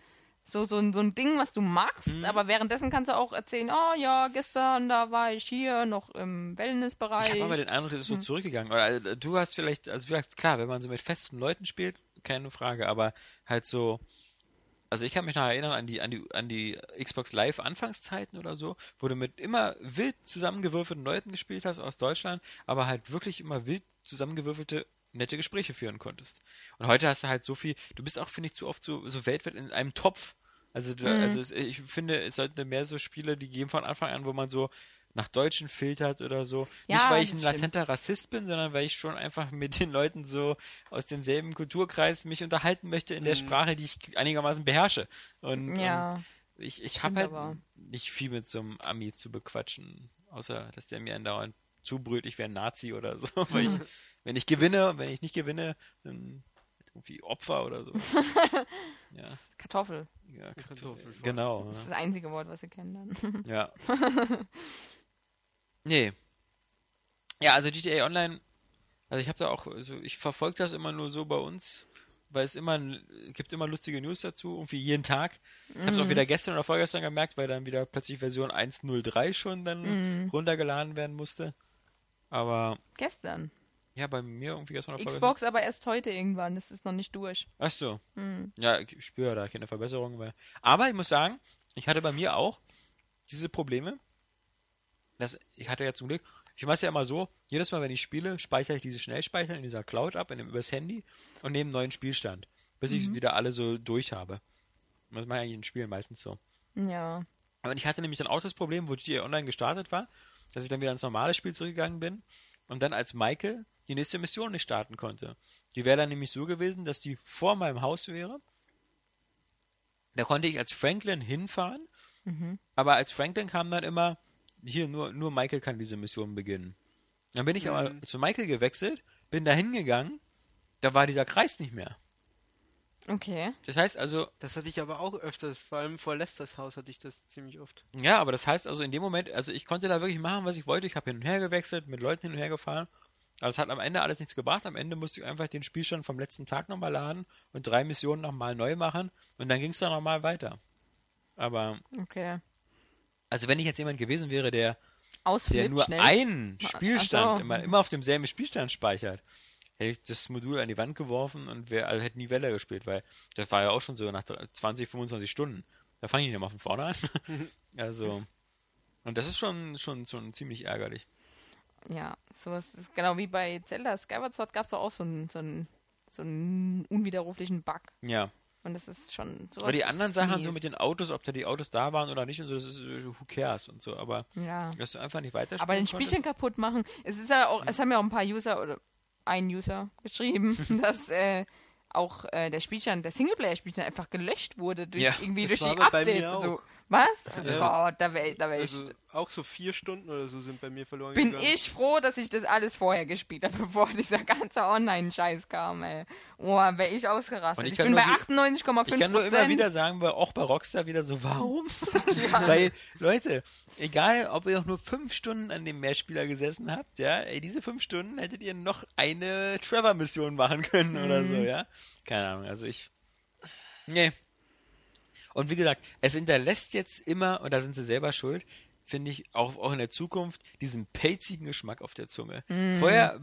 so, so, ein- so ein Ding, was du machst, Mhm. aber währenddessen kannst du auch erzählen, oh ja, gestern, da war ich hier noch im Ich Wellnessbereich. habe aber den Eindruck, das ist so zurückgegangen. Oder äh, du hast vielleicht, also wie gesagt, klar, wenn man so mit festen Leuten spielt, keine Frage, aber halt so, also ich kann mich noch erinnern an die, an die, an die Xbox Live Anfangszeiten oder so, wo du mit immer wild zusammengewürfelten Leuten gespielt hast aus Deutschland, aber halt wirklich immer wild zusammengewürfelte nette Gespräche führen konntest. Und heute hast du halt so viel, du bist auch, finde ich, zu oft so, so weltweit in einem Topf. Also, du, also es, ich finde, es sollten mehr so Spiele, die geben von Anfang an, wo man so nach Deutschen filtert oder so. Ja, Nicht, weil ich ein stimmt. latenter Rassist bin, sondern weil ich schon einfach mit den Leuten so aus demselben Kulturkreis mich unterhalten möchte in der Mhm. Sprache, die ich einigermaßen beherrsche. Und, ja, und ich, ich habe halt aber. nicht viel mit so einem Ami zu bequatschen, außer dass der mir andauernd zubrüllt, ich wäre ein Nazi oder so. Weil ich, wenn ich gewinne und wenn ich nicht gewinne, dann irgendwie Opfer oder so. ja, Kartoffel. ja Kartoffel. genau. Das ist das einzige Wort, was sie kennen dann. Ja. Nee. Ja, also GTA Online, also ich habe da auch, also ich verfolge das immer nur so bei uns, weil es immer gibt immer lustige News dazu, irgendwie jeden Tag. Ich habe es auch wieder gestern oder vorgestern gemerkt, weil dann wieder plötzlich Version 1.03 schon dann runtergeladen werden musste. Aber Gestern. ja, bei mir irgendwie gestern oder vorgestern. Xbox aber erst heute irgendwann, das ist noch nicht durch. Ach so. Hm. Ja, ich spüre da keine Verbesserung mehr. Aber ich muss sagen, ich hatte bei mir auch diese Probleme. Das, ich hatte ja zum Glück, ich mache es ja immer so, jedes Mal, wenn ich spiele, speichere ich diese Schnellspeicher in dieser Cloud ab, in dem, übers Handy und nehme einen neuen Spielstand. bis ich wieder alle so durch habe. Das mache ich eigentlich in Spielen meistens so. Ja. Und ich hatte nämlich dann auch das Problem, wo GTA Online gestartet war, dass ich dann wieder ins normale Spiel zurückgegangen bin und dann als Michael die nächste Mission nicht starten konnte. Die wäre dann nämlich so gewesen, dass die vor meinem Haus wäre. Da konnte ich als Franklin hinfahren, aber als Franklin kam dann immer, hier, nur, nur Michael kann diese Mission beginnen. Dann bin ich aber Mhm. zu Michael gewechselt, bin da hingegangen, da war dieser Kreis nicht mehr. Okay. Das heißt also, Das hatte ich aber auch öfters, vor allem vor Lesters Haus hatte ich das ziemlich oft. Ja, aber das heißt also in dem Moment, also ich konnte da wirklich machen, was ich wollte. Ich habe hin und her gewechselt, mit Leuten hin und her gefahren. Aber es hat am Ende alles nichts gebracht. Am Ende musste ich einfach den Spielstand vom letzten Tag nochmal laden und drei Missionen nochmal neu machen und dann ging es dann nochmal weiter. Aber, Okay. Also wenn ich jetzt jemand gewesen wäre, der, der nur schnell. einen Spielstand so. immer, immer auf demselben Spielstand speichert, hätte ich das Modul an die Wand geworfen und wär, also hätte nie Welle gespielt, weil das war ja auch schon so nach 20, 25 Stunden. Da fange ich nicht mal von vorne an. also, und das ist schon, schon, schon ziemlich ärgerlich. Ja, sowas ist genau wie bei Zelda Skyward Sword gab es auch so einen, so einen, so einen unwiderruflichen Bug. Ja. Und das ist schon sowas. Aber die anderen Sachen, mies. so mit den Autos, ob da die Autos da waren oder nicht und so, das ist äh, who cares und so. Aber Ja. dass du einfach nicht weiterspielen Aber den Spielchen kaputt machen. Es ist ja auch, es haben ja auch ein paar User oder ein User geschrieben, dass äh, auch äh, der Spielstand, der Singleplayer-Spielstand einfach gelöscht wurde durch Ja, irgendwie durch die Updates. so. Was? Ja. Boah, da wäre da wär ich. Also auch so vier Stunden oder so sind bei mir verloren bin gegangen. ich froh, dass ich das alles vorher gespielt habe, bevor dieser ganze Online-Scheiß kam, ey. Oh, wäre ich ausgerastet. Ich ich, kann bin nur bei wie- 98,5 Ich kann nur immer wieder sagen, weil auch bei Rockstar wieder so, warum? Weil, Leute, egal ob ihr auch nur fünf Stunden an dem Mehrspieler gesessen habt, ja, ey, diese fünf Stunden hättet ihr noch eine Trevor-Mission machen können oder so, ja. Keine Ahnung, also ich. Nee. Und wie gesagt, es hinterlässt jetzt immer, und da sind sie selber schuld, finde ich, auch, auch in der Zukunft, diesen pelzigen Geschmack auf der Zunge. Vorher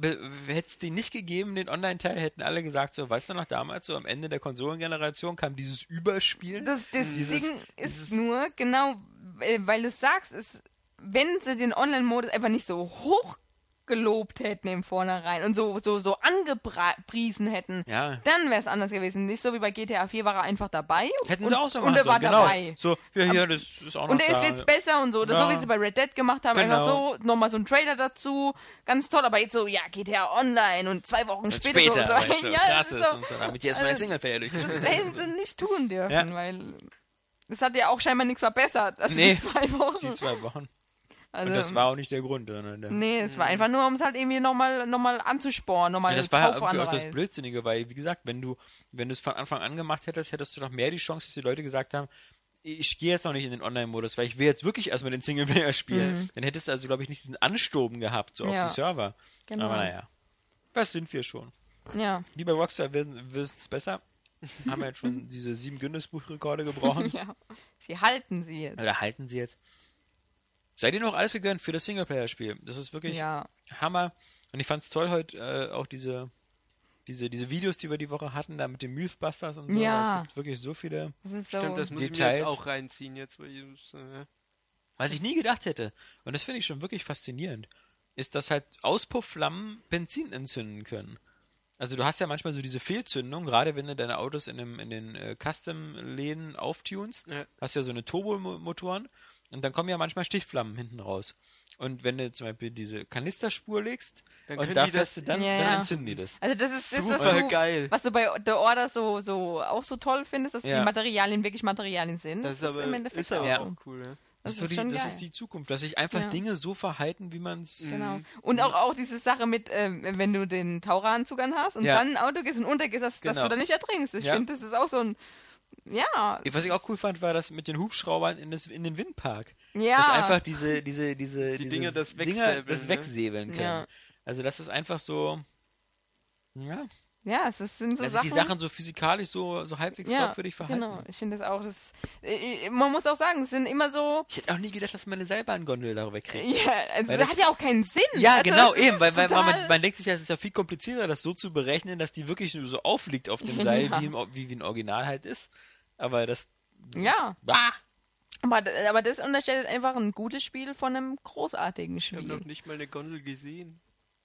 hätte es den nicht gegeben, den Online-Teil, hätten alle gesagt, so, weißt du noch, damals, so am Ende der Konsolengeneration kam dieses Überspielen. Das, das Dieses- Ding ist dieses- nur, genau, äh, weil du sagst, ist, wenn sie den Online-Modus einfach nicht so hoch gelobt hätten im Vornherein und so, so, so angepriesen hätten, Ja. dann wäre es anders gewesen. Nicht so wie bei GTA 4 war er einfach dabei. Hätten und, sie auch so Und machen er war genau. dabei. So, ja, hier, das ist auch noch Und er ist jetzt besser und so. Das Ja. So wie sie bei Red Dead gemacht haben. Genau. Einfach so, nochmal so ein Trailer dazu. Ganz toll. Aber jetzt so, ja, GTA Online und zwei Wochen Und später, später, so. weißt du, ja, krass das ist so, und so, damit den also, Singleplayer durch. das hätten sie nicht tun dürfen, Ja. weil es hat ja auch scheinbar nichts verbessert. Also Nee, die zwei Wochen. Die zwei Wochen. Also, Und das war auch nicht der Grund. Der, nee, es war einfach nur, um es halt irgendwie nochmal noch mal anzusporen, nochmal Ja, das war ja auch das Blödsinnige, weil, wie gesagt, wenn du, wenn du es von Anfang an gemacht hättest, hättest du doch mehr die Chance, dass die Leute gesagt haben, ich gehe jetzt noch nicht in den Online-Modus, weil ich will jetzt wirklich erstmal den Singleplayer spielen. Dann hättest du also, glaube ich, nicht diesen Ansturm gehabt, so Mhm. Ja. auf die Server. Genau. Aber naja. Was sind wir schon? Ja. Lieber Rockstar wissen es besser. Haben wir jetzt schon diese sieben Guinness-Buchrekorde gebrochen. ja. Sie halten sie jetzt. Oder halten sie jetzt? Seid ihr noch alles gegönnt für das Singleplayer-Spiel? Das ist wirklich Ja. Hammer. Und ich fand es toll heute äh, auch diese, diese, diese Videos, die wir die Woche hatten, da mit den Mythbusters und so. Ja. Es gibt wirklich so viele, Das ist so. Stimmt, das muss ich mir Details. jetzt auch reinziehen, jetzt, äh, was ich nie gedacht hätte. Und das finde ich schon wirklich faszinierend. Ist, dass halt Auspuffflammen Benzin entzünden können. Also du hast ja manchmal so diese Fehlzündung, gerade wenn du deine Autos in, dem, in den äh, Custom-Läden auftunst, Ja. hast ja so eine Turbomotoren und dann kommen ja manchmal Stichflammen hinten raus. Und wenn du zum Beispiel diese Kanisterspur legst Dann und da die das- fährst du dann, Ja, dann ja. entzünden die das. Also das ist das, was Super du, geil. was du bei The Order so, so auch so toll findest, dass Ja. die Materialien wirklich Materialien sind. das ist aber, im Endeffekt ist aber auch Ja. so. auch cool, ja. Das, so ist die, schon das ist die Zukunft, dass sich einfach Ja. Dinge so verhalten, wie man es. Genau. Und auch, auch diese Sache mit, ähm, wenn du den Taucheranzug anhast und Ja. dann ein Auto gehst und untergehst, dass, dass Genau. du da nicht ertrinkst. Ich Ja. finde, das ist auch so ein. Ja. Was ich auch cool fand, war das mit den Hubschraubern in, das, in den Windpark. Ja. Dass einfach diese, diese, diese, Die diese Dinger das Dinger wegsäbeln, das ne? wegsäbeln können. Ja. Also das ist einfach so. Ja, Ja, es ist- sind so dass sich Sachen. die Sachen so physikalisch so, so halbwegs ja, glaubwürdig verhalten. Genau, ich finde das auch. Das, äh, man muss auch sagen, es sind immer so. Ich hätte auch nie gedacht, dass man eine Seilbahngondel darüber kriegt. Ja, also das, das- hat ja auch keinen Sinn. Ja, also, genau, eben, weil, weil man, man, man denkt sich ja, es ist ja viel komplizierter, das so zu berechnen, dass die wirklich nur so aufliegt auf dem Seil, Ja. wie, im, wie, wie ein Original halt ist. Aber das. Ja, Ah, aber, aber das unterstellt einfach ein gutes Spiel von einem großartigen Ich habe Spiel. noch nicht mal eine Gondel gesehen.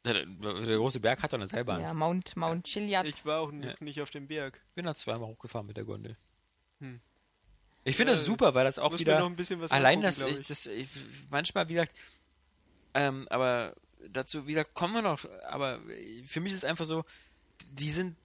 Der, der große Berg hat doch eine Seilbahn. Ja, Mount, Mount Chiliad. Ich war auch Ja. nicht auf dem Berg. bin da zweimal hochgefahren mit der Gondel. Hm. Ich finde Ja, das super, weil das auch wieder noch ein bisschen was allein angucken, das, glaub ich, das ich, manchmal wie gesagt, ähm, aber dazu, wie gesagt, kommen wir noch, aber für mich ist einfach so, die sind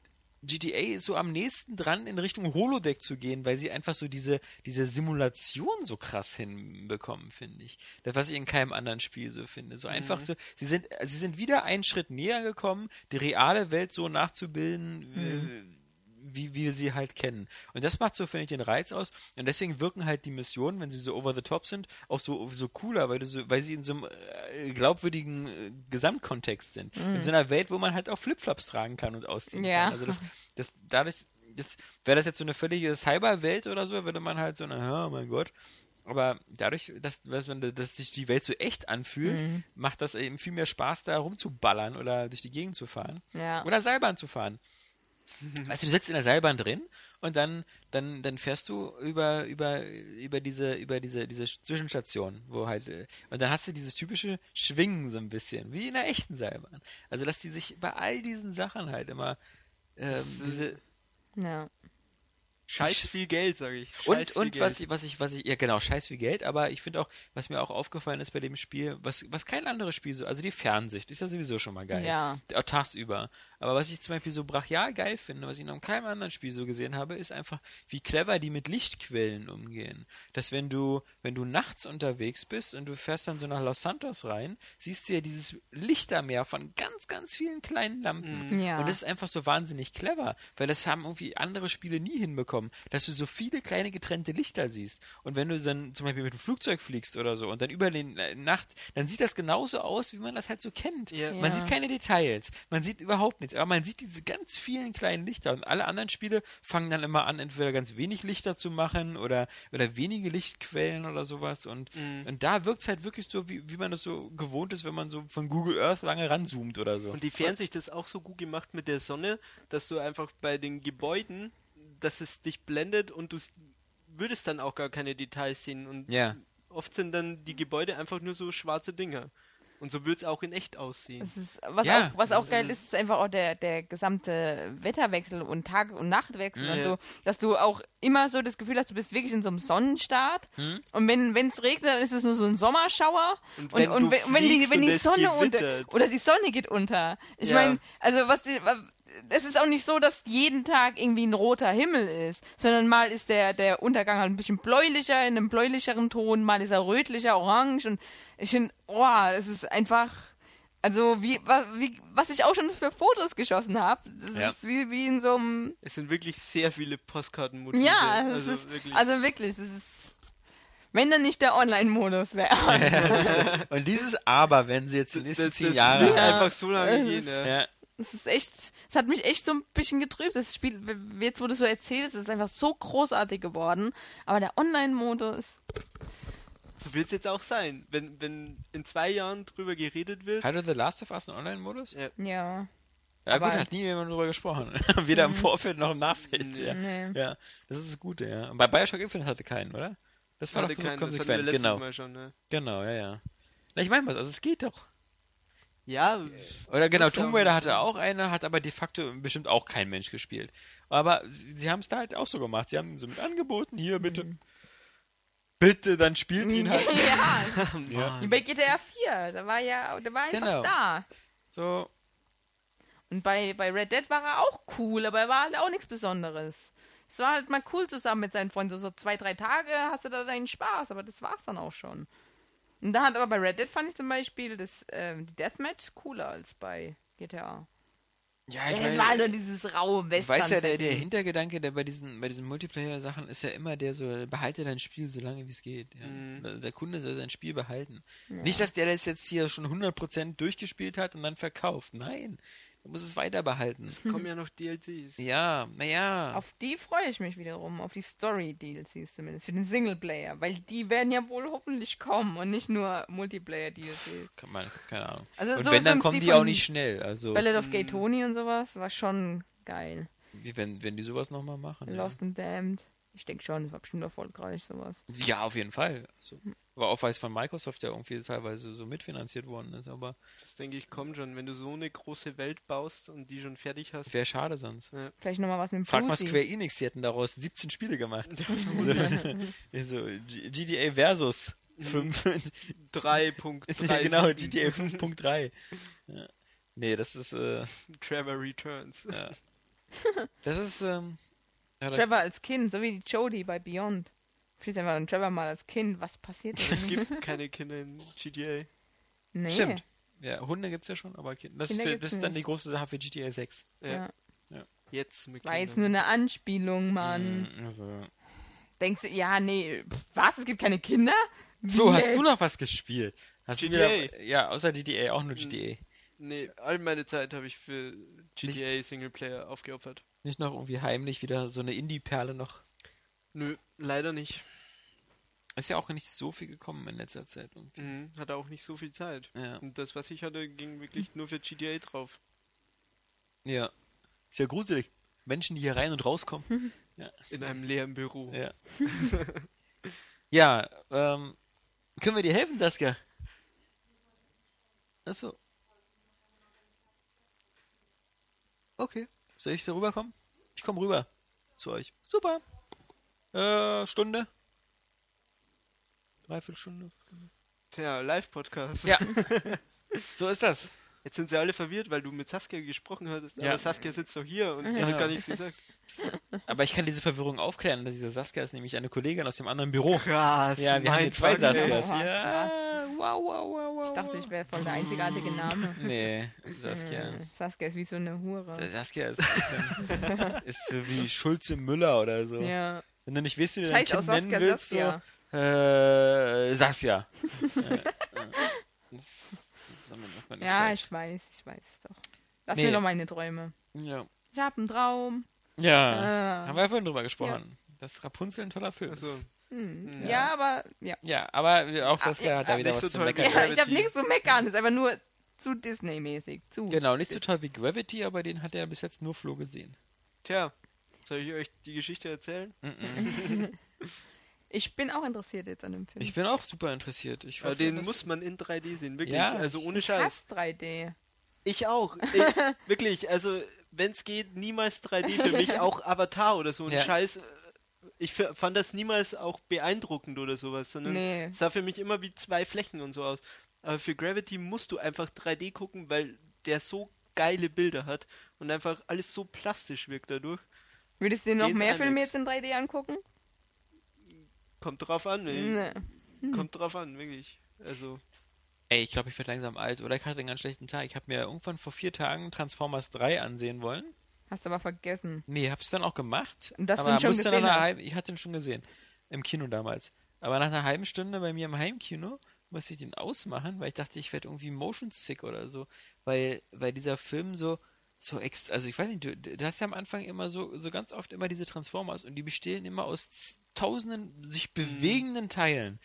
GTA ist so am nächsten dran, in Richtung Holodeck zu gehen, weil sie einfach so diese, diese Simulation so krass hinbekommen, finde ich. Das, was ich in keinem anderen Spiel so finde. So einfach so, sie sind, sie sind wieder einen Schritt näher gekommen, die reale Welt so nachzubilden, äh, wie, wir sie halt kennen. Und das macht so, finde ich, den Reiz aus. Und deswegen wirken halt die Missionen, wenn sie so over the top sind, auch so, so cooler, weil, du so, weil sie in so einem äh, glaubwürdigen äh, Gesamtkontext sind. In so einer Welt, wo man halt auch Flipflops tragen kann und ausziehen Ja. kann. Also das, das dadurch, das, wäre das jetzt so eine völlige Cyberwelt oder so, würde man halt so, na, oh mein Gott. Aber dadurch, dass, dass, man, dass sich die Welt so echt anfühlt, macht das eben viel mehr Spaß, da rumzuballern oder durch die Gegend zu fahren. Ja. Oder Seilbahn zu fahren. Weißt du, du sitzt in der Seilbahn drin und dann, dann, dann fährst du über, über, über diese, über diese, diese Zwischenstation, wo halt, äh, und dann hast du dieses typische Schwingen so ein bisschen, wie in einer echten Seilbahn. Also, dass die sich bei all diesen Sachen halt immer, ähm, diese, Ja. Scheiß viel Geld, sage ich. Scheiß und, und was ich, was ich, was ich, ja genau, scheiß viel Geld, aber ich finde auch, was mir auch aufgefallen ist bei dem Spiel, was, was kein anderes Spiel so, also die Fernsicht ist ja sowieso schon mal geil. Ja. Auch tagsüber. Aber was ich zum Beispiel so brachial geil finde, was ich noch in keinem anderen Spiel so gesehen habe, ist einfach, wie clever die mit Lichtquellen umgehen. Dass wenn du, wenn du nachts unterwegs bist und du fährst dann so nach Los Santos rein, siehst du ja dieses Lichtermeer von ganz, ganz vielen kleinen Lampen. Ja. Und das ist einfach so wahnsinnig clever, weil das haben irgendwie andere Spiele nie hinbekommen, dass du so viele kleine getrennte Lichter siehst. Und wenn du dann zum Beispiel mit dem Flugzeug fliegst oder so und dann über die äh, Nacht, dann sieht das genauso aus, wie man das halt so kennt. Ja. Man Ja. sieht keine Details, man sieht überhaupt nichts, aber man sieht diese ganz vielen kleinen Lichter. Und alle anderen Spiele fangen dann immer an, entweder ganz wenig Lichter zu machen oder, oder wenige Lichtquellen oder sowas. Und, Mhm. und da wirkt es halt wirklich so, wie, wie man das so gewohnt ist, wenn man so von Google Earth lange ranzoomt oder so. Und die Fernsicht ist auch so gut gemacht mit der Sonne, dass du einfach bei den Gebäuden, dass es dich blendet und du würdest dann auch gar keine Details sehen. Und Ja. oft sind dann die Gebäude einfach nur so schwarze Dinger. Und so wird es auch in echt aussehen. Das ist, was Ja, auch, was das auch ist- geil ist, ist einfach auch der, der gesamte Wetterwechsel und Tag- und Nachtwechsel Ja. und so, dass du auch immer so das Gefühl hast, du bist wirklich in so einem Sonnenstart Hm? und wenn es regnet, dann ist es nur so ein Sommerschauer Und und, wenn und, du wenn, wenn die, wenn und die Sonne unter oder die Sonne geht unter. Ich Ja. meine, also was die, es ist auch nicht so, dass jeden Tag irgendwie ein roter Himmel ist, sondern mal ist der, der Untergang halt ein bisschen bläulicher, in einem bläulicheren Ton, mal ist er rötlicher, orange und ich finde, oh, es ist einfach, also wie, wa- wie, was ich auch schon für Fotos geschossen habe, das Ja. ist wie, wie in so einem, Es sind wirklich sehr viele Postkartenmotive. ja, das also ist, wirklich. also wirklich, das ist, wenn dann nicht der Online-Modus wäre. Und dieses Aber, wenn sie jetzt die nächsten das, zehn das Jahre Ja. einfach so lange Es gehen. Ja, Es ist echt, es hat mich echt so ein bisschen getrübt. Das Spiel, jetzt wo du so erzählst, ist einfach so großartig geworden. Aber der Online-Modus, So wird es jetzt auch sein. Wenn, wenn in zwei Jahren drüber geredet wird, hatte The Last of Us einen Online-Modus? Ja. ja. Ja Aber- gut, hat nie jemand drüber gesprochen. Weder im Vorfeld noch im Nachfeld. Ja. Nee. ja, das ist das Gute, ja. Und bei Bioshock Infinite hatte keinen, oder? Das war hatte doch so keinen, das konsequent, letztes genau. Mal schon. Ne? Genau, ja, ja. Na, ich meine was, also es geht doch. Ja, Oder genau, Tomb Raider hatte auch eine, hat aber de facto bestimmt auch kein Mensch gespielt. Aber sie, sie haben es da halt auch so gemacht. Sie haben so mit angeboten, hier bitte. Bitte, dann spielt ihn halt. ja, ja. wie bei GTA 4, da war ja, der war einfach Genau. da. So, Und bei, bei Red Dead war er auch cool, aber er war halt auch nichts Besonderes. Es war halt mal cool zusammen mit seinen Freunden. So, so zwei, drei Tage hast du da deinen Spaß, aber das war's dann auch schon. Und da hat aber bei Red Dead fand ich zum Beispiel das, ähm, die Deathmatch cooler als bei GTA. Ja, Ja, ich es war meine, nur dieses raue du Western. weißt ja, der, der Hintergedanke, der bei diesen, bei diesen Multiplayer-Sachen ist ja immer der so, behalte dein Spiel so lange wie es geht. Ja. Mhm. Der- Der Kunde soll sein Spiel behalten. Nicht, dass der das jetzt hier schon 100% durchgespielt hat und dann verkauft. Nein, du musst es weiter behalten. es kommen ja noch DLCs. Ja, naja. Auf die freue ich mich wiederum, auf die Story-DLCs zumindest, für den Singleplayer, weil die werden ja wohl hoffentlich kommen und nicht nur Multiplayer-DLCs. Kann man, keine Ahnung. Also und so wenn, dann kommen die auch nicht schnell. Also, Ballad of Gay Tony und sowas war schon geil. wie wenn, wenn die sowas nochmal machen. Ja. Lost and Damned. Ich denke schon, das war bestimmt erfolgreich, sowas. Ja, auf jeden Fall. Also, aber auch weil es von Microsoft ja irgendwie teilweise so mitfinanziert worden ist, aber Das denke ich kommt schon, wenn du so eine große Welt baust und die schon fertig hast. wäre schade sonst. Vielleicht nochmal was mit dem Frag mal. Square Enix, die hätten daraus 17 Spiele gemacht. so, so, G- GTA Versus 5. 3.3. genau, GTA 5.3. Ja. Nee, das ist, äh, Trevor Returns. ja. Das ist, ähm, ja, Trevor als Kind, so wie die Jodie bei Beyond. Schließ einfach einen Trevor mal als Kind. Was passiert Es denn? gibt keine Kinder in GTA. nee. Stimmt. Ja, Hunde gibt's ja schon, aber Ki- das, Kinder für, das ist dann nicht. die große Sache für GTA 6. Ja. Ja. Jetzt mit War jetzt nur eine Anspielung, Mann. Mm, Also. Denkst du, ja, nee, pff, was? Es gibt keine Kinder? Flo, Wie hast jetzt? du noch was gespielt? Hast du GTA. wieder, ja, außer GTA, auch nur GTA. Nee, all meine Zeit habe ich für GTA Singleplayer aufgeopfert. Nicht noch irgendwie heimlich wieder so eine Indie-Perle noch. Nö, leider nicht. Ist ja auch nicht so viel gekommen in letzter Zeit. Irgendwie. Mhm, hatte auch nicht so viel Zeit. Ja. Und das, was ich hatte, ging wirklich nur für GTA drauf. ja. Ist ja gruselig. Menschen, die hier rein und rauskommen. In einem leeren Büro. Ja. ja, ähm, können wir dir helfen, Saskia? Achso. Okay. Soll ich da rüberkommen? Ich komme rüber zu euch. Super. Äh, Stunde. Dreiviertelstunde. Tja, Live-Podcast. Ja. so ist das. Jetzt sind sie alle verwirrt, weil du mit Saskia gesprochen hattest. Ja. Aber Saskia sitzt doch hier und Ja. hat gar nichts gesagt. Aber ich kann diese Verwirrung aufklären. Diese Saskia ist nämlich eine Kollegin aus dem anderen Büro. Krass. Ja, wir haben hier zwei. Saskias. Ja, wow, wow, wow, wow. Ich dachte, ich wäre voll der einzigartige Name. Nee, Saskia. Äh, Saskia ist wie so eine Hure. Saskia ist, ist, ist so wie Schulze Müller oder so. Ja. Wenn du nicht weißt, wie du dein Kind aus nennen Saskia, willst, Saskia. so, äh, Saskia. Äh, äh, Ja, ich weiß, ich weiß es doch. Lass Nee. mir doch meine Träume. Ja. Ich hab einen Traum. Ja, Ah. haben wir ja vorhin drüber gesprochen. Dass Rapunzel ein toller Film ist. Hm. Ja. Ja. aber ja. Ja, aber auch Saskia ja, hat da ah, wieder nicht was so zu meckern. ja ich habe nichts zu meckern. Das ist einfach nur zu Disney-mäßig. Zu. Genau, nicht so toll wie Gravity, aber den hat er bis jetzt nur Flo gesehen. Tja, soll ich euch die Geschichte erzählen? Ich bin auch interessiert jetzt an dem Film. Ich bin auch super interessiert. Ich Aber den muss man in 3D sehen, wirklich. Ja, also ohne ich Scheiß. hasse 3D. Ich auch. Ich, wirklich, also wenn es geht, niemals 3D für mich, auch Avatar oder so ein Ja. Scheiß. Ich f- fand das niemals auch beeindruckend oder sowas, sondern Nee. es sah für mich immer wie zwei Flächen und so aus. Aber für Gravity musst du einfach 3D gucken, weil der so geile Bilder hat und einfach alles so plastisch wirkt dadurch. Würdest du dir noch mehr Filme jetzt in 3D angucken? Kommt drauf an, ey. Nee. Kommt drauf an, wirklich. Also, Ey, ich glaube, ich werde langsam alt. Oder ich hatte einen ganz schlechten Tag. Ich habe mir irgendwann vor vier Tagen Transformers 3 ansehen wollen. Hast aber vergessen. Nee, hab's dann auch gemacht. Und dass du aber ihn schon gesehen halben, Ich hatte ihn schon gesehen. Im Kino damals. Aber nach einer halben Stunde bei mir im Heimkino musste ich den ausmachen, weil ich dachte, ich werde irgendwie motion sick oder so. Weil, weil dieser Film so, so ex, also ich weiß nicht, du, du hast ja am Anfang immer so, so ganz oft immer diese Transformers und die bestehen immer aus tausenden sich bewegenden Teilen.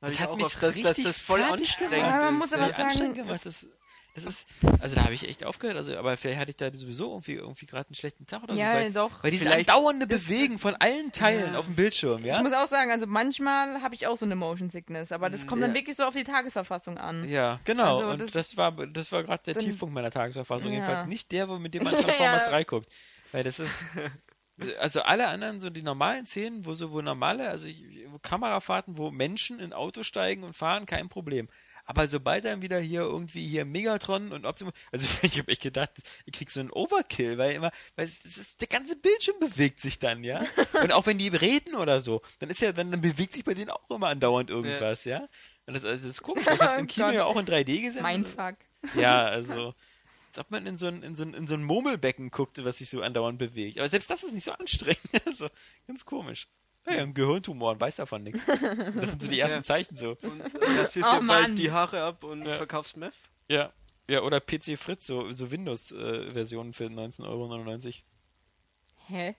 Das hat mich richtig das voll fertig anstrengend gemacht. Ja, man muss aber sagen, gemacht. Das, das ist, also da habe ich echt aufgehört. Also, aber vielleicht hatte ich da sowieso irgendwie, irgendwie gerade einen schlechten Tag oder so. Ja, Weil, doch. weil dieses andauernde Bewegen von allen Teilen Ja. auf dem Bildschirm, ja? Ich muss auch sagen, also manchmal habe ich auch so eine Motion Sickness, aber das kommt dann Ja. wirklich so auf die Tagesverfassung an. Ja, genau. Also und das- das, war, das war gerade der dann- Tiefpunkt meiner Tagesverfassung. Ja. Jedenfalls nicht der, wo- mit dem man Transformers Ja. 3 guckt. Weil das ist. Also alle anderen, so die normalen Szenen, wo so wo normale, also ich, wo Kamerafahrten, wo Menschen in Auto steigen und fahren, kein Problem. Aber sobald dann wieder hier irgendwie hier Megatron und Optimus, also ich habe echt gedacht, ich krieg so einen Overkill, weil immer, weil es, es ist, der ganze Bildschirm bewegt sich dann, ja. Und auch wenn die reden oder so, dann ist ja, dann, dann bewegt sich bei denen auch immer andauernd irgendwas, ja. Und das, also das ist komisch, ich hab's im Oh Kino Gott. ja auch in 3D gesehen. Mindfuck. Ja, also. Als ob man in so ein, in so ein, in so ein Murmelbecken guckt, was sich so andauernd bewegt. Aber selbst das ist nicht so anstrengend. Also, ganz komisch. Ja, ein Gehirntumor und weiß davon nichts. Das sind so die ersten Ja. Zeichen so. Und äh, rasierst Oh dir Mann. bald die Haare ab und Ja. verkaufst Meth? Ja. Ja, oder PC Fritz, so, so Windows-Versionen für 19,99 Euro. Hä?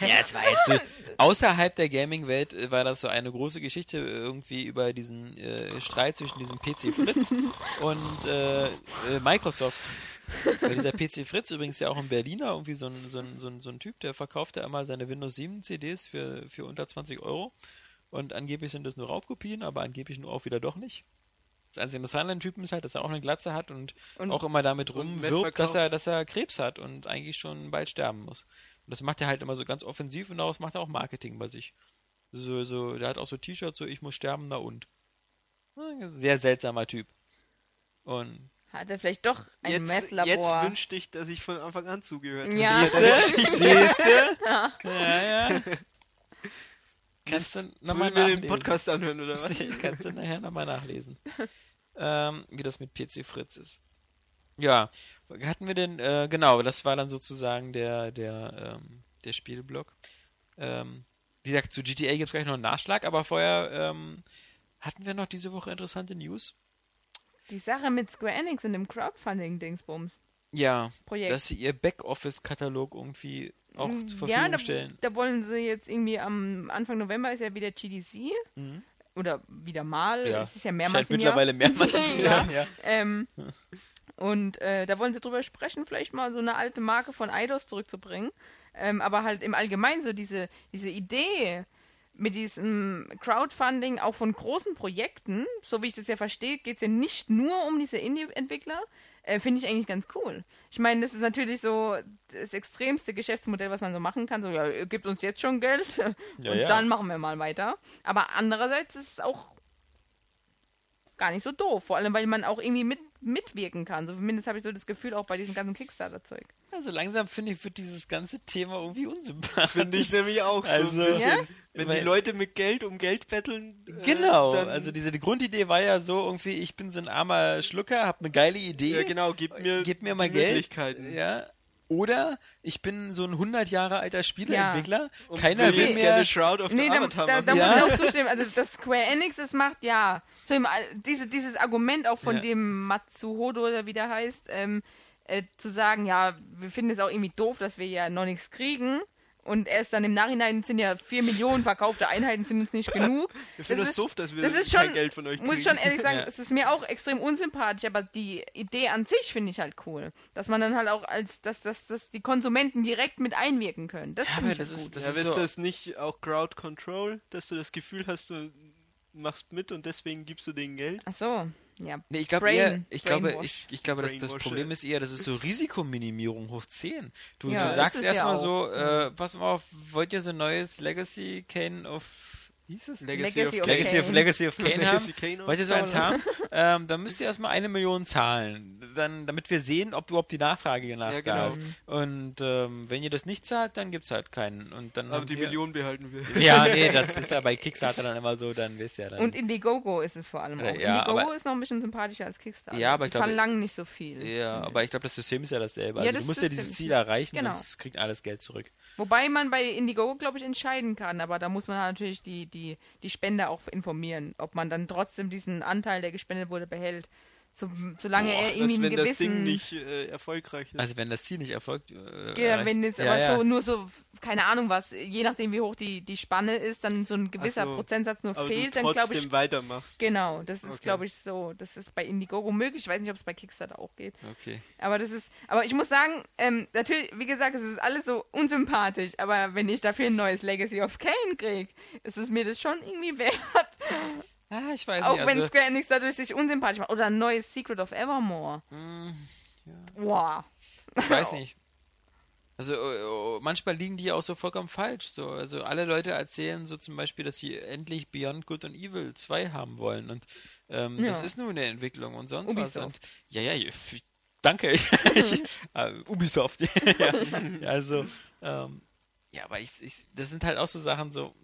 Ja, es war jetzt so, außerhalb der Gaming-Welt äh, war das so eine große Geschichte äh, irgendwie über diesen äh, Streit zwischen diesem PC Fritz und äh, äh, Microsoft. Weil dieser PC Fritz übrigens ja auch ein Berliner, irgendwie so ein, so ein, so ein, so ein Typ, der verkauft ja immer seine Windows 7 CDs für, für unter 20 Euro. Und angeblich sind das nur Raubkopien, aber angeblich nur auch wieder doch nicht. Das einzige Interessante an dem Typen ist halt, dass er auch eine Glatze hat und, Und- auch immer damit rumwirbt, dass er, dass er Krebs hat und eigentlich schon bald sterben muss. Und das macht er halt immer so ganz offensiv und daraus macht er auch Marketing bei sich. So, so, der hat auch so T-Shirts, so ich muss sterben, na und. Sehr seltsamer Typ. Und Hat er vielleicht doch ein Jetzt, jetzt Meth-Labor? wünschte ich, dass ich von Anfang an zugehört hätte. Ja. Siehste? Siehste? Ja, ja. Kannst du nochmal wir den nachlesen. Podcast anhören, oder was? Kannst du nachher nochmal nachlesen. ähm, wie das mit PC Fritz ist. Ja, hatten wir denn, äh, genau, das war dann sozusagen der, der, ähm, der Spielblock. Ähm, wie gesagt, zu GTA gibt es gleich noch einen Nachschlag, aber vorher ähm, hatten wir noch diese Woche interessante News. Die Sache mit Square Enix und dem Crowdfunding-Dingsbums. Ja, Projekt. dass sie ihr Backoffice-Katalog irgendwie auch Mm, zur ja, Verfügung da, stellen. da wollen sie jetzt irgendwie am Anfang November ist ja wieder GDC. Mhm. Oder wieder mal. Ja. Es ist ja mehrmals Scheint im Jahr. mittlerweile mehrmals zu Ja. sein, ja. Ähm, und äh, da wollen sie drüber sprechen, vielleicht mal so eine alte Marke von Eidos zurückzubringen. Ähm, aber halt im Allgemeinen so diese, diese Idee mit diesem Crowdfunding auch von großen Projekten, so wie ich das ja verstehe, geht es ja nicht nur um diese Indie-Entwickler, äh, finde ich eigentlich ganz cool. Ich meine, das ist natürlich so das extremste Geschäftsmodell, was man so machen kann. So, ja, gebt uns jetzt schon Geld Ja, und ja. dann machen wir mal weiter. Aber andererseits ist es auch gar nicht so doof. Vor allem, weil man auch irgendwie mit, mitwirken kann. So zumindest habe ich so das Gefühl auch bei diesem ganzen Kickstarter-Zeug. Also langsam finde ich, wird dieses ganze Thema irgendwie unsympathisch. Finde ich nämlich auch Also- so ein bisschen. Ja? Wenn Weil- die Leute mit Geld um Geld betteln. äh, Genau, dann, also diese die Grundidee war ja so irgendwie, ich bin so ein armer Schlucker, hab eine geile Idee, Ja, genau, gib mir, gib mir mal Geld, Möglichkeiten. ja. Oder ich bin so ein 100 Jahre alter Spieleentwickler, Und keiner will will gerne Shroud of the Nee, da, Avatar da, da machen. Ja. muss ich auch zustimmen. Also, dass Square Enix das macht, ja. So diese, dieses Argument auch von Ja. dem Matsuhodo, oder wie der heißt, ähm, äh, zu sagen, ja, wir finden es auch irgendwie doof, dass wir ja noch nichts kriegen. Und erst dann im Nachhinein sind ja vier Millionen verkaufte Einheiten sind uns nicht genug. Wir finden das ist- doof, dass wir das ist kein schon, Geld von euch Muss ich kriegen. schon ehrlich sagen, Ja. es ist mir auch extrem unsympathisch, aber die Idee an sich finde ich halt cool. Dass man dann halt auch als, dass, dass, dass die Konsumenten direkt mit einwirken können. Das Ja, finde ich das halt ist- gut. das ja, ist ist so- das nicht auch Crowd Control, dass du das Gefühl hast, du machst mit und deswegen gibst du denen Geld? Ach so, ja. Nee, ich glaube Brain- eher, ich glaube, ich, ich glaube, das, das Problem ja. ist eher, das ist so Risikominimierung hoch 10. Du, Ja, du sagst ja erstmal auch. so, äh, pass mal auf, wollt ihr so ein neues Legacy Kane of hieß es? Legacy of Legacy of, Kane. Legacy of Kane haben. Legacy Kane Wollt ihr so eins haben? ähm, dann müsst ihr erstmal eine Million zahlen, dann, damit wir sehen, ob überhaupt die Nachfrage nach Ja, da genau. ist. Und ähm, wenn ihr das nicht zahlt, dann gibt's halt keinen. Und dann Aber haben die Million behalten wir. Ja, nee, das ist ja bei Kickstarter dann immer so, dann wisst ihr ja dann. Und Indiegogo ist es vor allem auch. Äh, ja, Indiegogo aber- ist noch ein bisschen sympathischer als Kickstarter. Ja, aber ich Die glaube- verlangen nicht so viel. Ja, aber ich glaube, das System ist ja dasselbe. Ja, Also das du musst ja System- dieses Ziel erreichen, Genau. sonst kriegt alles Geld zurück. Wobei man bei Indiegogo, glaube ich, entscheiden kann, aber da muss man halt natürlich die, die, die Spender auch informieren, ob man dann trotzdem diesen Anteil, der gespendet wurde, behält. So, solange Boah, er irgendwie einen wenn das Ding gewissen. nicht äh, erfolgreich ist. Also wenn das Ziel nicht erfolgt. Äh, Ja, wenn jetzt ja, aber ja. so nur so, keine Ahnung was, je nachdem wie hoch die, die Spanne ist, dann so ein gewisser so. Prozentsatz nur aber fehlt, du dann glaube trotzdem ich. weitermachst. Genau, das ist, Okay. glaube ich, so. Das ist bei Indiegogo möglich. Ich weiß nicht, ob es bei Kickstarter auch geht. Okay. Aber das ist, aber ich muss sagen, ähm, natürlich, wie gesagt, es ist alles so unsympathisch, aber wenn ich dafür ein neues Legacy of Kane krieg, ist es mir das schon irgendwie wert. Ah, ich weiß Auch nicht. wenn Also, Square Enix dadurch sich unsympathisch macht. Oder ein neues Secret of Evermore. mh, Wow. ich weiß nicht. Also äh, äh, manchmal liegen die auch so vollkommen falsch. So, also alle Leute erzählen so zum Beispiel, dass sie endlich Beyond Good and Evil 2 haben wollen. Und ähm, Ja. das ist nun eine Entwicklung und sonst was. Ubisoft. Und, ja, ja, danke. ich, äh, Ubisoft. ja, also, ähm, ja, aber ich, ich, das sind halt auch so Sachen so,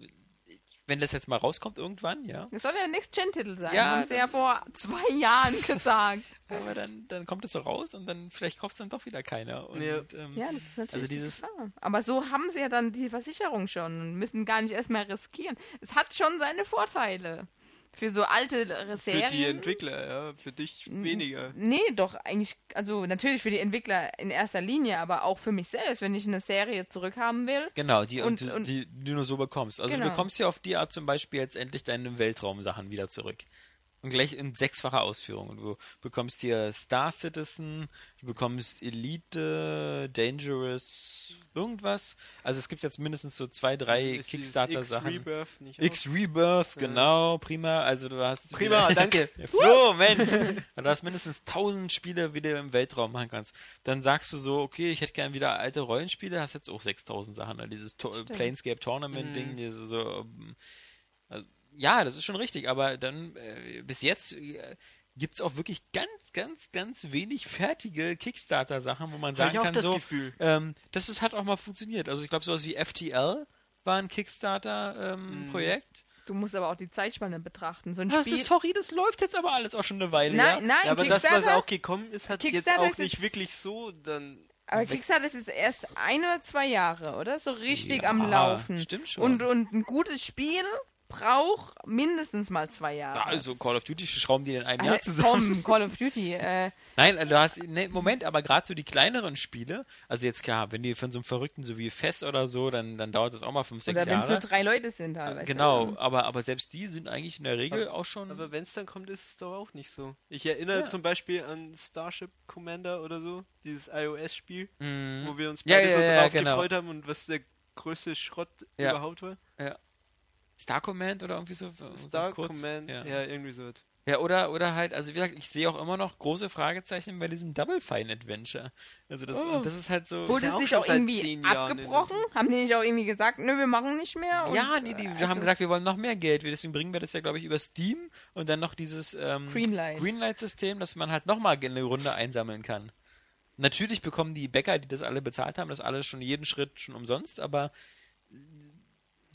wenn das jetzt mal rauskommt irgendwann, ja, Das soll ja ein Next-Gen-Titel sein. Ja, haben sie ja vor zwei Jahren gesagt. aber dann, dann kommt es so raus und dann vielleicht kauft es dann doch wieder keiner. Und, Ja. ähm, Ja, das ist natürlich Also die dieses- Gefahr. Aber so haben sie ja dann die Versicherung schon und müssen gar nicht erst mehr riskieren. Es hat schon seine Vorteile. Für so alte Für Serien. die Entwickler, ja. Für dich weniger. Nee, doch, eigentlich, also natürlich für die Entwickler in erster Linie, aber auch für mich selbst, wenn ich eine Serie zurückhaben will. Genau, die, und, Und- die, die du nur so bekommst. Also Genau. du bekommst ja auf die Art zum Beispiel jetzt endlich deine Weltraumsachen wieder zurück. Und gleich in sechsfacher Ausführung. Du bekommst hier Star Citizen, du bekommst Elite, Dangerous, irgendwas. Also es gibt jetzt mindestens so zwei, drei Kickstarter-Sachen. X-Rebirth nicht? X-Rebirth, genau, prima. Also du hast... Prima, wieder- danke. Flo, Mensch! Und du hast mindestens tausend Spiele, wie du im Weltraum machen kannst. Dann sagst du so, okay, ich hätte gern wieder alte Rollenspiele, hast jetzt auch 6000 Sachen. Ne? Dieses Stimmt. Planescape Tournament-Ding, Mhm. diese so... ähm, also, ja, das ist schon richtig, aber dann äh, bis jetzt äh, gibt es auch wirklich ganz, ganz, ganz wenig fertige Kickstarter-Sachen, wo man sagen ich auch kann, das so, Gefühl. ähm, das ist, hat auch mal funktioniert. Also ich glaube, sowas wie FTL war ein Kickstarter-Projekt. Du musst aber auch die Zeitspanne betrachten. So ein Das Spiel. ist, sorry, das läuft jetzt aber alles auch schon eine Weile. nein, ja? nein, Ja, aber das, was auch gekommen ist, hat jetzt auch nicht jetzt- wirklich so dann. aber Kickstarter ist jetzt erst ein oder zwei Jahre, oder? So richtig am Ja, Laufen. stimmt schon. Und, und ein gutes Spiel braucht mindestens mal zwei Jahre. Ja, also Call of Duty schrauben die in einem Alter, Jahr zusammen. Komm, Call of Duty. Äh, Nein, also du hast, ne, Moment, aber gerade so die kleineren Spiele, also jetzt klar, wenn die von so einem Verrückten so wie Fest oder so, dann, dann dauert das auch mal fünf, sechs oder wenn es Jahre. so drei Leute sind teilweise. genau, aber, aber selbst die sind eigentlich in der Regel auch schon. Aber wenn es dann kommt, ist es doch auch nicht so. Ich erinnere Ja. zum Beispiel an Starship Commander oder so, dieses iOS-Spiel, Mhm. wo wir uns Ja, beide ja, so ja, drauf genau. gefreut haben und was der größte Schrott Ja. überhaupt war. Star Command oder irgendwie so? Star? Command, Ja. ja. irgendwie so. Ja, oder, oder halt, also wie gesagt, ich sehe auch immer noch große Fragezeichen bei diesem Double Fine Adventure. Also das, Oh. das ist halt so. Wurde es nicht auch irgendwie abgebrochen? Haben die nicht auch irgendwie gesagt, nö, wir machen nicht mehr? Und, ja, nee, die, wir also, haben gesagt, wir wollen noch mehr Geld. Wir- Deswegen bringen wir das ja, glaube ich, über Steam und dann noch dieses ähm, Greenlight. Greenlight-System, dass man halt nochmal eine Runde einsammeln kann. Natürlich bekommen die Bäcker, die das alle bezahlt haben, das alles schon jeden Schritt schon umsonst, aber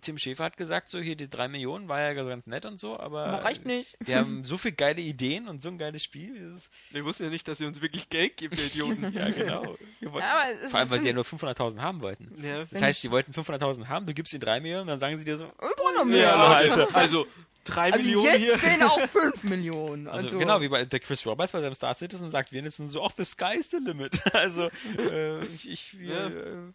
Tim Schäfer hat gesagt, so hier die drei Millionen war ja ganz nett und so, aber Aber reicht nicht. wir haben so viele geile Ideen und so ein geiles Spiel. Wir wussten ja nicht, dass sie uns wirklich Geld gibt, ihr Idioten. Ja, genau. Wir wollten, Ja, aber es vor allem, weil sie ja nur 500.000 haben wollten. ja. Das heißt, sie wollten 500.000 haben, du gibst ihnen drei Millionen, dann sagen sie dir so, Wir brauchen noch mehr. Ja, also- also, drei Also Millionen jetzt hier. gehen auch 5 Millionen. Also, Also, genau, wie bei der Chris Roberts bei seinem Star Citizen sagt wenigstens so, ach, the sky is the limit. Also, äh, ich, ich wir, Ja.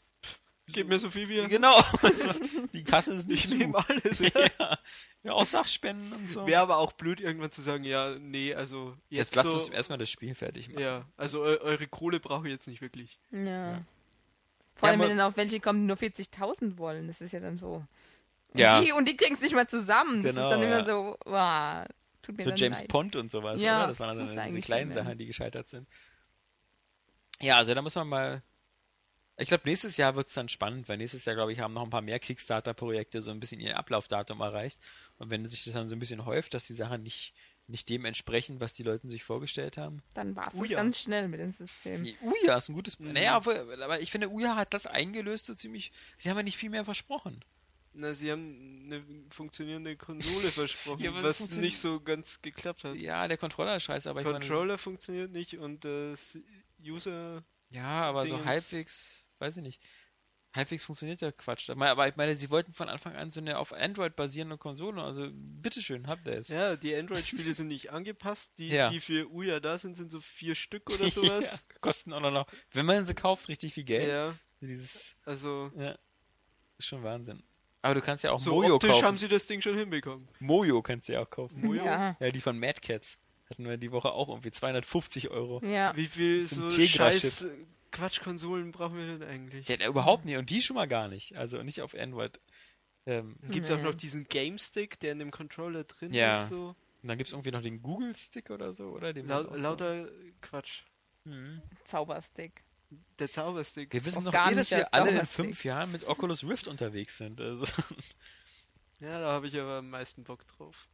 Gib mir so viel wie genau. Also, die Kasse ist nicht Ich zu. nehme alles. Ja. Ja. ja, auch Sachspenden und so. Wäre aber auch blöd, irgendwann zu sagen, ja, nee, also Jetzt jetzt, lasst so, uns erstmal das Spiel fertig machen. Ja, also eu eure Kohle brauche ich jetzt nicht wirklich. Ja. Vor allem, Ja, wenn dann auch welche kommen, die nur 40.000 wollen. Das ist ja dann so. Und Ja. die, und die kriegen es nicht mal zusammen. Das Genau, ist dann immer ja. so, wow, tut mir So dann James leid. Pond und sowas, Ja, oder? Das waren dann diese kleinen. Sachen, die gescheitert sind. Ja, also da muss man mal. Ich glaube, nächstes Jahr wird es dann spannend, weil nächstes Jahr, glaube ich, haben noch ein paar mehr Kickstarter-Projekte so ein bisschen ihr Ablaufdatum erreicht. Und wenn sich das dann so ein bisschen häuft, dass die Sachen nicht, nicht dem entsprechen, was die Leute sich vorgestellt haben. Dann war es ja. ganz schnell mit dem System. Uja ist ein gutes. Mhm. Naja, obwohl- aber ich finde, Uja hat das eingelöst so ziemlich. Sie haben ja nicht viel mehr versprochen. Na, sie haben eine funktionierende Konsole versprochen, Ja, aber was nicht so ganz geklappt hat. Ja, der Controller ist scheiße, aber ich meine. Controller funktioniert nicht und das User. Ja, aber so Dingens. halbwegs, weiß ich nicht. Halbwegs funktioniert der Quatsch. Aber ich meine, sie wollten von Anfang an so eine auf Android basierende Konsole. Also, bitteschön, habt ihr es. Ja, die Android-Spiele sind nicht angepasst. Die, Ja. die für Uya da sind, sind so vier Stück oder sowas. ja, kosten auch noch, wenn man sie kauft, richtig viel Geld. ja, Dieses, also. ja, ist schon Wahnsinn. Aber du kannst ja auch So Mojo optisch kaufen. haben sie das Ding schon hinbekommen. Mojo kannst du ja auch kaufen. Mojo? Ja, Ja, die von Mad Cats. Hatten wir die Woche auch irgendwie 250 Euro. ja. Wie viel Zum so scheiß Quatschkonsolen brauchen wir denn eigentlich? Ja, überhaupt nicht. Und die schon mal gar nicht. Also nicht auf Android. Ähm, Gibt es Nee. auch noch diesen Game-Stick, der in dem Controller drin Ja. ist? So? und dann gibt es irgendwie noch den Google-Stick oder so, oder? Den Lau man auch so- lauter Quatsch. Mhm. Zauberstick. Der Zauberstick. Wir wissen Auch doch gar eh, dass wir alle in fünf Jahren mit Oculus Rift unterwegs sind. Also, Ja, da habe ich aber am meisten Bock drauf.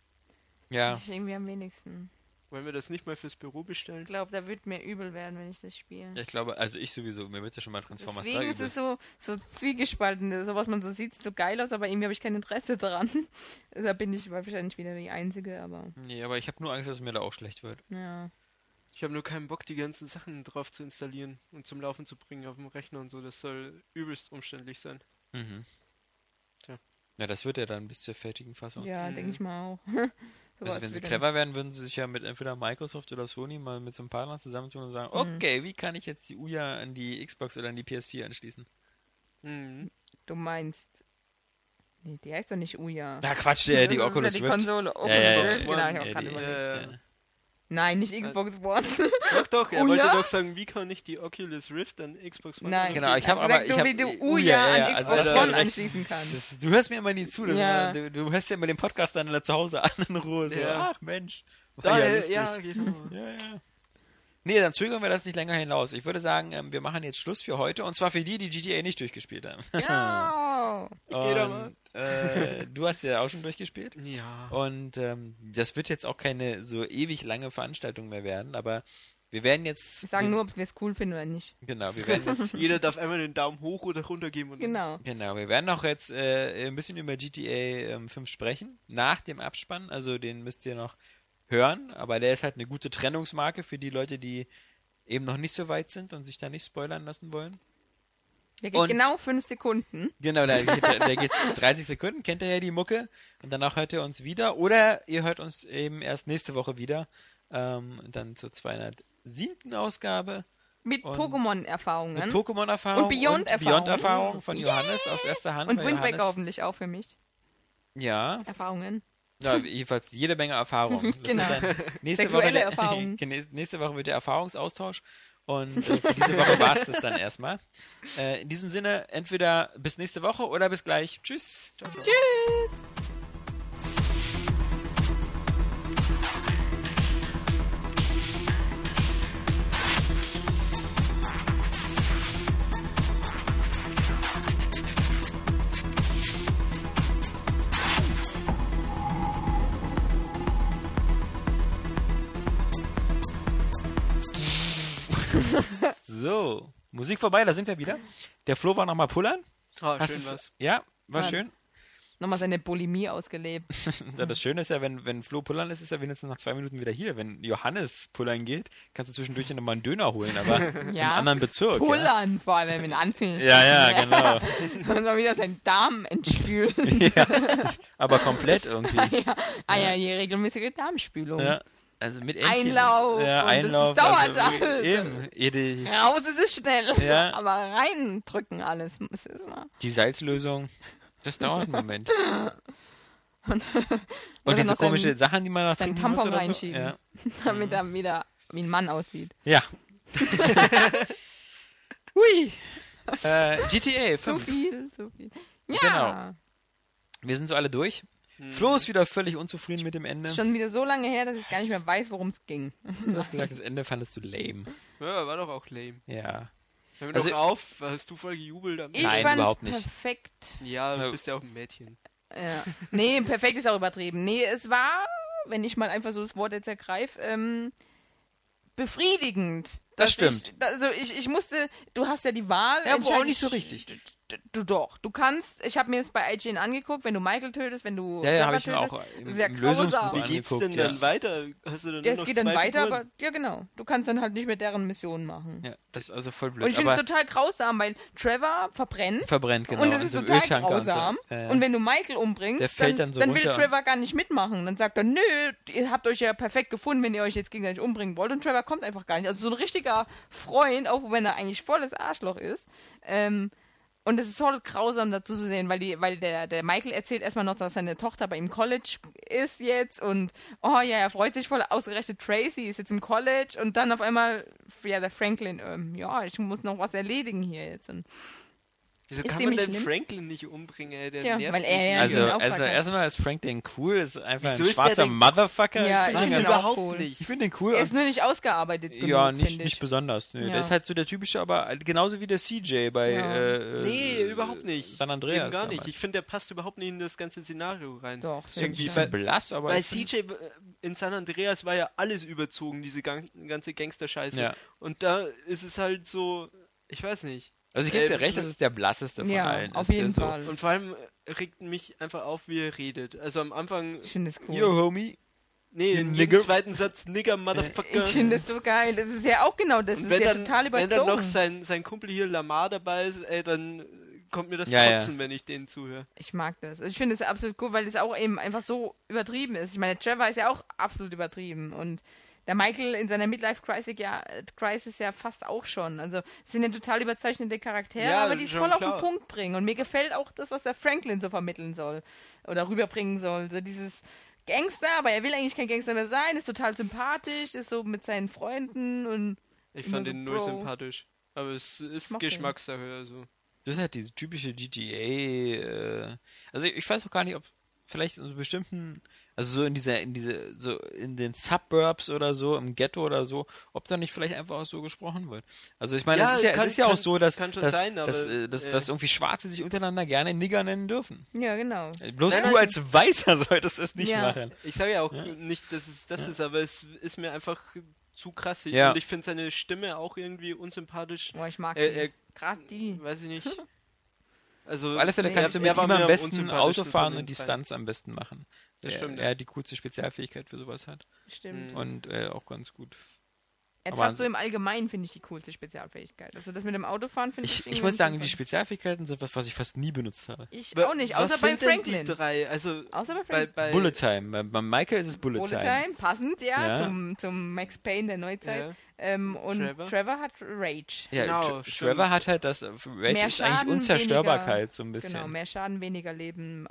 ja. Ich irgendwie am wenigsten. Wollen wir das nicht mal fürs Büro Ich bestellen? glaube, da wird mir übel werden, wenn ich das spiele. ja, ich glaube, also ich sowieso, mir wird ja schon mal Transformers 3 Deswegen ist übel. es so, so zwiegespalten. So was man so sieht, sieht so geil aus, aber irgendwie habe ich kein Interesse dran. Da bin ich wahrscheinlich wieder die Einzige, aber Nee, aber ich habe nur Angst, dass es mir da auch schlecht wird. ja. Ich habe nur keinen Bock, die ganzen Sachen drauf zu installieren und zum Laufen zu bringen auf dem Rechner und so. Das soll übelst umständlich sein. Mhm. Tja. Ja, das wird ja dann bis zur fertigen Fassung. Ja, Mhm. denke ich mal auch. Sowas also wenn sie clever wären, würden sie sich ja mit entweder Microsoft oder Sony mal mit so einem Partner zusammentun und sagen, Mhm. okay, wie kann ich jetzt die Uja an die Xbox oder an die PS4 anschließen? Mhm. Du meinst Nee, die heißt doch nicht Uya. Ja, Quatsch, der, die Das Oculus ist ja die Rift. Konsole. Oculus ja, ja, Rift, ja. genau, ich hab Ja, grad die- überlegt. Äh. Nein, nicht Xbox One. Doch, doch, er Oh wollte ja? doch sagen, wie kann ich die Oculus Rift an Xbox One Nein. Genau, ich hab hab aber- gesagt, ich so hab- wie du Uya, Uya ja, an also Xbox da- One anschließen kannst. Du hörst mir immer nie zu. Das Ja. du, du hörst ja immer den Podcast dann zu Hause an in Ruhe. So, Ja. ach Mensch. ja, ja, genau. Ja, ja. Nee, dann zögern wir das nicht länger hinaus. Ich würde sagen, ähm, wir machen jetzt Schluss für heute. Und zwar für die, die GTA nicht durchgespielt haben. Ja. geh da mal. Und, äh, du hast ja auch schon durchgespielt. Ja. Und ähm, das wird jetzt auch keine so ewig lange Veranstaltung mehr werden, aber wir werden jetzt. Wir sagen nur, ob wir es cool finden oder nicht. Genau, wir werden jetzt. Jeder darf einmal den Daumen hoch oder runter geben. Und Genau. Genau, wir werden auch jetzt äh, ein bisschen über GTA ähm, 5 sprechen, nach dem Abspann, also den müsst ihr noch hören, aber der ist halt eine gute Trennungsmarke für die Leute, die eben noch nicht so weit sind und sich da nicht spoilern lassen wollen. Der geht Und- genau fünf Sekunden. Genau, der geht, der geht 30 Sekunden, kennt ihr ja die Mucke und danach hört ihr uns wieder oder ihr hört uns eben erst nächste Woche wieder, ähm, dann zur 207. Ausgabe Mit Pokémon-Erfahrungen. mit Pokémon-Erfahrung Und Beyond-Erfahrung. Beyond-Erfahrung von Johannes aus erster Hand. Und weil Wind Waker Johannes- hoffentlich auch für mich. Ja, Erfahrungen. Ja, jedenfalls jede Menge Erfahrung. Genau. Nächste Sexuelle Woche der, Erfahrung. Nächste Woche wird der Erfahrungsaustausch. Und äh, für diese Woche war es das dann erstmal. Äh, in diesem Sinne, entweder bis nächste Woche oder bis gleich. Tschüss. Ciao, ciao. Tschüss. So, Musik vorbei, da sind wir wieder. Der Flo war nochmal pullern. Ah, Hast schön was. Ja, war Ja. schön. Nochmal seine Bulimie ausgelebt. Ja, das Schöne ist ja, wenn, wenn Flo pullern ist, ist er wenigstens nach zwei Minuten wieder hier. Wenn Johannes pullern geht, kannst du zwischendurch nochmal einen Döner holen, aber im Ja. anderen Bezirk. Ja. Pullern vor allem in Anführungsstrichen. Ja, ja, genau. Und dann wieder seinen Darm entspült. ja, aber komplett irgendwie. ja. Ah ja, die regelmäßige Darmspülung. Ja, also mit Entchen. Einlauf Ja, und das Einlauf. dauert also, alles. Eben, jede, Raus ist es schnell. Ja. Aber reindrücken alles. Das ist mal. die Salzlösung, das dauert einen Moment. Und, Und diese noch komische seinen- Sachen, die man noch seinen trinken muss Tampon oder so. reinschieben. Ja. damit er wieder wie ein Mann aussieht. ja. Hui. Äh, GTA Zu 5. viel, zu viel. Ja. Genau. Wir sind so alle durch. Flo ist wieder völlig unzufrieden mit dem Ende. Ist schon wieder so lange her, dass ich gar nicht mehr weiß, worum es ging. Du hast gesagt, das Ende fandest du lame. Ja, war doch auch lame. Ja. Hör mir Also- doch auf, hast du voll gejubelt. am- Ich Nein, fand's überhaupt nicht. perfekt. Ja, du bist ja auch ein Mädchen. Ja. Nee, perfekt ist auch übertrieben. Nee, es war, wenn ich mal einfach so das Wort jetzt ergreife, ähm, befriedigend. Das stimmt. Ich, also ich, ich musste, du hast ja die Wahl. Ja, aber auch nicht so ich- richtig. Du doch. Du kannst, ich habe mir jetzt bei IGN angeguckt, wenn du Michael tötest, wenn du Ja, ja, mir tötest, auch sehr grausam. Wie geht's denn angeguckt. dann weiter? Hast du dann Ja, es noch geht dann zwei weiter, Figuren? aber ja genau. Du kannst dann halt nicht mehr deren Mission machen. Ja. ja, das ist also voll blöd. Und ich finde es total grausam, weil Trevor verbrennt verbrennt, genau. und das in ist so total Öltanker und so. grausam. Ja, ja. Und wenn du Michael umbringst, dann, dann so will runter. Trevor gar nicht mitmachen. Dann sagt er, nö, ihr habt euch ja perfekt gefunden, wenn ihr euch jetzt gegenseitig umbringen wollt. Und Trevor kommt einfach gar nicht. Also so ein richtiger Freund, auch wenn er eigentlich volles Arschloch ist. Ähm, und es ist voll grausam dazu zu sehen, weil, die, weil der, der Michael erzählt erstmal noch, dass seine Tochter bei ihm College ist jetzt und oh ja, er freut sich voll, ausgerechnet Tracy ist jetzt im College und dann auf einmal, ja, der Franklin, ähm, ja, ich muss noch was erledigen hier jetzt. Und Wieso Ist kann man denn schlimm? Franklin nicht umbringen, ey? Der Tja, nervt weil er ja Also, also erstmal ist Franklin cool, ist einfach Wieso ein schwarzer Motherfucker. Ja, ich ich finde finde ihn, überhaupt cool. nicht. ich find ihn cool. er ist nur nicht ausgearbeitet genug, ja, nicht, finde nicht ich. besonders. Nö. Ja. Der ist halt so der typische, aber genauso wie der CJ bei Ja. äh, Nee, äh, überhaupt nicht. San Andreas. Eben gar nicht. damals. Ich finde, der passt überhaupt nicht in das ganze Szenario rein. Doch, Ist finde irgendwie schon. blass, aber. Bei CJ äh, in San Andreas war ja alles überzogen, diese gan- ganze Gangster-Scheiße. Ja. Und da ist es halt so, ich weiß nicht. Also ich gebe Äh, dir recht, das ist der blasseste von Ja, allen. auf ist der jeden so, Fall. Und vor allem äh, regt mich einfach auf, wie er redet. Also am Anfang, Ich finde es cool. Yo, Homie. nee, in jedem zweiten Satz Nigger, Motherfucker. Ich finde es so geil. Das ist ja auch genau das. Und ist wenn ja dann, total wenn dann überzogen. noch sein, sein Kumpel hier Lamar dabei ist, ey, dann kommt mir das Ja, ja. Kotzen, wenn ich denen zuhöre. Ich mag das. Ich finde es absolut cool, weil es auch eben einfach so übertrieben ist. Ich meine, Trevor ist ja auch absolut übertrieben und der Michael in seiner Midlife-Crisis ja, Crisis ja fast auch schon. Also es sind ja total überzeichnete Charaktere, Ja, aber die es voll auf klar. den Punkt bringen. Und mir gefällt auch das, was der Franklin so vermitteln soll oder rüberbringen soll. So dieses Gangster, aber er will eigentlich kein Gangster mehr sein, ist total sympathisch, ist so mit seinen Freunden und Ich fand so den Bro. sympathisch. Aber es ist. Geschmackssache, also. Das ist halt diese typische GTA. Äh, also ich weiß auch gar nicht, ob vielleicht in so bestimmten, also so in dieser, in diese, so in den Suburbs oder so, im Ghetto oder so, ob da nicht vielleicht einfach auch so gesprochen wird. Also ich meine, Ja, es ist ja, kann- es ist ja auch kann- so, dass, kann schon dass, sein, aber, dass, äh, dass, äh, dass irgendwie Schwarze sich untereinander gerne Nigger nennen dürfen. ja, genau. Bloß Nein, du nein, als Weißer solltest es nicht Ja. machen. Ich sage ja auch nicht, dass es das ist, aber es ist mir einfach zu krass. Ja. Und ich finde seine Stimme auch irgendwie unsympathisch. Boah, ich mag Äh, die. äh, Gerade die. Weiß ich nicht. Also, Auf alle Fälle Nee, kannst du er- mit ihm mir am am besten Auto fahren und die Stunts am besten machen. Das Er- stimmt, Er ja. hat die coolste Spezialfähigkeit für sowas hat. Stimmt. Mhm. Und äh, auch ganz gut. Etwas aber- so im Allgemeinen finde ich die coolste Spezialfähigkeit. Also das mit dem Autofahren finde ich Ich, ich muss sagen, die. Spezialfähigkeiten sind was, was ich fast nie benutzt habe. Ich wa- auch nicht, außer bei sind denn Franklin. Die drei? Also, Außer bei bei, Franklin. bei Bullet Time. Bei, bei Michael ist es Bullet, Bullet Time. Time, passend, ja, Ja. Zum, zum Max Payne der Neuzeit. Ja. Ähm, und Trevor? Trevor? hat Rage. Ja, Genau, Tra- stimmt. Trevor hat halt das, äh, Rage Mehr ist Schaden, eigentlich Unzerstörbarkeit so ein bisschen. Genau, mehr Schaden, weniger Leben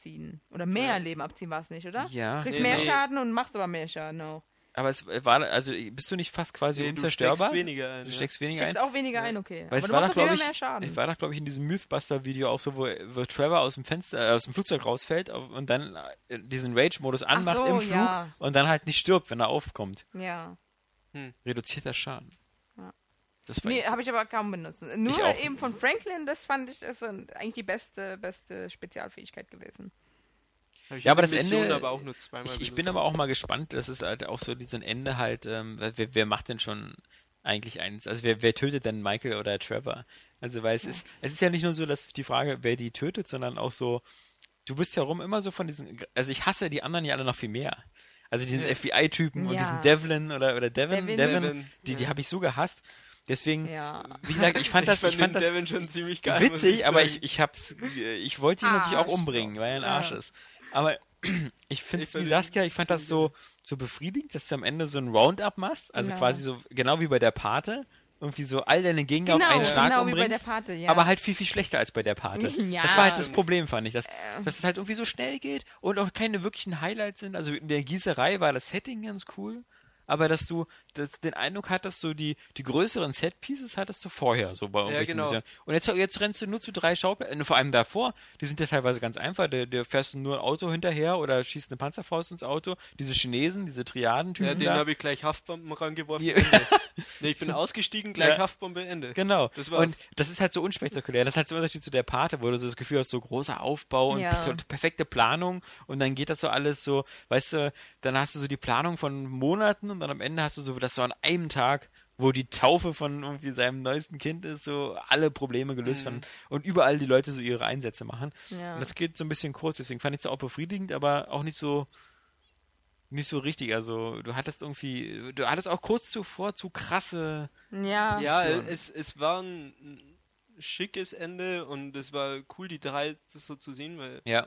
abziehen. Oder mehr Ja. Leben abziehen war es nicht, oder? Ja. Du kriegst Nee, mehr nee. Schaden und machst aber mehr Schaden auch. Aber es war, also bist du nicht fast quasi nee, du unzerstörbar? steckst weniger ein. Du ja. steckst weniger Steckst ein. auch weniger ein, okay. Weil aber es du war machst doch, ich, mehr Schaden. ich war doch, glaube ich, in diesem Mythbuster-Video auch so, wo, wo Trevor aus dem Fenster, äh, aus dem Flugzeug rausfällt und dann äh, diesen Rage-Modus anmacht so, im Flug ja. und dann halt nicht stirbt, wenn er aufkommt. ja. Reduzierter Schaden. Ja. Das Nee, habe ich aber kaum benutzt. Nur auch. eben von Franklin, das fand ich ist eigentlich die beste, beste Spezialfähigkeit gewesen. Ja, aber das Mission Ende- aber auch nur zweimal Ich, ich bin aber auch mal gespannt, das ist halt auch so diesen Ende halt, ähm, wer, wer macht denn schon eigentlich eins? Also wer, wer tötet denn Michael oder Trevor? Also weil es ist, es ist ja nicht nur so, dass die Frage, wer die tötet, sondern auch so, du bist ja rum immer so von diesen, also ich hasse die anderen ja alle noch viel mehr. Also diesen Ja. FBI-Typen und Ja. diesen Devlin oder, oder Devin, Devin. Devin, Devin, die, die ja. habe ich so gehasst. Deswegen, Ja. wie gesagt, ich fand das, ich fand den das Devin schon ziemlich geil. witzig, aber ich, ich hab's, ich wollte ihn natürlich auch umbringen, weil er ein Ja. Arsch ist. Aber ich finde Ich wie fand Saskia, ich fand das so, so befriedigend, dass du am Ende so ein Roundup machst. Also Genau. quasi so, genau wie bei der Pate. Irgendwie so all deine Gegner Genau, auf einen Schlag genau wie bei umbringst. der Pate, ja. Aber halt viel, viel schlechter als bei der Pate. Ja. Das war halt das Problem, fand ich. Dass, Ähm. dass es halt irgendwie so schnell geht und auch keine wirklichen Highlights sind. Also in der Gießerei war das Setting ganz cool. Aber dass du das, den Eindruck hattest, so die, die größeren Set-Pieces hattest du vorher, so bei irgendwelchen genau. Missionen. Und jetzt, jetzt rennst du nur zu drei Schauplätzen, vor allem davor, die sind ja teilweise ganz einfach, der, der fährst du nur ein Auto hinterher oder schießt eine Panzerfaust ins Auto. Diese Chinesen, diese Triadentypen Ja, den da. habe ich gleich Haftbomben rangeworfen. Ja. Nee, ich bin ausgestiegen, gleich Ja. Haftbombe, Ende. Genau. Das war's. und das ist halt so unspektakulär. Das ist halt so Unterschied zu der Pate, wo du so das Gefühl hast, so großer Aufbau und Ja. per- perfekte Planung und dann geht das so alles so, weißt du, dann hast du so die Planung von Monaten und dann am Ende hast du so das so an einem Tag, wo die Taufe von irgendwie seinem neuesten Kind ist, so alle Probleme gelöst Mhm. werden und überall die Leute so ihre Einsätze machen. Ja. Und das geht so ein bisschen kurz, deswegen fand ich es auch befriedigend, aber auch nicht so nicht so richtig. Also du hattest irgendwie, du hattest auch kurz zuvor zu krasse ja. Ja, es, es war ein ein schickes Ende und es war cool, die drei so zu sehen, weil Ja.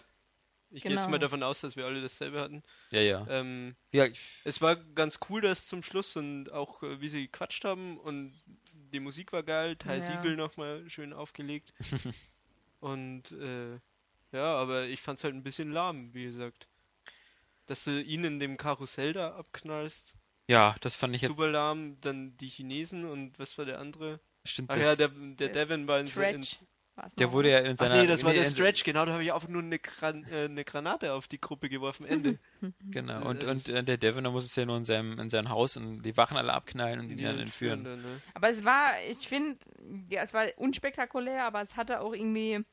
Ich gehe jetzt Genau. mal davon aus, dass wir alle dasselbe hatten. Ja, ja. Ähm, Ja, es war ganz cool, dass zum Schluss und auch äh, wie sie gequatscht haben und die Musik war geil, Ty Ja. Siegel nochmal schön aufgelegt. und äh, ja, aber ich fand's halt ein bisschen lahm, wie gesagt. Dass du ihn in dem Karussell da abknallst, ja, das fand ich jetzt. super lahm, dann die Chinesen und was war der andere? Stimmt, Ach das, ja, der, der Devin war in, in. War's der wurde ne? ja in Ach seiner. nee, das war der Stretch, genau, da habe ich einfach nur eine, Gran äh, eine Granate auf die Gruppe geworfen, Ende. Genau. Und, und äh, der Devin, der muss es ja nur in seinem, in sein Haus und die Wachen alle abknallen und die, Die dann entführen. dann, ne? Aber es war, ich finde, ja, es war unspektakulär, aber es hatte auch irgendwie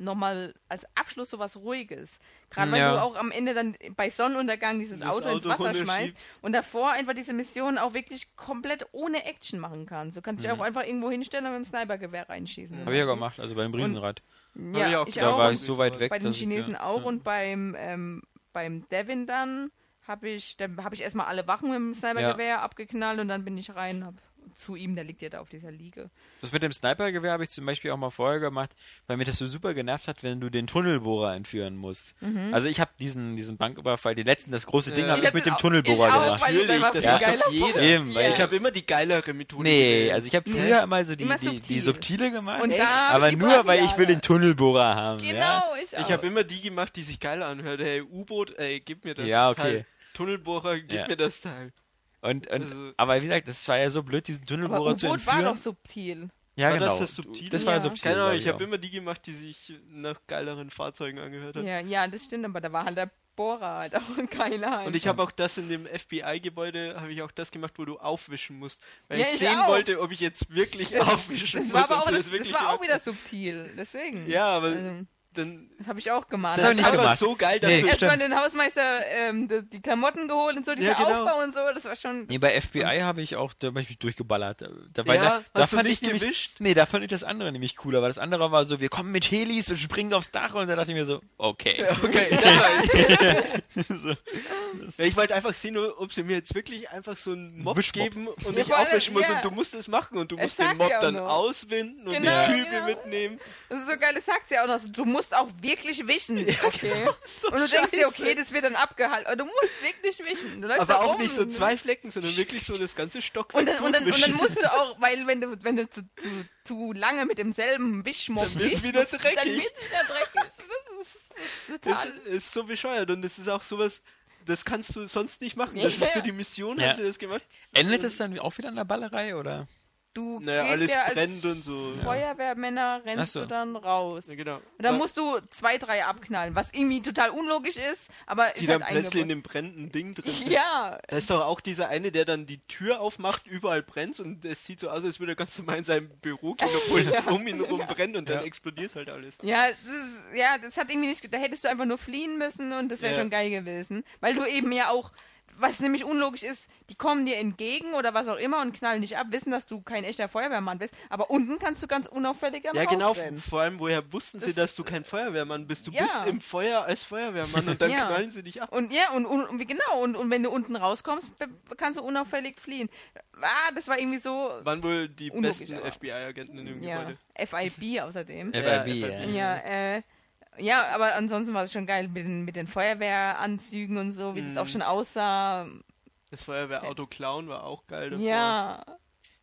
nochmal als Abschluss sowas Ruhiges. Gerade weil Ja. du auch am Ende dann bei Sonnenuntergang dieses Das Auto, ins Auto Wasser schmeißt und davor einfach diese Mission auch wirklich komplett ohne Action machen kannst. Du kannst dich auch einfach irgendwo hinstellen und mit dem Snipergewehr reinschießen. Habe Mhm. ich ja gemacht, also bei dem Riesenrad. Ja, ich auch ich gedacht. Da auch. war Und ich so weit weg. bei den dass ich, Chinesen ja, auch ja. und beim, ähm, beim Devin dann habe ich, da habe ich erstmal alle Wachen mit dem Snipergewehr abgeknallt und dann bin ich rein, habe zu ihm, der liegt ja da auf dieser Liege. Das mit dem Snipergewehr habe ich zum Beispiel auch mal vorher gemacht, weil mir das so super genervt hat, wenn du den Tunnelbohrer entführen musst. Also ich habe diesen, diesen Banküberfall, den letzten, das große Ding, Ja. habe Ich ich, hab mit dem auch- Tunnelbohrer ich auch, gemacht. weil- das einfach das doch jeder. Eben, weil Ja. Ich habe immer die geilere Methode. Nee, also ich habe Nee. früher immer so die, Immer die, subtil. die subtile gemacht, aber die nur, weil ich will den. Tunnelbohrer haben. Genau, Ja? ich auch. Ich habe immer die gemacht, die sich geil anhört. Hey, U-Boot, ey, gib mir das Ja, okay. Teil. Tunnelbohrer, gib Ja. mir das Teil. Und, und, Also- aber wie gesagt, das war ja so blöd, diesen Tunnelbohrer zu U-Boot war entführen. doch subtil. ja, War das genau. das Subtile? Das war Ja. subtil. Keine Ahnung, ich habe immer die gemacht, die sich nach geileren Fahrzeugen angehört hat. Ja, ja, das stimmt, aber da war halt der Bohrer halt auch ein geiler. Und ich habe auch das in dem FBI-Gebäude, habe ich auch das gemacht, wo du aufwischen musst. Weil Ja, ich ich sehen auch. wollte, ob ich jetzt wirklich aufwischen das muss. war aber auch, das, das wirklich war auch wieder subtil, deswegen. Ja, aber Also, dann. das habe ich auch gemacht. Das hab ist ich nicht einfach gemacht. so geil, dass Nee. Erstmal den Hausmeister ähm, die, die Klamotten geholt und so, dieser Ja, genau. Aufbau und so, das war schon. Nee, bei FBI habe ich auch, da habe ich mich durchgeballert. Da, war Ja, da, da fand nicht ich nämlich, gewischt? Nee, da fand ich das andere nämlich cooler, weil das andere war so, wir kommen mit Helis und springen aufs Dach und da dachte ich mir so, okay. Okay, ja, so, Ja, ich wollte einfach sehen, ob sie mir jetzt wirklich einfach so einen Mob Wischmob. geben und Ja, ich aufwischen muss ja. und du musst es machen und du musst den Mob dann noch. auswinden und Genau, die Kübel genau. mitnehmen. Das ist so geil, das sagt sie auch noch. so, Du musst auch wirklich wischen, okay? so und du denkst dir, scheiße. okay, das wird dann abgehalten. Aber du musst wirklich wischen. Du läufst da Aber auch rum. nicht so zwei Flecken, sondern wirklich so das ganze Stock. Und dann, und, dann, und dann musst du auch, weil wenn du, wenn du zu, zu, zu lange mit demselben Wischmob Dann wird's wischst, wieder dann dreckig. wird's wieder dreckig. Das ist, das ist Das total... ist so bescheuert und das ist auch sowas, das kannst du sonst nicht machen. Das ist für die Mission, Ja. haben sie das gemacht. Endet es dann auch wieder an der Ballerei, oder? Du Naja, gehst alles ja als brennt und so. Ja. Feuerwehrmänner, rennst Ach so. du dann raus. Ja, genau. Und dann Wa- musst du zwei, drei abknallen, was irgendwie total unlogisch ist, aber die ist dann halt plötzlich in dem brennenden Ding drin sind. Ja, Da ist doch auch dieser eine, der dann die Tür aufmacht, überall brennt und es sieht so aus, als würde er ganz normal in seinem Büro gehen, obwohl es um ihn rum brennt und dann Ja. explodiert halt alles. Ja, das ist, ja, das hat irgendwie nicht, da hättest du einfach nur fliehen müssen und das wäre Ja. schon geil gewesen. Weil du eben ja auch, was nämlich unlogisch ist, die kommen dir entgegen oder was auch immer und knallen dich ab, wissen, dass du kein echter Feuerwehrmann bist, aber unten kannst du ganz unauffällig dann Ja, genau. rausrennen. Vor allem, woher wussten sie, Das- dass du kein Feuerwehrmann bist? Du Ja. bist im Feuer als Feuerwehrmann und dann Ja. knallen sie dich ab. Und ja, und, und, und wie genau, und, und wenn du unten rauskommst, kannst du unauffällig fliehen. Ah, das war irgendwie so, Waren wohl die besten FBI-Agenten in dem ja, Gebäude. FIB außerdem. FIB, Ja, ja. FIB. Ja, äh, ja, aber ansonsten war es schon geil mit den, mit den Feuerwehranzügen und so, wie das auch Mhm. schon aussah. Das Feuerwehrauto Clown war auch geil. davor. Ja,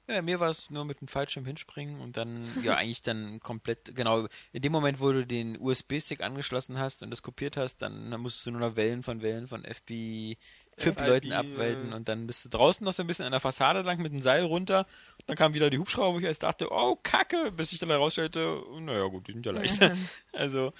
Ja, mir war es nur mit dem Fallschirm hinspringen und dann, ja, eigentlich dann komplett, genau, in dem Moment, wo du den USB-Stick angeschlossen hast und das kopiert hast, dann musst du nur noch Wellen von Wellen von FB FIB-Leuten FIB, abwälten und dann bist du draußen noch so ein bisschen an der Fassade lang mit dem Seil runter. Dann kamen wieder die Hubschrauber, wo ich erst dachte, oh, Kacke, bis ich dann herausstellte, naja gut, die sind ja leicht. also,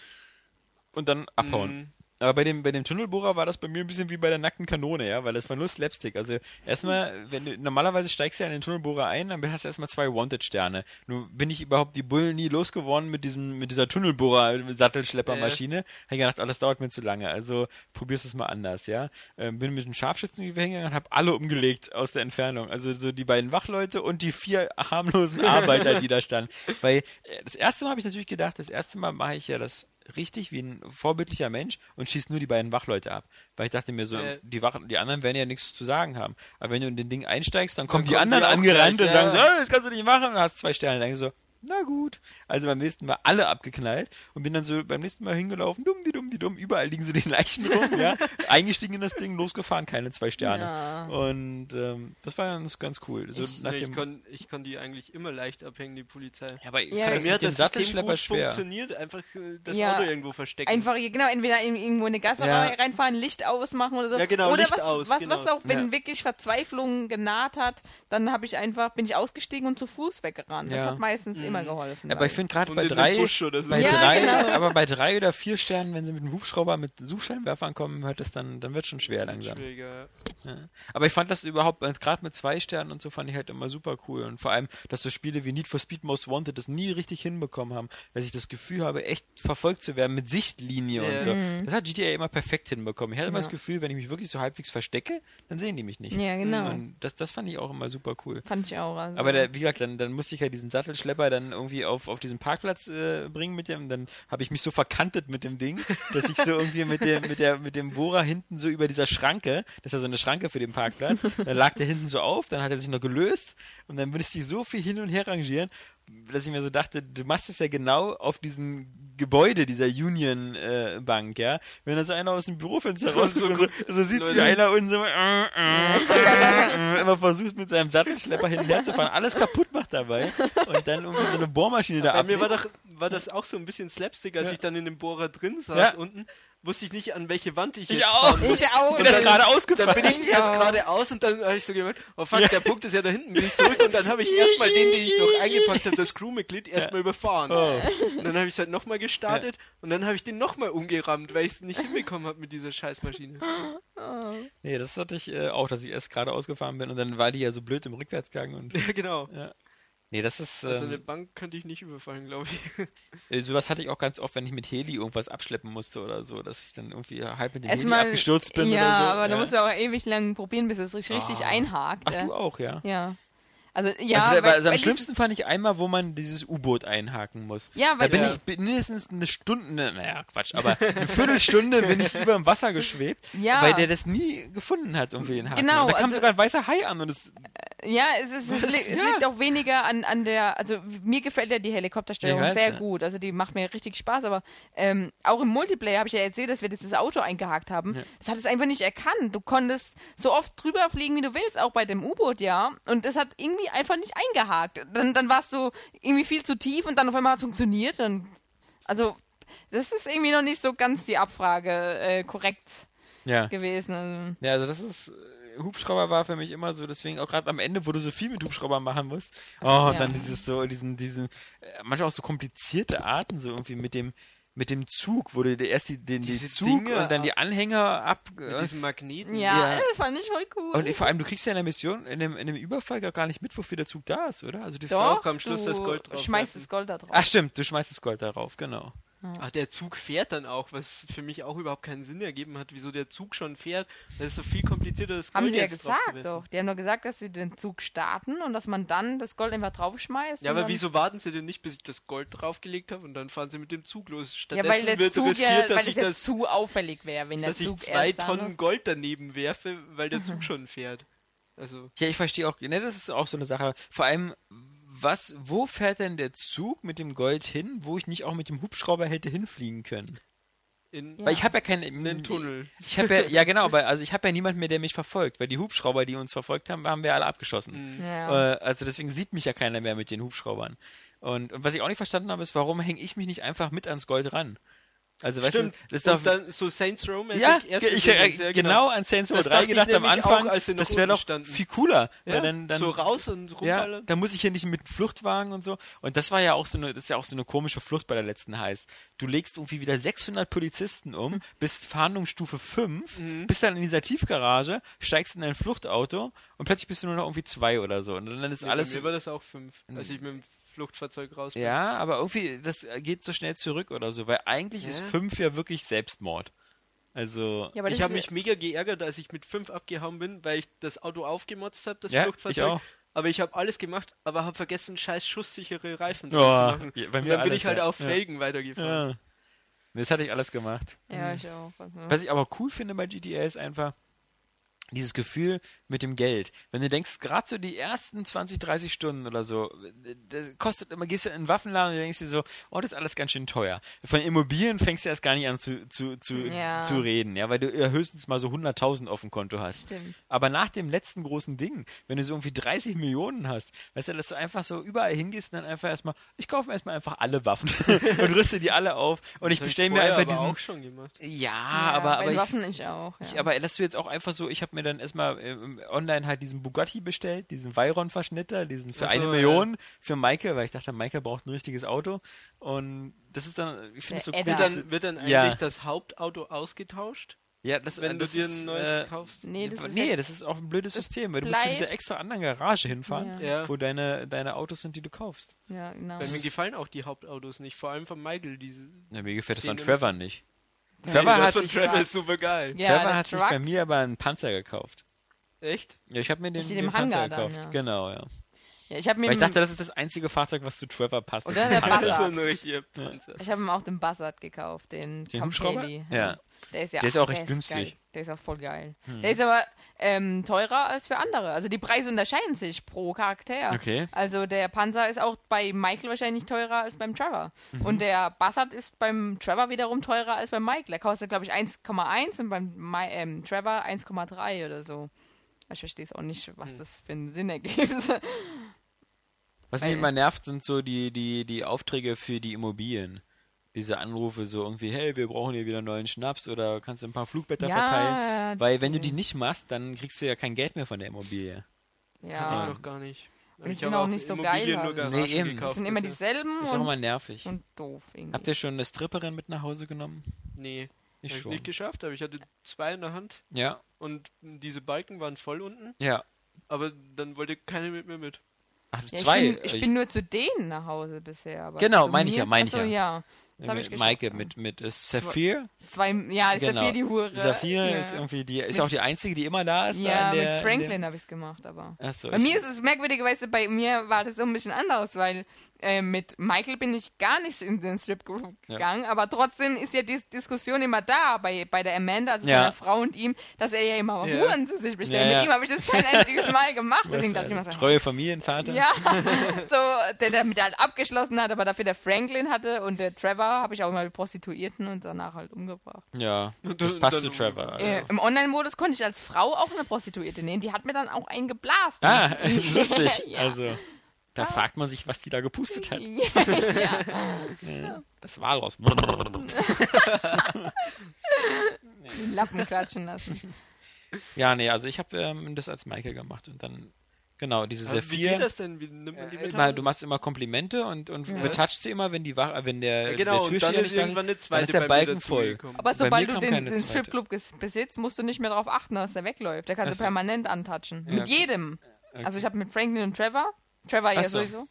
und dann abhauen. Mhm. Aber bei dem, bei dem Tunnelbohrer war das bei mir ein bisschen wie bei der nackten Kanone, ja, weil das war nur Slapstick. Also erstmal, wenn du normalerweise steigst du ja in den Tunnelbohrer ein, dann hast du erstmal zwei Wanted-Sterne. Nun bin ich überhaupt die Bullen nie losgeworden mit diesem, mit dieser Tunnelbohrer-Sattelschleppermaschine. Hab ich gedacht, oh, das dauert mir zu lange. Also probierst es mal anders, ja. Ähm, bin mit dem Scharfschützengewehr hingegangen und hab alle umgelegt aus der Entfernung. Also so die beiden Wachleute und die vier harmlosen Arbeiter, die da standen. Weil äh, das erste Mal habe ich natürlich gedacht, das erste Mal mache ich ja das richtig wie ein vorbildlicher Mensch und schießt nur die beiden Wachleute ab. Weil ich dachte mir so, Äh. die, Wach die anderen werden ja nichts zu sagen haben. Aber wenn du in den Ding einsteigst, dann kommen die kommen anderen die angerannt gleich, und sagen ja. so, "Äh, das kannst du nicht machen und dann hast zwei Sterne. Dann denk ich so, na gut. Also beim nächsten Mal alle abgeknallt und bin dann so beim nächsten Mal hingelaufen, dumm wie dumm wie dumm, überall liegen so die Leichen rum, ja. Eingestiegen in das Ding, losgefahren, keine zwei Sterne. Ja. Und ähm, das war ganz, ganz cool. So Ich- nach Nee, dem, ich, kann, ich kann die eigentlich immer leicht abhängen, die Polizei. ja, aber ich Ja, Bei das Mir hat das Sattelschlepper gut schwer. funktioniert, einfach äh, das Ja. Auto irgendwo verstecken. Einfach, genau, entweder in, irgendwo in eine Gasse Ja. reinfahren, Licht ausmachen oder so. Ja, genau, oder Licht was, aus, was, genau. was auch, wenn Ja. wirklich Verzweiflung genaht hat, dann habe ich einfach, bin ich ausgestiegen und zu Fuß weggerannt. Das Ja. hat meistens Mhm. immer geholfen. Aber ich finde gerade bei drei, Busch oder so. bei Ja, drei, genau. aber bei drei oder vier Sternen, wenn sie mit dem Hubschrauber mit Suchscheinwerfern kommen, hört das dann, dann wird schon schwer langsam. Schwieriger. Ja. Aber ich fand das überhaupt, gerade mit zwei Sternen und so, fand ich halt immer super cool. Und vor allem, dass so Spiele wie Need for Speed Most Wanted das nie richtig hinbekommen haben, dass ich das Gefühl habe, echt verfolgt zu werden mit Sichtlinie Ja. und so. Das hat GTA immer perfekt hinbekommen. Ich hatte immer Ja. das Gefühl, wenn ich mich wirklich so halbwegs verstecke, dann sehen die mich nicht. Ja, genau. Und das, das fand ich auch immer super cool. Fand ich auch. Also. Aber der, wie gesagt, dann, dann musste ich halt diesen Sattelschlepper dann irgendwie auf, auf diesen Parkplatz äh, bringen mit dem. Dann habe ich mich so verkantet mit dem Ding, dass ich so irgendwie mit dem, mit der, mit dem Bohrer hinten so über dieser Schranke, das ist ja so eine Schranke für den Parkplatz, dann lag der hinten so auf, dann hat er sich noch gelöst und dann würde ich so viel hin und her rangieren, dass ich mir so dachte, du machst es ja genau auf diesem Gebäude dieser Union äh, Bank, ja. Wenn da so einer aus dem Bürofenster rauskommt, so, so, sieht wie einer unten so äh, äh, äh, immer versucht mit seinem Sattelschlepper hin und her zu fahren, alles kaputt macht dabei und dann irgendwie so eine Bohrmaschine da Bei mir war, ablegt. doch, war das auch so ein bisschen Slapstick, als Ja. ich dann in dem Bohrer drin saß Ja. unten, wusste ich nicht, an welche Wand ich Ich jetzt auch. Ich auch. bin das gerade Dann ausgefallen. bin ich Ich erst geradeaus und dann habe ich so gemeint, oh fuck, der Punkt ist ja da hinten, bin ich zurück und dann habe ich erstmal den, den ich noch eingepackt habe, das Crewmitglied, erstmal überfahren. Oh. Und dann habe ich es halt nochmal gestartet und dann habe ich den nochmal umgerammt, weil ich es nicht hinbekommen habe mit dieser Scheißmaschine. Oh. Nee, das hatte ich äh, auch, dass ich erst gerade ausgefahren bin und dann war die ja so blöd im Rückwärtsgang und Ja, genau. Nee, das ist Also eine ähm, Bank könnte ich nicht überfallen, glaube ich. äh, sowas hatte ich auch ganz oft, wenn ich mit Heli irgendwas abschleppen musste oder so, dass ich dann irgendwie halb mit dem Heli Erstmal, abgestürzt bin ja, oder so. aber da musst du auch ewig lang probieren, bis es richtig, richtig Ah. einhakt. Ach, äh. du auch, ja. Ja. Also, ja, also, weil, also am schlimmsten fand ich einmal, wo man dieses U-Boot einhaken muss. Ja, da weil bin Ja. ich mindestens eine Stunde, naja, Quatsch, aber eine Viertelstunde bin ich über dem Wasser geschwebt, Ja. weil der das nie gefunden hat, irgendwie den Haken. Genau, Und da kam also- sogar ein weißer Hai an und es, Ja, es, ist, es, li es Ja. liegt auch weniger an, an der, also mir gefällt ja die Helikoptersteuerung weiß, sehr gut, also die macht mir richtig Spaß, aber ähm, auch im Multiplayer habe ich ja erzählt, dass wir dieses Auto eingehakt haben. Das hat es einfach nicht erkannt. Du konntest so oft drüber fliegen, wie du willst, auch bei dem U-Boot, ja, und das hat irgendwie einfach nicht eingehakt. Dann, dann warst du irgendwie viel zu tief und dann auf einmal hat es funktioniert. Und, also das ist irgendwie noch nicht so ganz die Abfrage äh, korrekt ja. gewesen. Also. Ja, also das ist, äh, Hubschrauber war für mich immer so, deswegen auch gerade am Ende, wo du so viel mit Hubschraubern machen musst, oh, Ja. und dann dieses so, diesen, diesen, äh, manchmal auch so komplizierte Arten, so irgendwie mit dem, mit dem Zug, wo du dir erst die, den, die Diese Zug Dinge und dann die Anhänger ab, Mit diesem Magneten. Ja, Ja. das fand ich voll cool. und vor allem, du kriegst ja in der Mission, in dem, in dem Überfall gar nicht mit, wofür der Zug da ist, oder? Also die Doch, auch am Schluss du das Gold drauf schmeißt werfen. das Gold da drauf. Ach stimmt, du schmeißt das Gold darauf, genau. Ach, der Zug fährt dann auch, was für mich auch überhaupt keinen Sinn ergeben hat, wieso der Zug schon fährt. Das ist so viel komplizierter, das Haben Gold sie ja gesagt doch. Die haben doch gesagt, dass sie den Zug starten und dass man dann das Gold einfach draufschmeißt. Ja, aber wieso warten sie denn nicht, bis ich das Gold draufgelegt habe und dann fahren sie mit dem Zug los? Ja, Stattdessen weil der wird Zug riskiert, ja, dass weil ich das ja das, zu auffällig wäre, wenn der dass ich Zug zwei erst da Tonnen. Gold daneben werfe, weil der Zug schon fährt. Also, Ja, ich verstehe auch, ne, das ist auch so eine Sache. Vor allem, was, wo fährt denn der Zug mit dem Gold hin, wo ich nicht auch mit dem Hubschrauber hätte hinfliegen können? in Ja. Weil ich habe ja keinen einen Tunnel. Ich habe ja, ja genau, aber also ich habe ja niemanden mehr, der mich verfolgt, weil die Hubschrauber, die uns verfolgt haben, haben wir alle abgeschossen. Mhm. Ja. Äh, also deswegen sieht mich ja keiner mehr mit den Hubschraubern. Und, und was ich auch nicht verstanden habe, ist, warum hänge ich mich nicht einfach mit ans Gold ran? Also weißt Stimmt. du, das ist doch dann so Saints Row ja, ich äh, ja, genau an Saints Row Das 3 dachte ich gedacht am Anfang, auch, noch das wäre doch standen. viel cooler, Ja, weil dann, dann so raus und ja, rumballern. da muss ich ja nicht mit Fluchtwagen und so. Und das war ja auch so eine, das ist ja auch so eine komische Flucht bei der letzten heißt. Du legst irgendwie wieder 600 Polizisten um, bist Fahndungsstufe 5, Mhm. bist dann in dieser Tiefgarage, steigst in dein Fluchtauto und plötzlich bist du nur noch irgendwie zwei oder so. Und dann ist Nee, alles Bei mir war das auch fünf, als ich mit dem Fluchtfahrzeug raus ja, aber irgendwie, das geht so schnell zurück oder so, weil eigentlich ist Ja. 5 ja wirklich Selbstmord. Also, ja, aber ich habe ist- mich mega geärgert, als ich mit fünf abgehauen bin, weil ich das Auto aufgemotzt habe, das Ja, ich Fluchtfahrzeug. auch. Aber ich habe alles gemacht, aber habe vergessen, scheiß schusssichere Reifen Oh, zu machen. ja, bei Und mir dann bin alles, ich halt ja. auf Ja. Felgen weitergefahren. ja. Das hatte ich alles gemacht. Ja, ich auch. Was ich aber cool finde bei GTA ist einfach dieses Gefühl mit dem Geld. Wenn du denkst, gerade so die ersten 20, 30 Stunden oder so, das kostet immer, gehst du in den Waffenladen und denkst dir so, oh, das ist alles ganz schön teuer. Von Immobilien fängst du erst gar nicht an zu, zu, zu, Ja. zu reden, ja, weil du ja höchstens mal so 100.000 auf dem Konto hast. Stimmt. Aber nach dem letzten großen Ding, wenn du so irgendwie 30 Millionen hast, weißt du, dass du einfach so überall hingehst und dann einfach erstmal, ich kaufe mir erstmal einfach alle Waffen und rüste die alle auf und ich Das hab bestelle mir einfach aber diesen. auch schon gemacht. Ja, ja, aber, aber ich, Waffen ich auch. Ja. ich, aber dass du jetzt auch einfach so, ich habe mir dann erstmal äh, online halt diesen Bugatti bestellt, diesen Veyron-Verschnitter, diesen für Ach so, eine ja. Million für Michael, weil ich dachte, Michael braucht ein richtiges Auto. Und das ist dann, ich finde es so Der cool. Wird Ja. dann, wird dann eigentlich Ja. das Hauptauto ausgetauscht, ja, das, wenn das du dir ist, ein neues äh, kaufst? nee, das ist nee, ja- das ist auch ein blödes System, weil du musst zu dieser extra anderen Garage hinfahren, Ja. Ja. wo deine, deine Autos sind, die du kaufst. ja, genau. Weil mir gefallen auch die Hauptautos nicht, vor allem von Michael. Diese Ja, mir gefällt das von Trevor nicht. Trevor hat sich, Trevor ist super geil. Ja, Trevor hat sich Truck. bei mir aber einen Panzer gekauft. Echt? Ja, ich habe mir den, den im Panzer dann, gekauft. ja. Genau, ja. Ja, ich habe mir Weil ich dachte, das ist das einzige Fahrzeug, was zu Trevor passt. Oder der Panzer. Panzer. ich habe ihm auch den Buzzard gekauft, den, Den Hubschrauber? Ja. Der ist ja Der ist auch recht günstig. Geil. Der ist auch voll geil. Hm. Der ist aber ähm, teurer als für andere. Also die Preise unterscheiden sich pro Charakter. Okay. Also der Panzer ist auch bei Michael wahrscheinlich teurer als beim Trevor. Mhm. Und der Buzzard ist beim Trevor wiederum teurer als beim Michael. Der kostet, glaube ich, 1,1 und beim Mi ähm, Trevor 1,3 oder so. Ich verstehe es auch nicht, was Hm. das für einen Sinn ergibt. Was mich immer nervt, sind so die, die, die Aufträge für die Immobilien. Diese Anrufe so irgendwie, hey, wir brauchen hier wieder neuen Schnaps oder kannst du ein paar Flugblätter verteilen. Weil wenn du die nicht machst, dann kriegst du ja kein Geld mehr von der Immobilie. ja. Ich noch gar nicht. Und die ich sind habe auch nicht so geil Immobilien halt. Nee, eben. gekauft Das sind immer dieselben Ist auch immer und, nervig. und doof irgendwie. Habt ihr schon eine Stripperin mit nach Hause genommen? Nee, Ich hab ich schon. nicht geschafft, aber ich hatte zwei in der Hand Ja, und diese Balken waren voll unten, ja. aber dann wollte keine mit mir mit. Ach, Ja, zwei. Ich bin, ich bin nur zu denen nach Hause bisher. Aber Genau, meine ich ja, meine ich ja. Das mit ich Maike mit, mit äh, Saphir. Zwei, ja, ist Genau. Saphir die Hure. Saphir ja. ist irgendwie die, ist Mit- auch die einzige, die immer da ist. da Ja, in der, mit Franklin In habe ich es gemacht, aber. der, achso, Bei mir ist es merkwürdigerweise, bei mir war das so ein bisschen anders, weil äh, mit Michael bin ich gar nicht in den Strip-Group Ja. gegangen, aber trotzdem ist ja die Diskussion immer da bei, bei der Amanda, also Ja. seiner Frau und ihm, dass er ja immer Ja. Huren zu sich bestellt. Ja, ja. Mit ihm habe ich das kein einziges Mal gemacht, du deswegen dachte ich ein immer so, treue Familienvater. Ja, so, der damit halt abgeschlossen hat, aber dafür der Franklin hatte und der Trevor habe ich auch immer die Prostituierten und danach halt umgebracht. Ja, das passt zu Trevor. Äh, Im Online-Modus konnte ich als Frau auch eine Prostituierte nehmen, die hat mir dann auch einen geblasen. Ah, lustig. Ja. Also, da fragt man sich, was die da gepustet hat. ja, Das Walross. den Lappen klatschen lassen. Ja, nee, also ich habe ähm, das als Michael gemacht und dann, genau, diese Aber wie geht das denn? Wie nimmt man die mit? mal, du machst immer Komplimente und, und Ja. betatscht sie immer, wenn die wach, wenn der, ja, genau, der dann Türsteher ist nicht dann zweite ist der Balken voll. Aber sobald du den, den. Stripclub besitzt, musst du nicht mehr darauf achten, dass der wegläuft. Der kannst du so. permanent antatschen. Ja, Mit okay. jedem. Okay. Also ich habe mit Franklin und Trevor. Trevor ja so. sowieso.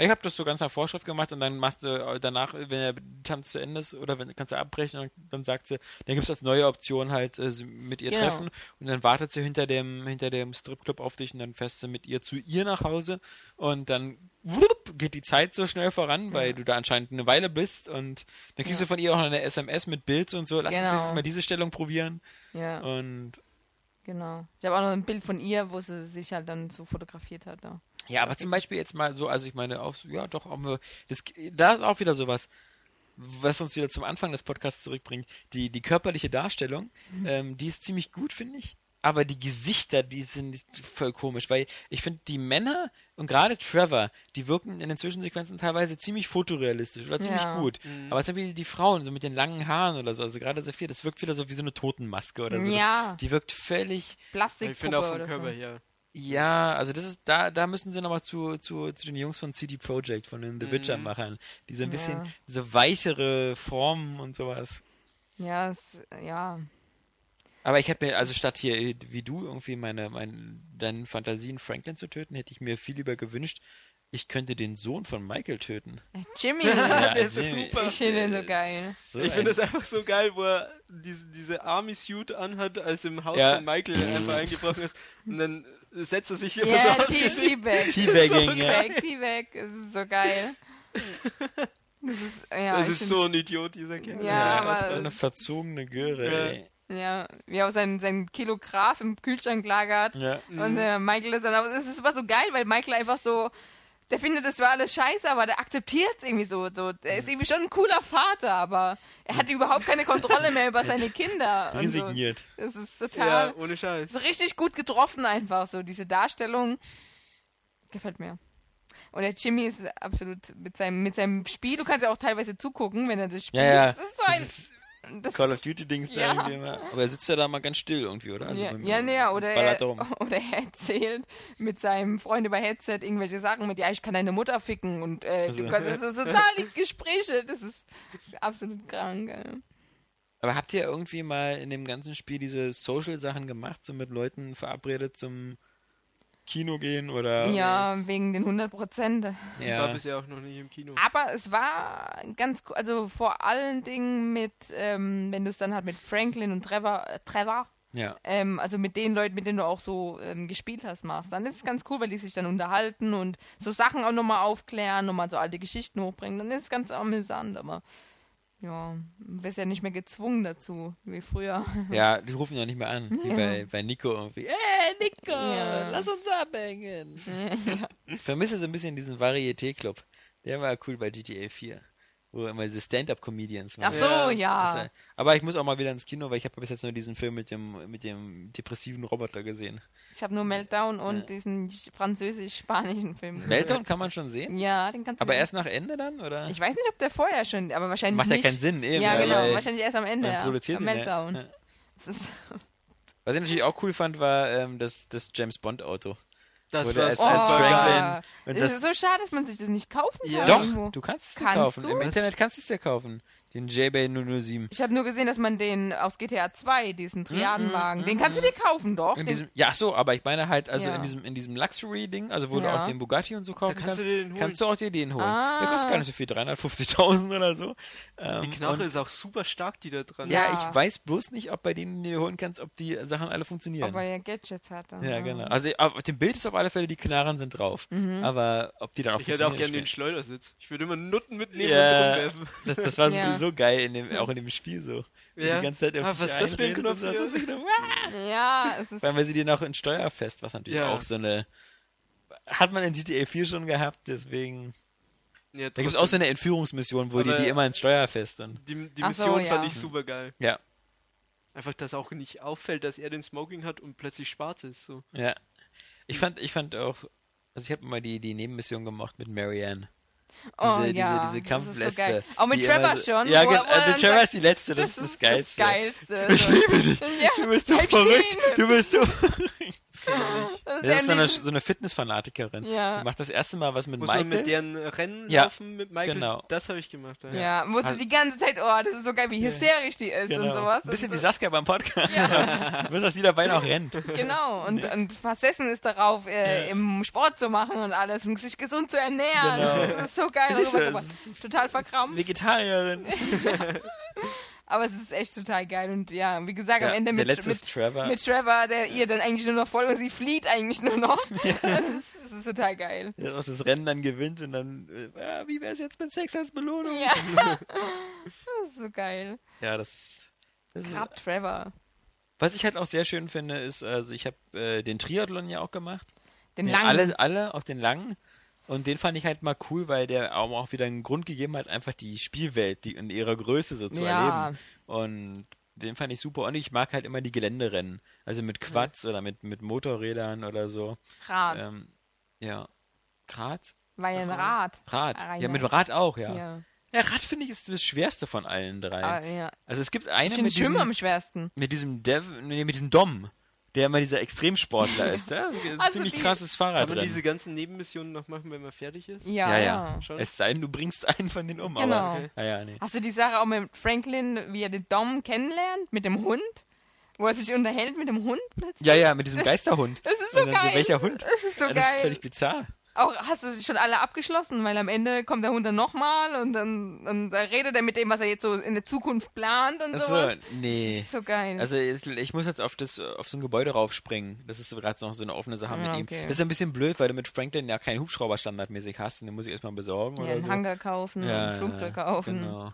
Ich habe das so ganz nach Vorschrift gemacht und dann machst du äh, danach, wenn der Tanz zu Ende ist, oder wenn kannst du abbrechen und dann sagt sie, dann gibt es als neue Option halt äh, mit ihr Genau. treffen und dann wartet sie hinter dem hinter dem Stripclub auf dich und dann fährst du mit ihr zu ihr nach Hause und dann wupp, geht die Zeit so schnell voran, weil du da anscheinend eine Weile bist und dann kriegst Ja. du von ihr auch noch eine SMS mit Bild und so, lass Genau. uns mal diese Stellung probieren Ja, und genau. Ich habe auch noch ein Bild von ihr, wo sie sich halt dann so fotografiert hat. Ja. Ja, aber zum Beispiel jetzt mal so, also ich meine, auch, ja, doch, wir, das, da ist auch wieder sowas, was uns wieder zum Anfang des Podcasts zurückbringt. Die, die körperliche Darstellung, ähm, die ist ziemlich gut, finde ich. Aber die Gesichter, die sind voll komisch, weil ich finde, die Männer und gerade Trevor, die wirken in den Zwischensequenzen teilweise ziemlich fotorealistisch oder ziemlich Ja. gut. Aber zum Beispiel die Frauen, so mit den langen Haaren oder so, also gerade Saphir, das wirkt wieder so wie so eine Totenmaske oder so. Ja. Das, die wirkt völlig, Ich Plastikpuppe finde auch vom Körper so. her. ja, also das ist, da, da müssen sie nochmal zu, zu, zu den Jungs von CD Projekt, von den The Mhm. Witcher-Machern, die so ein bisschen, Ja. so weichere Formen und sowas. Ja, es, ja. Aber ich hätte mir, also statt hier, wie du, irgendwie meine, meine, deinen Fantasien Franklin zu töten, hätte ich mir viel lieber gewünscht, ich könnte den Sohn von Michael töten. Jimmy, Ja, der ist so Jimmy. super. ich finde den so geil. So ich finde es einfach so geil, wo er diese, diese Army-Suit anhat, als im Haus Ja. von Michael einfach eingebrochen ist. Und dann setzt er sich immer Ja, so aufs T- Gesicht. T-Bag. Teabagging, ja. T-Bag, T-Bag. Das ist so geil. Das ist, ja, Das ist find- so ein Idiot, dieser Kerl. Ja, das aber- eine verzogene Göre, Ja. ey. Ja, wie er auch sein, sein Kilo Gras im Kühlschrank lagert. Ja. Und äh, Michael ist dann, aber es ist immer so geil, weil Michael einfach so, der findet, das war alles scheiße, aber der akzeptiert es irgendwie so, so. Der ist irgendwie schon ein cooler Vater, aber er hat überhaupt keine Kontrolle mehr über seine Kinder. Und so. Resigniert. Das ist Ja, total, ohne Scheiß. so richtig gut getroffen einfach, so diese Darstellung. Gefällt mir. Und der Jimmy ist absolut mit seinem, mit seinem Spiel, du kannst ja auch teilweise zugucken, wenn er das spielt. Ja, ja. Das ist so ein, Das ist das Call of Duty-Dings da Ja. irgendwie immer. Aber er sitzt ja da mal ganz still irgendwie, oder? Also ja, ja, nee, oder er, oder er erzählt mit seinem Freund über Headset irgendwelche Sachen mit, ja, ich kann deine Mutter ficken und äh, Also. das ist total Gespräche, das ist absolut krank. Äh. Aber habt ihr irgendwie mal in dem ganzen Spiel diese Social-Sachen gemacht, so mit Leuten verabredet zum Kino gehen oder? Ja, wegen den 100 Prozent. Ich war ja. bisher auch noch nicht im Kino. Aber es war ganz, co- also vor allen Dingen mit, ähm, wenn du es dann halt mit Franklin und Trevor, äh, Trevor, Ja. ähm, also mit den Leuten, mit denen du auch so ähm, gespielt hast, machst, dann ist es ganz cool, weil die sich dann unterhalten und so Sachen auch nochmal aufklären, nochmal so alte Geschichten hochbringen. Dann ist es ganz amüsant, aber ja, du wirst ja nicht mehr gezwungen dazu, wie früher. Ja, die rufen ja nicht mehr an, wie Ja. bei, bei Nico irgendwie. Ey, Nico, Ja. lass uns abhängen. Ich vermisse so ein bisschen diesen Varieté-Club. Der war cool bei GTA 4. Wo immer diese Stand-Up-Comedians Ach waren. so, Ja, ja. Aber ich muss auch mal wieder ins Kino, weil ich habe bis jetzt nur diesen Film mit dem, mit dem depressiven Roboter gesehen. Ich habe nur Meltdown und diesen französisch-spanischen Film. gesehen. Meltdown kann man schon sehen, Ja, den kannst du aber sehen. erst nach Ende dann, oder? Ich weiß nicht, ob der vorher schon, aber wahrscheinlich Macht ja nicht. keinen Sinn, eben. Ja, genau, wahrscheinlich erst am Ende. Ja. produziert ja. Meltdown. Ja. Das ist, Was ich natürlich auch cool fand, war ähm, das, das James Bond-Auto. Das Wurde als- oh, als Franklin- es ist so schade, dass man sich das nicht kaufen kann. Ja. Doch, du kannst es dir Kannst kaufen. du? Im Internet kannst du es dir kaufen. Den JBay 007. Ich habe nur gesehen, dass man den aus GTA 2, diesen Triadenwagen, den kannst du dir kaufen, doch. In Den, diesem, ja, so, aber ich meine halt, also Ja. in diesem, in diesem Luxury-Ding, also wo du Ja. auch den Bugatti und so kaufen kannst kannst, du kannst du auch dir den holen. Ah. Der kostet gar nicht so viel, 350.000 oder so. Ähm, Die Knarre ist auch super stark, die da dran Ja, Ja. ich weiß bloß nicht, ob bei denen, die du holen kannst, ob die Sachen alle funktionieren. ob er ja Gadgets hat. dann. ja, genau. Also auf dem Bild ist auf alle Fälle, die Knarren sind drauf. Mhm. Aber ob die dann auch Ich hätte auch funktionieren, gerne den Schleudersitz. Ich würde immer Nutten mitnehmen Ja. und rumwerfen. das, das war Ja. Sowieso geil, in dem, auch in dem Spiel so. Ja. Die ganze Zeit auf Ah, was ist das für ein Knopf so. Was ist das für ein Knopf? Ja, es ist. Weil sie die noch in Steuerfest, was natürlich Ja. auch so eine. Hat man in GTA 4 schon gehabt, deswegen. Ja, Da gibt es auch so eine Entführungsmission, wo die die immer ins Steuerfest dann. Die, die Ach so, Mission ja. fand ich super geil. Ja, Einfach, dass auch nicht auffällt, dass er den Smoking hat und plötzlich schwarz ist. So. ja. Ich fand, ich fand auch. Also ich habe immer die, die Nebenmission gemacht mit Marianne. Oh diese, ja, diese, diese das ist so Kampflesbe. geil. Auch mit Trevor so- schon. Ja, wo genau. wo Also Trevor sagt, ist die letzte, das, ist das Geilste. Das Geilste. Ich liebe dich. Ja, Du bist so verrückt. stehen. Du bist so. Das Das ist so eine, so eine Fitnessfanatikerin. Ja. Die macht das erste Mal was mit Muss Michael. man mit deren Rennen Ja, laufen mit Michael? genau. Das habe ich gemacht. Ja. Ja, sie Also- die ganze Zeit, oh, das ist so geil, wie hysterisch die ist und Genau. sowas. Ein bisschen und wie so- Saskia beim Podcast. Ja. Bloß, dass die dabei noch rennt. Genau, und, und versessen ist darauf, äh, im Sport zu machen und alles und sich gesund zu ernähren. Genau. Das ist so geil. Du, rübergebracht. es Total verkrampft, Vegetarierin. aber es ist echt total geil. Und ja, wie gesagt, am Ja, Ende der mit, letzte mit, ist Trevor. mit Trevor, der ihr dann eigentlich nur noch folgt und sie flieht eigentlich nur noch. Das, ist, das ist total geil. der auch das Rennen dann gewinnt und dann, äh, ah, wie wär's jetzt mit Sex als Belohnung? Ja. Das ist so geil. Ja, das, das ist, Grad Trevor. was ich halt auch sehr schön finde, ist, also ich habe äh, den Triathlon ja auch gemacht. Den Nee, langen. Alle, alle, auch den langen. Und den fand ich halt mal cool, weil der auch wieder einen Grund gegeben hat, einfach die Spielwelt die in ihrer Größe so zu Ja. erleben. Und den fand ich super. Und ich mag halt immer die Geländerennen. Also mit Quads oder mit, mit Motorrädern oder so. Rad. Ähm, ja. Graz? Ja ein Rad. Rad. Ah, Ja, mit dem Rad auch, ja. Ja. Ja, Rad finde ich ist das schwerste von allen drei. Ah, ja. Also es gibt Ich eine finde mit Schwimmen am diesem, schwersten. mit diesem Dev, nee, mit diesem Dom, der immer dieser Extremsportler ist. Ja? Das ist ein Also ziemlich die- krasses Kann Fahrrad man drin. diese ganzen Nebenmissionen noch machen, wenn man fertig ist? Ja, Ja, ja. Schon? Es sei denn, du bringst einen von denen um. Genau. Aber, Okay. ja, ja, nee. Hast du die Sache auch mit Franklin, wie er den Dom kennenlernt, mit dem Hund? Wo er sich unterhält mit dem Hund plötzlich? Ja, ja, mit diesem Geisterhund. Das ist so geil. So, welcher Hund? Das ist so Ja, Das ist geil. völlig bizarr. Auch hast du schon alle abgeschlossen, weil am Ende kommt der Hund dann nochmal und dann und da redet er mit dem, was er jetzt so in der Zukunft plant und Achso, sowas. nee. Das ist so geil. Also jetzt- ich muss jetzt auf das auf so ein Gebäude raufspringen. Das ist gerade noch so eine offene Sache Ja, mit ihm. okay. Das ist ein bisschen blöd, weil du mit Franklin ja keinen Hubschrauber standardmäßig hast. Und den muss ich erstmal besorgen ja, oder einen so. Hangar kaufen, Ja, ein Flugzeug kaufen. Genau.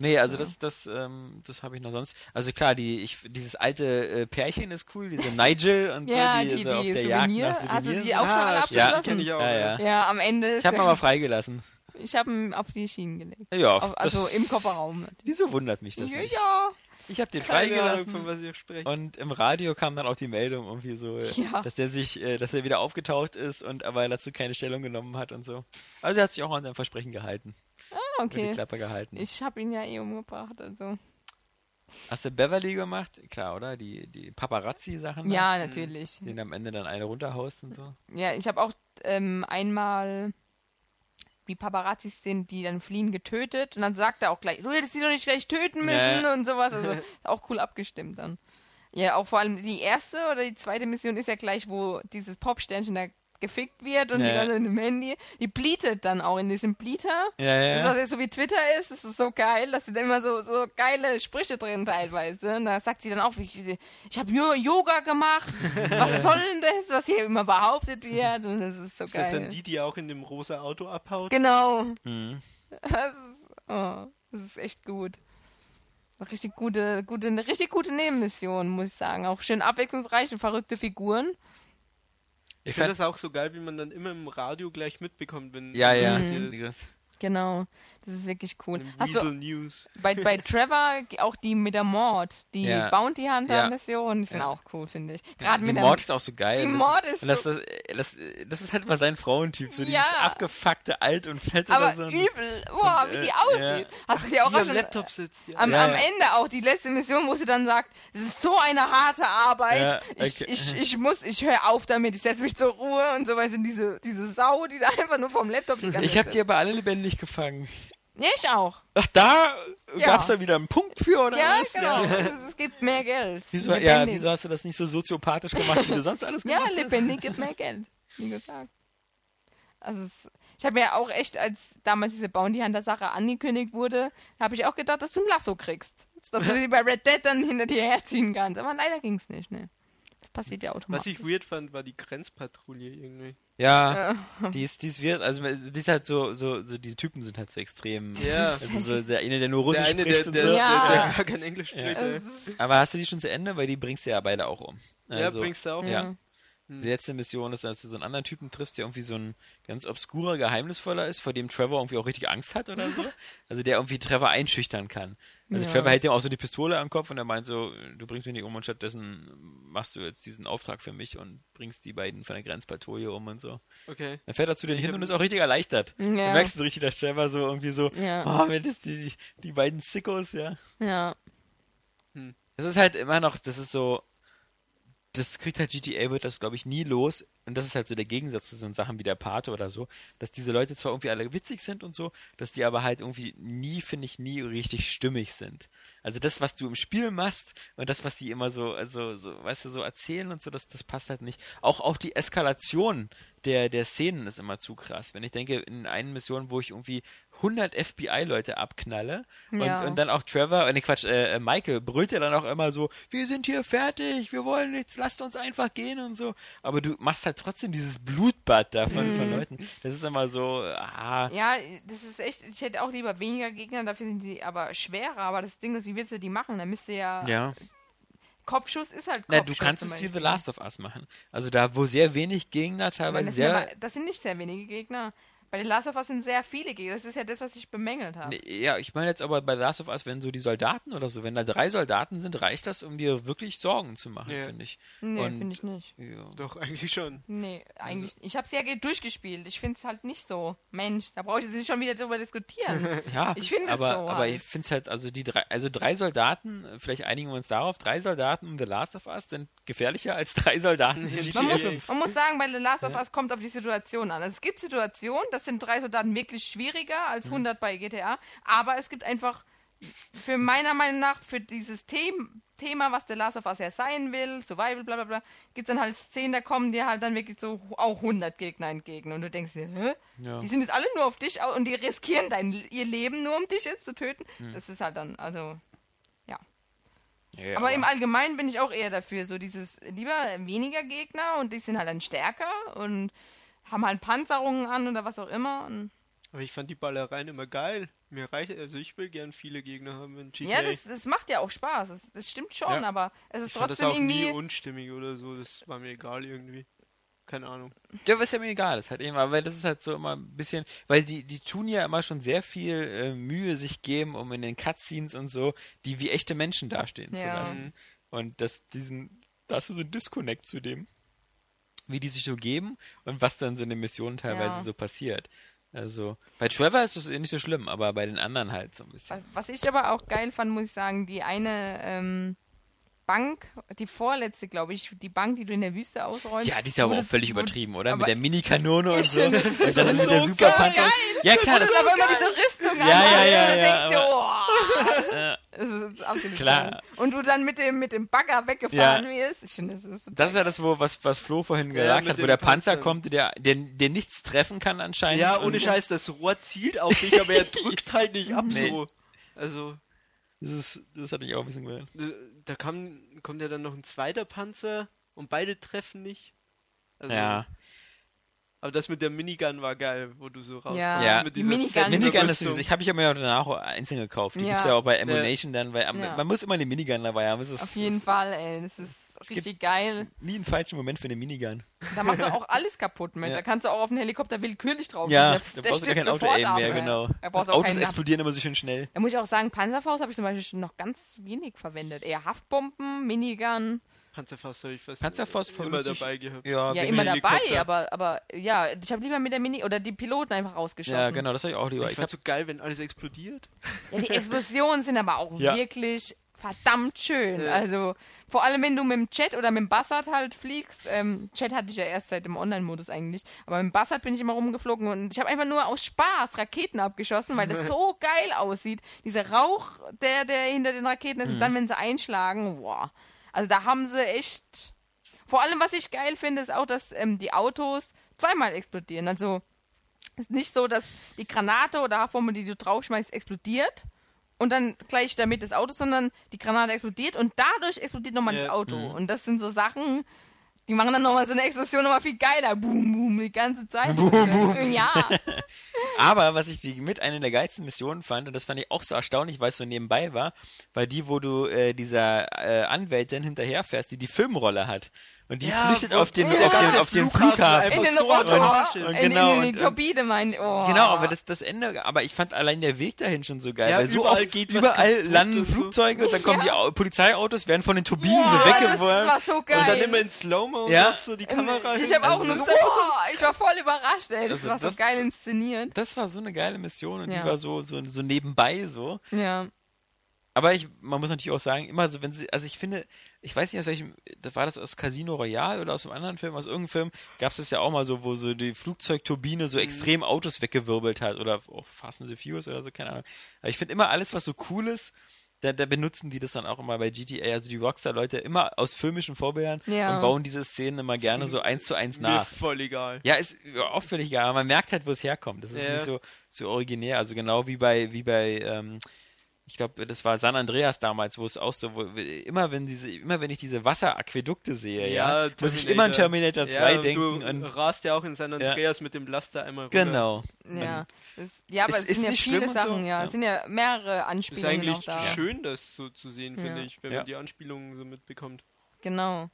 Nee, also das, das, ähm, das habe ich noch sonst. Also klar, die, ich, dieses alte äh, Pärchen ist cool, diese Nigel und Ja, so, die, die, so auf die der Souvenir. Jagd nach Hast du Souvenirs die auch schon Ah, alle abgeschlossen? kenn ich auch. Ja, ja. Ja, am Ende ist Ich habe ihn aber freigelassen. ich habe ihn auf die Schienen gelegt. Ja, Auf, also das, im Kofferraum. Wieso wundert mich das Ja, nicht? ja. Ich habe den Ahnung, freigelassen. von was ihr sprecht. Und im Radio kam dann auch die Meldung irgendwie so, äh, Ja. dass der sich, äh, dass er wieder aufgetaucht ist und aber dazu keine Stellung genommen hat und so. Also er hat sich auch an sein Versprechen gehalten. Und die okay. Klappe gehalten. Ich habe ihn ja eh umgebracht, also. Hast du Beverly gemacht? Klar, oder? Die, die Paparazzi-Sachen? da? Ja, natürlich. Den am Ende dann eine runterhaust und so. Ja, ich habe auch ähm, einmal die Paparazzis sind, die dann fliehen, getötet und dann sagt er auch gleich, du hättest sie doch nicht gleich töten müssen Nee. und sowas. Also auch cool abgestimmt dann. Ja, auch vor allem die erste oder die zweite Mission ist ja gleich, wo dieses Popsternchen da gefickt wird und Ja. die ganze Zeit im Handy. Die bleatet dann auch in diesem Bleater. Ja, ja. Das, was jetzt so wie Twitter ist, das ist so geil, dass sie da immer so, so geile Sprüche drin teilweise. Und da sagt sie dann auch, ich, ich habe Yoga gemacht. Was soll denn das, was hier immer behauptet wird? Und das ist so Ist das geil. dann die, die auch in dem rosa Auto abhaut? Genau. Mhm. Das ist, oh, das ist echt gut. Richtig gute, gute, eine richtig gute Nebenmission, muss ich sagen. Auch schön abwechslungsreich und verrückte Figuren. Ich Ich finde das auch so geil, wie man dann immer im Radio gleich mitbekommt, wenn ja, ja. Mhm. Genau. Das ist wirklich cool. Hast du News. bei, bei Trevor auch die mit der Mord, die Ja. Bounty Hunter Ja. Mission, die sind Ja. auch cool, finde ich. Gerade die mit der Mord ist auch so geil. Die Das Mord ist und das, das, das, das ist halt mal sein Frauentyp, so Ja. dieses abgefuckte Alt und Fett aber oder so. Übel. Boah, und, wie äh, die aussieht. Hast du dir auch, Die auch am schon Laptop sitzt. Ja. Am, Ja, am ja. Ende auch die letzte Mission, wo sie dann sagt, es ist so eine harte Arbeit. Ja, ich, okay. ich, ich muss, ich höre auf damit, ich setze mich zur Ruhe und so weiter. Diese, diese Sau, die da einfach nur vom Laptop die ganze Ich habe die aber alle lebendig gefangen. Ja, ich auch. Ach, da Ja. gab's da wieder einen Punkt für, oder Ja, was? genau. Es, es gibt mehr Geld. Wieso, ja, wieso hast du das nicht so soziopathisch gemacht, wie du sonst alles Ja, gemacht hast? lebendig gibt mehr Geld. Wie gesagt. Also es, ich habe mir auch echt, als damals diese Bounty Hunter Sache angekündigt wurde, habe ich auch gedacht, dass du ein Lasso kriegst. Dass du die bei Red Dead dann hinter dir herziehen kannst. Aber leider ging es nicht, ne. Das passiert ja Was automatisch. ich weird fand, war die Grenzpatrouille irgendwie. Ja, die ist, die ist wird, also die ist halt so, so, so, diese Typen sind halt so extrem. Ja. Also so der eine, der nur Russisch der eine, spricht der, und der, so. der, Ja. der gar kein Englisch Ja. spricht. ist- Aber hast du die schon zu Ende? Weil die bringst du ja beide auch um. Ja, Also, bringst du auch. Ja. Mhm. Die letzte Mission ist, dass du so einen anderen Typen triffst, der irgendwie so ein ganz obskurer, geheimnisvoller ist, vor dem Trevor irgendwie auch richtig Angst hat oder so. Also der irgendwie Trevor einschüchtern kann. Also Ja. Trevor hält ihm auch so die Pistole am Kopf und er meint so, du bringst mich nicht um und stattdessen machst du jetzt diesen Auftrag für mich und bringst die beiden von der Grenzpatrouille um und so. Okay. Dann fährt er zu denen hin und ist auch richtig erleichtert. Ja. Du merkst so richtig, dass Trevor so irgendwie so, Ja. oh, wenn das die, die beiden Sickos, ja. Ja. Das ist halt immer noch, das ist so, das kriegt halt GTA, wird das glaube ich nie los. Und das ist halt so der Gegensatz zu so Sachen wie der Pate oder so, dass diese Leute zwar irgendwie alle witzig sind und so, dass die aber halt irgendwie nie, finde ich, nie richtig stimmig sind. Also das, was du im Spiel machst und das, was die immer so, also, so, weißt du, so erzählen und so, das, das passt halt nicht. Auch, auch die Eskalation der, der Szenen ist immer zu krass. Wenn ich denke, in einer Mission, wo ich irgendwie 100 FBI-Leute abknalle und, Ja. und dann auch Trevor, äh, nee, Quatsch, äh, äh, Michael brüllt ja dann auch immer so, wir sind hier fertig, wir wollen nichts, lasst uns einfach gehen und so. Aber du machst halt trotzdem dieses Blutbad da von, Mhm. von Leuten. Das ist immer so, ah, Ja, das ist echt, ich hätte auch lieber weniger Gegner, dafür sind sie aber schwerer. Aber das Ding ist, wie willst du die machen? Dann müsste ja, ja. Kopfschuss ist halt Kopfschuss. Na, du kannst es wie. The Last of Us machen. Also da, wo sehr wenig Gegner teilweise das, sind sehr. aber, das sind nicht sehr wenige Gegner. Bei den Last of Us sind sehr viele Gegner. Das ist ja das, was ich bemängelt habe. Nee, Ja, ich meine jetzt aber bei The Last of Us, wenn so die Soldaten oder so, wenn da drei Soldaten sind, reicht das, um dir wirklich Sorgen zu machen, Ja. finde ich. Nee, finde ich nicht. Ja. Doch, eigentlich schon. Nee, Also eigentlich. ich habe es ja ge- durchgespielt. Ich finde es halt nicht so. Mensch, da brauche ich jetzt nicht schon wieder drüber diskutieren. Ja, Ich finde es aber, so aber halt. ich finde es halt, also die drei, also drei Soldaten, vielleicht einigen wir uns darauf, drei Soldaten in The Last of Us sind gefährlicher als drei Soldaten in GTA. Man muss, 5. man muss sagen, bei The Last of Us kommt auf die Situation an. Also es gibt Situationen, das sind drei Soldaten wirklich schwieriger als Mhm. 100 bei GTA, aber es gibt einfach, für meiner Meinung nach, für dieses Them Thema, was The Last of Us ja sein will, Survival, bla bla bla, gibt es dann halt Szenen, da kommen dir halt dann wirklich so auch 100 Gegner entgegen und du denkst dir, hä? Ja. Die sind jetzt alle nur auf dich und die riskieren dein, ihr Leben nur, um dich jetzt zu töten. Hm. Das ist halt dann, also, ja. Ja, Aber im Allgemeinen bin ich auch eher dafür, so dieses lieber weniger Gegner und die sind halt dann stärker und haben halt Panzerungen an oder was auch immer. Und Aber ich fand die Ballereien immer geil. Mir reicht, also ich will gern viele Gegner haben in GTA. ja, das, das macht ja auch Spaß. Das, das stimmt schon, Ja. aber es ist ich fand das trotzdem auch nie irgendwie. unstimmig oder so. Das war mir egal irgendwie. Keine Ahnung. Ja, was ja mir egal ist halt eben, aber das ist halt so immer ein bisschen, weil die, die tun ja immer schon sehr viel äh, Mühe sich geben, um in den Cutscenes und so, die wie echte Menschen dastehen zu Ja. lassen. Und das, diesen, da hast du so ein Disconnect zu dem, wie die sich so geben und was dann so in den Missionen teilweise Ja. so passiert. Also, bei Trevor ist es nicht so schlimm, aber bei den anderen halt so ein bisschen. Was ich aber auch geil fand, muss ich sagen, die eine ähm, Bank, die vorletzte, glaube ich, die Bank, die du in der Wüste ausräumst. Ja, die ist ja aber auch völlig übertrieben, oder? Mit der Minikanone und so. Und das dann ist mit der Superpanzer. geil. Ja, klar, Das ist aber immer diese Rüstung an. Ja, ja, ja, und du ja, denkst dir, oh. Äh, Das ist absolut Klar. Und du dann mit dem, mit dem Bagger weggefahren wirst. Ich finde, das ist total Das ist ja das, wo, was, was Flo vorhin Ja, gesagt mit hat, wo der Panzer Panzern. kommt, der, der, der nichts treffen kann anscheinend. Ja, Und ohne Scheiß, das Rohr zielt auf dich, aber er drückt halt nicht ab Nee. so. Also, Das, ist, das hatte ich auch ein bisschen gehört. Da kam, kommt ja dann noch ein zweiter Panzer und beide treffen nicht. Also, Ja. Aber das mit der Minigun war geil, wo du so rauskommst. Ja, Ja. mit die Minigun- Minigun ist Rüstung. ich habe ich ja mir danach auch einzeln gekauft. Die Ja. gibt's ja auch bei Emulation dann, weil am- Ja. man muss immer eine Minigun dabei haben. Es ist, Auf jeden es ist Fall, ey. Das ist richtig geil. Nie einen falschen Moment für eine Minigun. Da machst du auch alles kaputt mit. Ja. Da kannst du auch auf einen Helikopter willkürlich drauf Ja, da Der brauchst du gar kein Auto eben mehr, genau. Da Autos explodieren immer so schön schnell. Da muss ich auch sagen, Panzerfaust habe ich zum Beispiel schon noch ganz wenig verwendet. Eher Haftbomben, Minigun. Panzerfaust habe ich fast Panzerfaust immer dabei gehabt. Ja, Ja, immer dabei, aber, aber ja, ich habe lieber mit der Mini oder die Piloten einfach rausgeschossen. Ja, genau, das habe ich auch lieber. Ich Ich fand so geil, wenn alles explodiert. Ja, die Explosionen sind aber auch Ja. wirklich verdammt schön. Ja. Also, vor allem, wenn du mit dem Jet oder mit dem Bassard halt fliegst. Ähm, Jet hatte ich ja erst seit dem Online-Modus eigentlich. Aber mit dem Bassard bin ich immer rumgeflogen und ich habe einfach nur aus Spaß Raketen abgeschossen, weil das so geil aussieht. Dieser Rauch, der, der hinter den Raketen ist und dann, wenn sie einschlagen, boah. Also, da haben sie echt. Vor allem, was ich geil finde, ist auch, dass ähm, die Autos zweimal explodieren. Also, es ist nicht so, dass die Granate oder Haftbombe, die du draufschmeißt, explodiert und dann gleich damit das Auto, sondern die Granate explodiert und dadurch explodiert nochmal Ja. das Auto. Mhm. Und das sind so Sachen, die machen dann nochmal so eine Explosion nochmal viel geiler. Boom, boom, die ganze Zeit. Ja. aber was ich die mit einer der geilsten Missionen fand, und das fand ich auch so erstaunlich, weil es so nebenbei war, war die, wo du äh, dieser äh, Anwältin hinterherfährst, die die Filmrolle hat. Und die Ja, flüchtet auf den, wo auf den, auf den Flughafen In den Rotor, in, Und in, genau, in die Turbine, mein. Oh. Genau, aber das, das Ende, aber ich fand allein der Weg dahin schon so geil, Ja, weil so oft geht überall landen. Flugzeuge und dann kommen Ja. die Au Polizeiautos, werden von den Turbinen so das weggeworfen. war so geil. Und dann immer in Slow-Mo und Ja. so die Kamera. ich habe auch Also, nur so, ich war voll überrascht, ey. Das Also war so das- geil inszeniert. Das war so eine geile Mission und Ja. die war so, so, so nebenbei so. Ja. Aber ich, man muss natürlich auch sagen, immer so, wenn sie, also ich finde, ich weiß nicht aus welchem, war das aus Casino Royale oder aus einem anderen Film, aus irgendeinem Film, gab es das ja auch mal so, wo so die Flugzeugturbine Mhm. so extrem Autos weggewirbelt hat oder auch Fast and the Furious oder so, keine Ahnung. Aber ich finde immer alles, was so cool ist, da, da benutzen die das dann auch immer bei GTA, also die Rockstar-Leute immer aus filmischen Vorbildern Ja. und bauen diese Szenen immer gerne so eins zu eins mir nach. voll egal. Ja, ist auch völlig egal, aber man merkt halt, wo es herkommt. Das ist Ja. nicht so, so originär. Also genau wie bei, wie bei, ähm, ich glaube, das war San Andreas damals, wo es auch so, wo, immer wenn diese, immer wenn ich diese Wasseraquädukte sehe, ja, muss ich immer an Terminator 2 ja, denken. Du Und, rast ja auch in San Andreas mit dem Laster einmal rüber. genau. Ja, ja aber Es es, ist sind ja viele und so, Sachen, ja. ja. Es sind ja mehrere Ist Anspielungen auch eigentlich da. schön, das so zu sehen, finde Ja. ich, wenn Ja. man die Anspielungen so mitbekommt. Genau.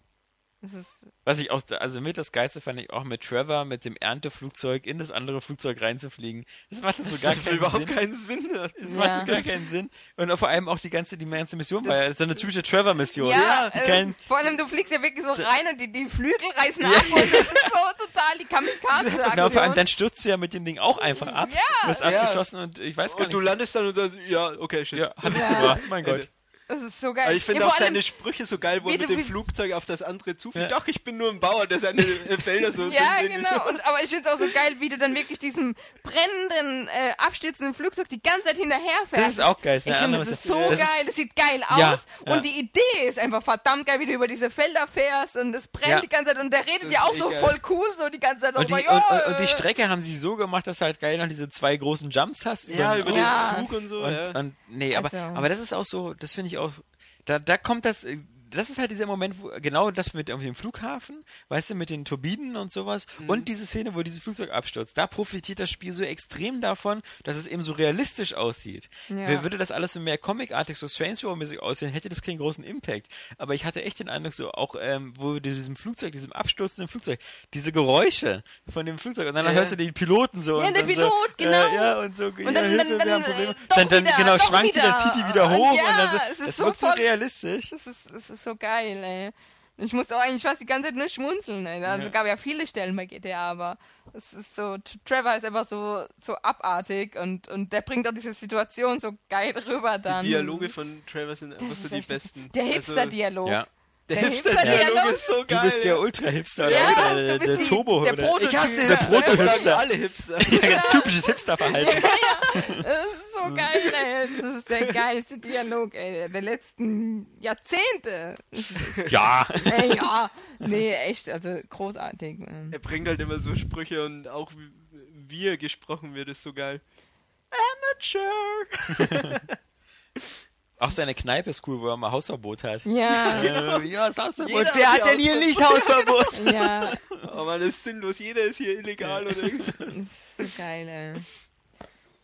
Ist, Was ich auch, also mit das Geilste fand ich auch mit Trevor mit dem Ernteflugzeug in das andere Flugzeug reinzufliegen. Das macht so gar keinen überhaupt Sinn. keinen Sinn. Das Ja. macht so gar keinen Sinn. Und vor allem auch die ganze, die ganze Mission Das- war ja so eine typische Trevor-Mission. ja, Die äh, kein- vor allem du fliegst ja wirklich so rein und die, die Flügel reißen ab und das ist so total die Kamikaze-Aktion. Genau, vor allem dann stürzt du ja mit dem Ding auch einfach ab. Ja. wirst Ja. abgeschossen und ich weiß gar Und nicht. du landest dann und sagst, ja, okay, shit. ja, hat nichts Ja. gebracht, mein Ende. Gott. Das ist so geil. Aber ich finde ja, auch seine Sprüche so geil, wo er mit du- dem Flugzeug auf das andere zufliegt. Ja. Doch, ich bin nur ein Bauer, der seine äh, Felder so... Ja, so- genau. Und, aber ich finde es auch so geil, wie du dann wirklich diesem brennenden, äh, abstürzenden Flugzeug die ganze Zeit hinterherfährst. Das ist auch geil. Das ist Ich finde, das ist so Das ist- geil, das sieht geil aus Ja, ja. und die Idee ist einfach verdammt geil, wie du über diese Felder fährst und es brennt Ja. die ganze Zeit und der redet ja ist auch so geil. voll cool, so die ganze Zeit. Und die, oh, und, ja, und, und die Strecke haben sie so gemacht, dass du halt geil noch diese zwei großen Jumps hast. Ja, über den. Zug und so. Und, ja. und nee, aber, Also. aber das ist auch so, das finde ich auch, da, da kommt das, äh, das ist halt dieser Moment, wo, genau das mit dem Flughafen, weißt du, mit den Turbinen und sowas Mhm. und diese Szene, wo dieses Flugzeug abstürzt, da profitiert das Spiel so extrem davon, dass es eben so realistisch aussieht. Ja. Würde das alles so mehr comicartig, so Strange Show-mäßig aussehen, hätte das keinen großen Impact. Aber ich hatte echt den Eindruck, so auch, ähm, wo diesem Flugzeug, diesem abstürzenden Flugzeug, diese Geräusche von dem Flugzeug und dann Ja. hörst du den Piloten so. Ja, der dann Pilot, so, genau. Äh, ja, und so, Und ja, dann- Hilfe, dann- wir dann, haben Probleme. äh, doch dann, dann wieder, genau, schwankt die, dann wieder. zieht die wieder Und hoch ja, und dann so, es ist es so wirkt so voll- realistisch. Das ist, das ist so geil, ey. Ich musste auch eigentlich fast die ganze Zeit nur schmunzeln, ey. Also Ja. gab ja viele Stellen bei GTA, aber es ist so, Trevor ist einfach so, so abartig und, und der bringt auch diese Situation so geil rüber dann. Die Dialoge von Trevor sind einfach so die besten. Der Also, Hipster-Dialog. Ja. Der der Hipster-Dialog Hipster-Dialog- ist so Du geil. bist der Ultra-Hipster, Ja, du der, bist der die- Turbo, der? Prototyp. Ich hasse Der Proto-Hipster. alle Hipster. Ja, typisches Hipster-Verhalten. Das ist so geil, ey. Das ist der geilste Dialog, ey, der letzten Jahrzehnte. Ja. Ey, ja. Nee, echt, also großartig. Er bringt halt immer so Sprüche und auch wie, wie er gesprochen wird, ist so geil. Amateur! Auch seine Kneipe ist cool, wo er mal Hausverbot hat. Ja, Äh, ja, das Hausverbot. Jeder Wer hat hat denn hier nicht Hausverbot? ja. Oh man, das ist sinnlos. Jeder ist hier illegal oder irgendwas. Das ist so geil, ey.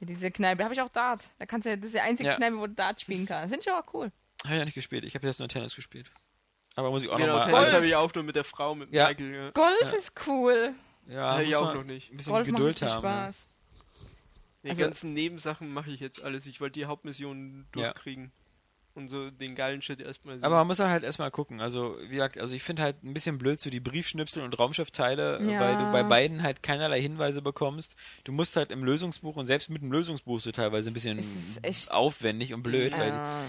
Ja, diese Kneipe, da habe ich auch Dart. Da kannst du ja, das ist die einzige Ja. Kneipe, wo du Dart spielen kannst. Finde ich auch cool. Habe ich ja nicht gespielt. Ich habe jetzt nur Tennis gespielt. Aber muss ich auch Genau, noch Tennis habe ich auch nur mit der Frau, mit Ja. Michael. Ja. Golf Ja. ist cool. Ja, Ja, ich auch noch nicht. Ein bisschen Golf macht Geduld richtig haben. Spaß. Die Also- ganzen Nebensachen mache ich jetzt alles. Ich wollte die Hauptmission Ja. durchkriegen. Und so den geilen Shit erstmal sehen. Aber man muss halt erstmal gucken. Also, wie gesagt, also ich finde halt ein bisschen blöd so die Briefschnipsel und Raumschiffteile, Ja. weil du bei beiden halt keinerlei Hinweise bekommst. Du musst halt im Lösungsbuch und selbst mit dem Lösungsbuch so teilweise ein bisschen Es aufwendig und blöd, weil Ja.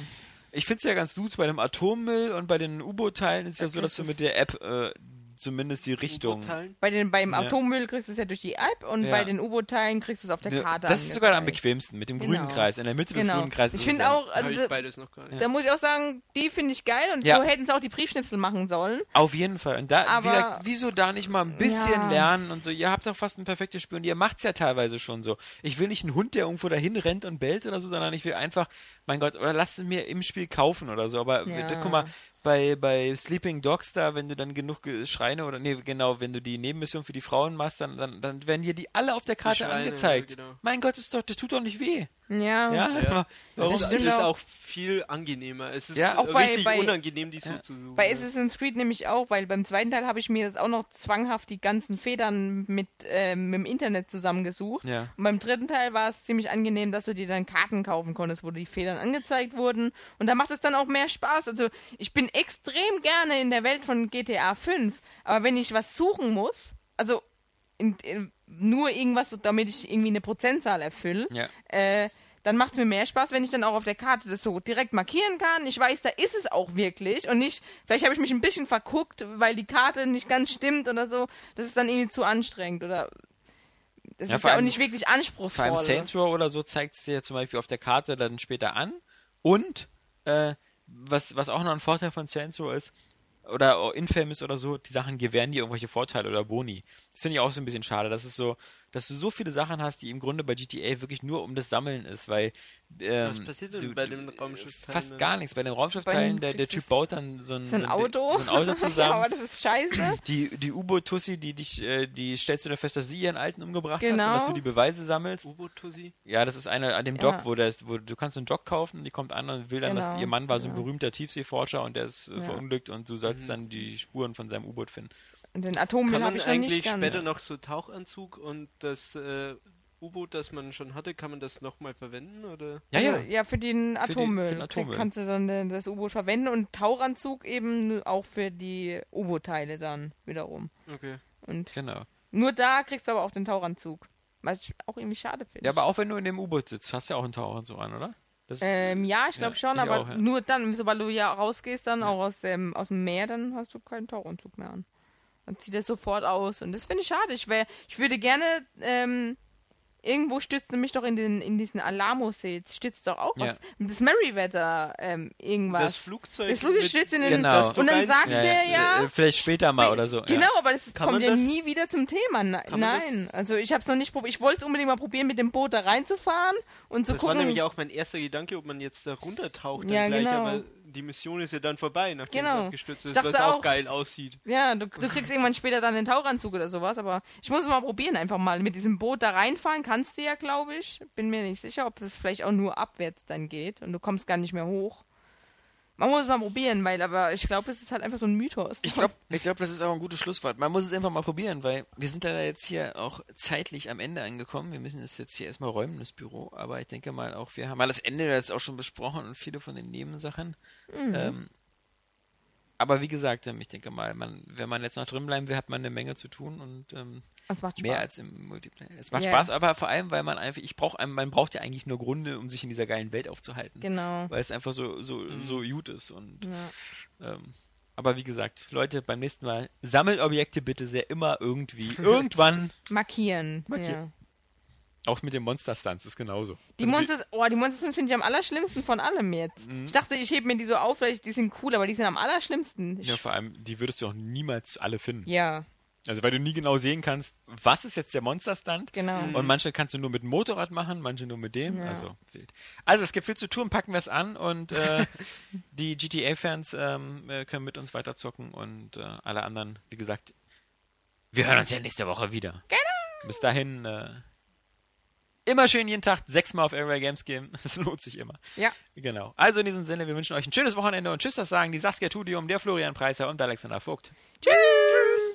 ich finde es ja ganz gut bei dem Atommüll und bei den U-Boot-Teilen ist ja so, dass du mit der App äh, zumindest die Richtung. Bei den, beim Ja. Atommüll kriegst du es ja durch die App und Ja. bei den U-Boot-Teilen kriegst du es auf der Ja, Karte das ist sogar am angezeigt. bequemsten mit dem Genau. grünen Kreis. In der Mitte des Genau. grünen Kreises. Ich ist finde es ja- auch, also da, beides noch gar nicht. da muss ich auch sagen, die finde ich geil und Ja. so hätten sie auch die Briefschnipsel machen sollen. Auf jeden Fall. Und da, Aber- wie gesagt, wieso da nicht mal ein bisschen Ja. lernen und so? Ihr habt doch fast ein perfektes Spiel und ihr macht's ja teilweise schon so. Ich will nicht einen Hund, der irgendwo dahin rennt und bellt oder so, sondern ich will einfach, mein Gott, oder lasst es mir im Spiel kaufen oder so. Aber Ja. guck mal, bei, bei Sleeping Dogs da, wenn du dann genug Ge- Schreine oder, nee, genau, wenn du die Nebenmission für die Frauen machst, dann, dann, dann werden dir die alle auf der Karte Schreine, angezeigt. ja, genau. Mein Gott, ist doch, das tut doch nicht weh. Ja. Ja, Ja. Warum? Es Das ist, stimmt auch. viel angenehmer. Es ist Ja. Auch bei- richtig bei- unangenehm, die so Ja. zu suchen. Bei. Assassin's Creed nämlich auch, weil beim zweiten Teil habe ich mir das auch noch zwanghaft die ganzen Federn mit, ähm, mit dem Internet zusammengesucht. Ja. Und beim dritten Teil war es ziemlich angenehm, dass du dir dann Karten kaufen konntest, wo die Federn angezeigt wurden. Und da macht es dann auch mehr Spaß. Also ich bin extrem gerne in der Welt von GTA 5, aber wenn ich was suchen muss, also in, in, nur irgendwas, damit ich irgendwie eine Prozentzahl erfülle, Ja. äh, dann macht es mir mehr Spaß, wenn ich dann auch auf der Karte das so direkt markieren kann. Ich weiß, da ist es auch wirklich und nicht, vielleicht habe ich mich ein bisschen verguckt, weil die Karte nicht ganz stimmt oder so. Das ist dann irgendwie zu anstrengend oder das Ja, ist ja auch nicht wirklich anspruchsvoll. Saints Row oder so zeigt es dir zum Beispiel auf der Karte dann später an. Und äh, was, was auch noch ein Vorteil von Saints Row ist, oder Infamous oder so, die Sachen gewähren dir irgendwelche Vorteile oder Boni. Das finde ich auch so ein bisschen schade. Das ist so, dass du so viele Sachen hast, die im Grunde bei GTA wirklich nur um das Sammeln ist, weil ähm, Was passiert denn du- bei den Raumschiffteilen Fast dann? gar nichts. Bei den Raumschiffteilen, der, der Typ baut dann so ein, so ein so Auto. so ein Auto ja, zusammen. aber das ist scheiße. Die, die U-Boot-Tussi, die dich, äh, die stellst du dann fest, dass sie ihren Alten umgebracht hast Genau. und dass du die Beweise sammelst. U-Boot-Tussi? Ja, das ist eine an dem Ja. Dock, wo, das, wo du kannst einen Dock kaufen, die kommt an und will dann, dass Genau, ihr Mann war so ein berühmter Tiefseeforscher und der ist äh, Ja. verunglückt und du sollst Mhm. dann die Spuren von seinem U-Boot finden. Und den Atommüll Kann habe man ich noch nicht eigentlich ganz. später noch so Tauchanzug und das äh, U-Boot, das man schon hatte, kann man das nochmal verwenden? Oder? Ja, also, ja. ja, für den Für die- Atommüll. für den Atommüll. Kannst du dann das U-Boot verwenden und Tauchanzug eben auch für die U-Boot-Teile dann wiederum. Okay. Und Genau. nur da kriegst du aber auch den Tauchanzug. Was ich auch irgendwie schade finde. Ja, aber auch wenn du in dem U-Boot sitzt, hast du ja auch einen Taucher so an, oder? Das Ähm, ja, ich glaube Ja, schon, ich aber auch, ja. nur dann, sobald du ja rausgehst, dann auch aus dem, aus dem Meer, dann hast du keinen Tauchanzug mehr an. Dann zieht er sofort aus. Und das finde ich schade. Ich, wär, ich würde gerne, ähm, irgendwo stützt mich doch in, den, in diesen Alamo-See. Stützt doch auch Ja. was. Das Merryweather, ähm, irgendwas. Das Flugzeug. Das Flugzeug stützt in den. Genau. Und dann sagt ja, der ja. äh, Vielleicht später mal oder so. Genau, Ja. aber das Kann kommt ja das- nie wieder zum Thema. Ne- Kann man Nein, das- also ich habe es noch nicht probiert. Ich wollte es unbedingt mal probieren, mit dem Boot da reinzufahren und zu Das war gucken. nämlich auch mein erster Gedanke, ob man jetzt da runtertaucht. Ja, dann gleich, genau. Aber die Mission ist ja dann vorbei, nachdem Genau. es abgestürzt ist, was auch auch- geil aussieht. Ja, du, du kriegst irgendwann später dann den Tauchanzug oder sowas, aber ich muss es mal probieren, einfach mal mit diesem Boot da reinfahren. Kannst du ja, glaube ich. Bin mir nicht sicher, ob das vielleicht auch nur abwärts dann geht und du kommst gar nicht mehr hoch. Man muss es mal probieren, weil, aber ich glaube, es ist halt einfach so ein Mythos. Ich glaube, ich glaub, das ist auch ein gutes Schlusswort. Man muss es einfach mal probieren, weil wir sind leider jetzt hier auch zeitlich am Ende angekommen. Wir müssen das jetzt hier erstmal räumen, das Büro. Aber ich denke mal auch, wir haben mal das Ende jetzt auch schon besprochen und viele von den Nebensachen. Mhm. Ähm, aber wie gesagt, ähm, ich denke mal, man, wenn man jetzt noch drin bleiben will, hat man eine Menge zu tun und ähm, Es macht Spaß. mehr als im Multiplayer. Es macht Ja. Spaß, aber vor allem, weil man einfach, ich brauche, man braucht ja eigentlich nur Gründe, um sich in dieser geilen Welt aufzuhalten. Genau. Weil es einfach so, so, Mhm. so gut ist und Ja. ähm, aber wie gesagt, Leute, beim nächsten Mal sammelt Objekte bitte sehr immer irgendwie. Irgendwann. Markieren. Markieren. Auch mit den Monster-Stunts ist genauso. Die Also Monsters, oh, die Monsters finde ich am allerschlimmsten von allem jetzt. Mhm. Ich dachte, ich hebe mir die so auf, weil ich, die sind cool, aber die sind am allerschlimmsten. Ich, Ja, vor allem, die würdest du auch niemals alle finden. ja, Also, weil du nie genau sehen kannst, was ist jetzt der Monster-Stunt. genau. Und manche kannst du nur mit dem Motorrad machen, manche nur mit dem. Ja. Also. Also, es gibt viel zu tun, packen wir es an und äh, die GTA-Fans ähm, äh, können mit uns weiterzocken und äh, alle anderen, wie gesagt, wir hören uns ja nächste Woche wieder. Genau. Bis dahin, äh, immer schön jeden Tag sechsmal auf Everywhere Games gehen. Das lohnt sich immer. Ja. Genau. Also, in diesem Sinne, wir wünschen euch ein schönes Wochenende und tschüss, das sagen die Saskia Tudium, der Florian Preiser und der Alexander Vogt. Tschüss!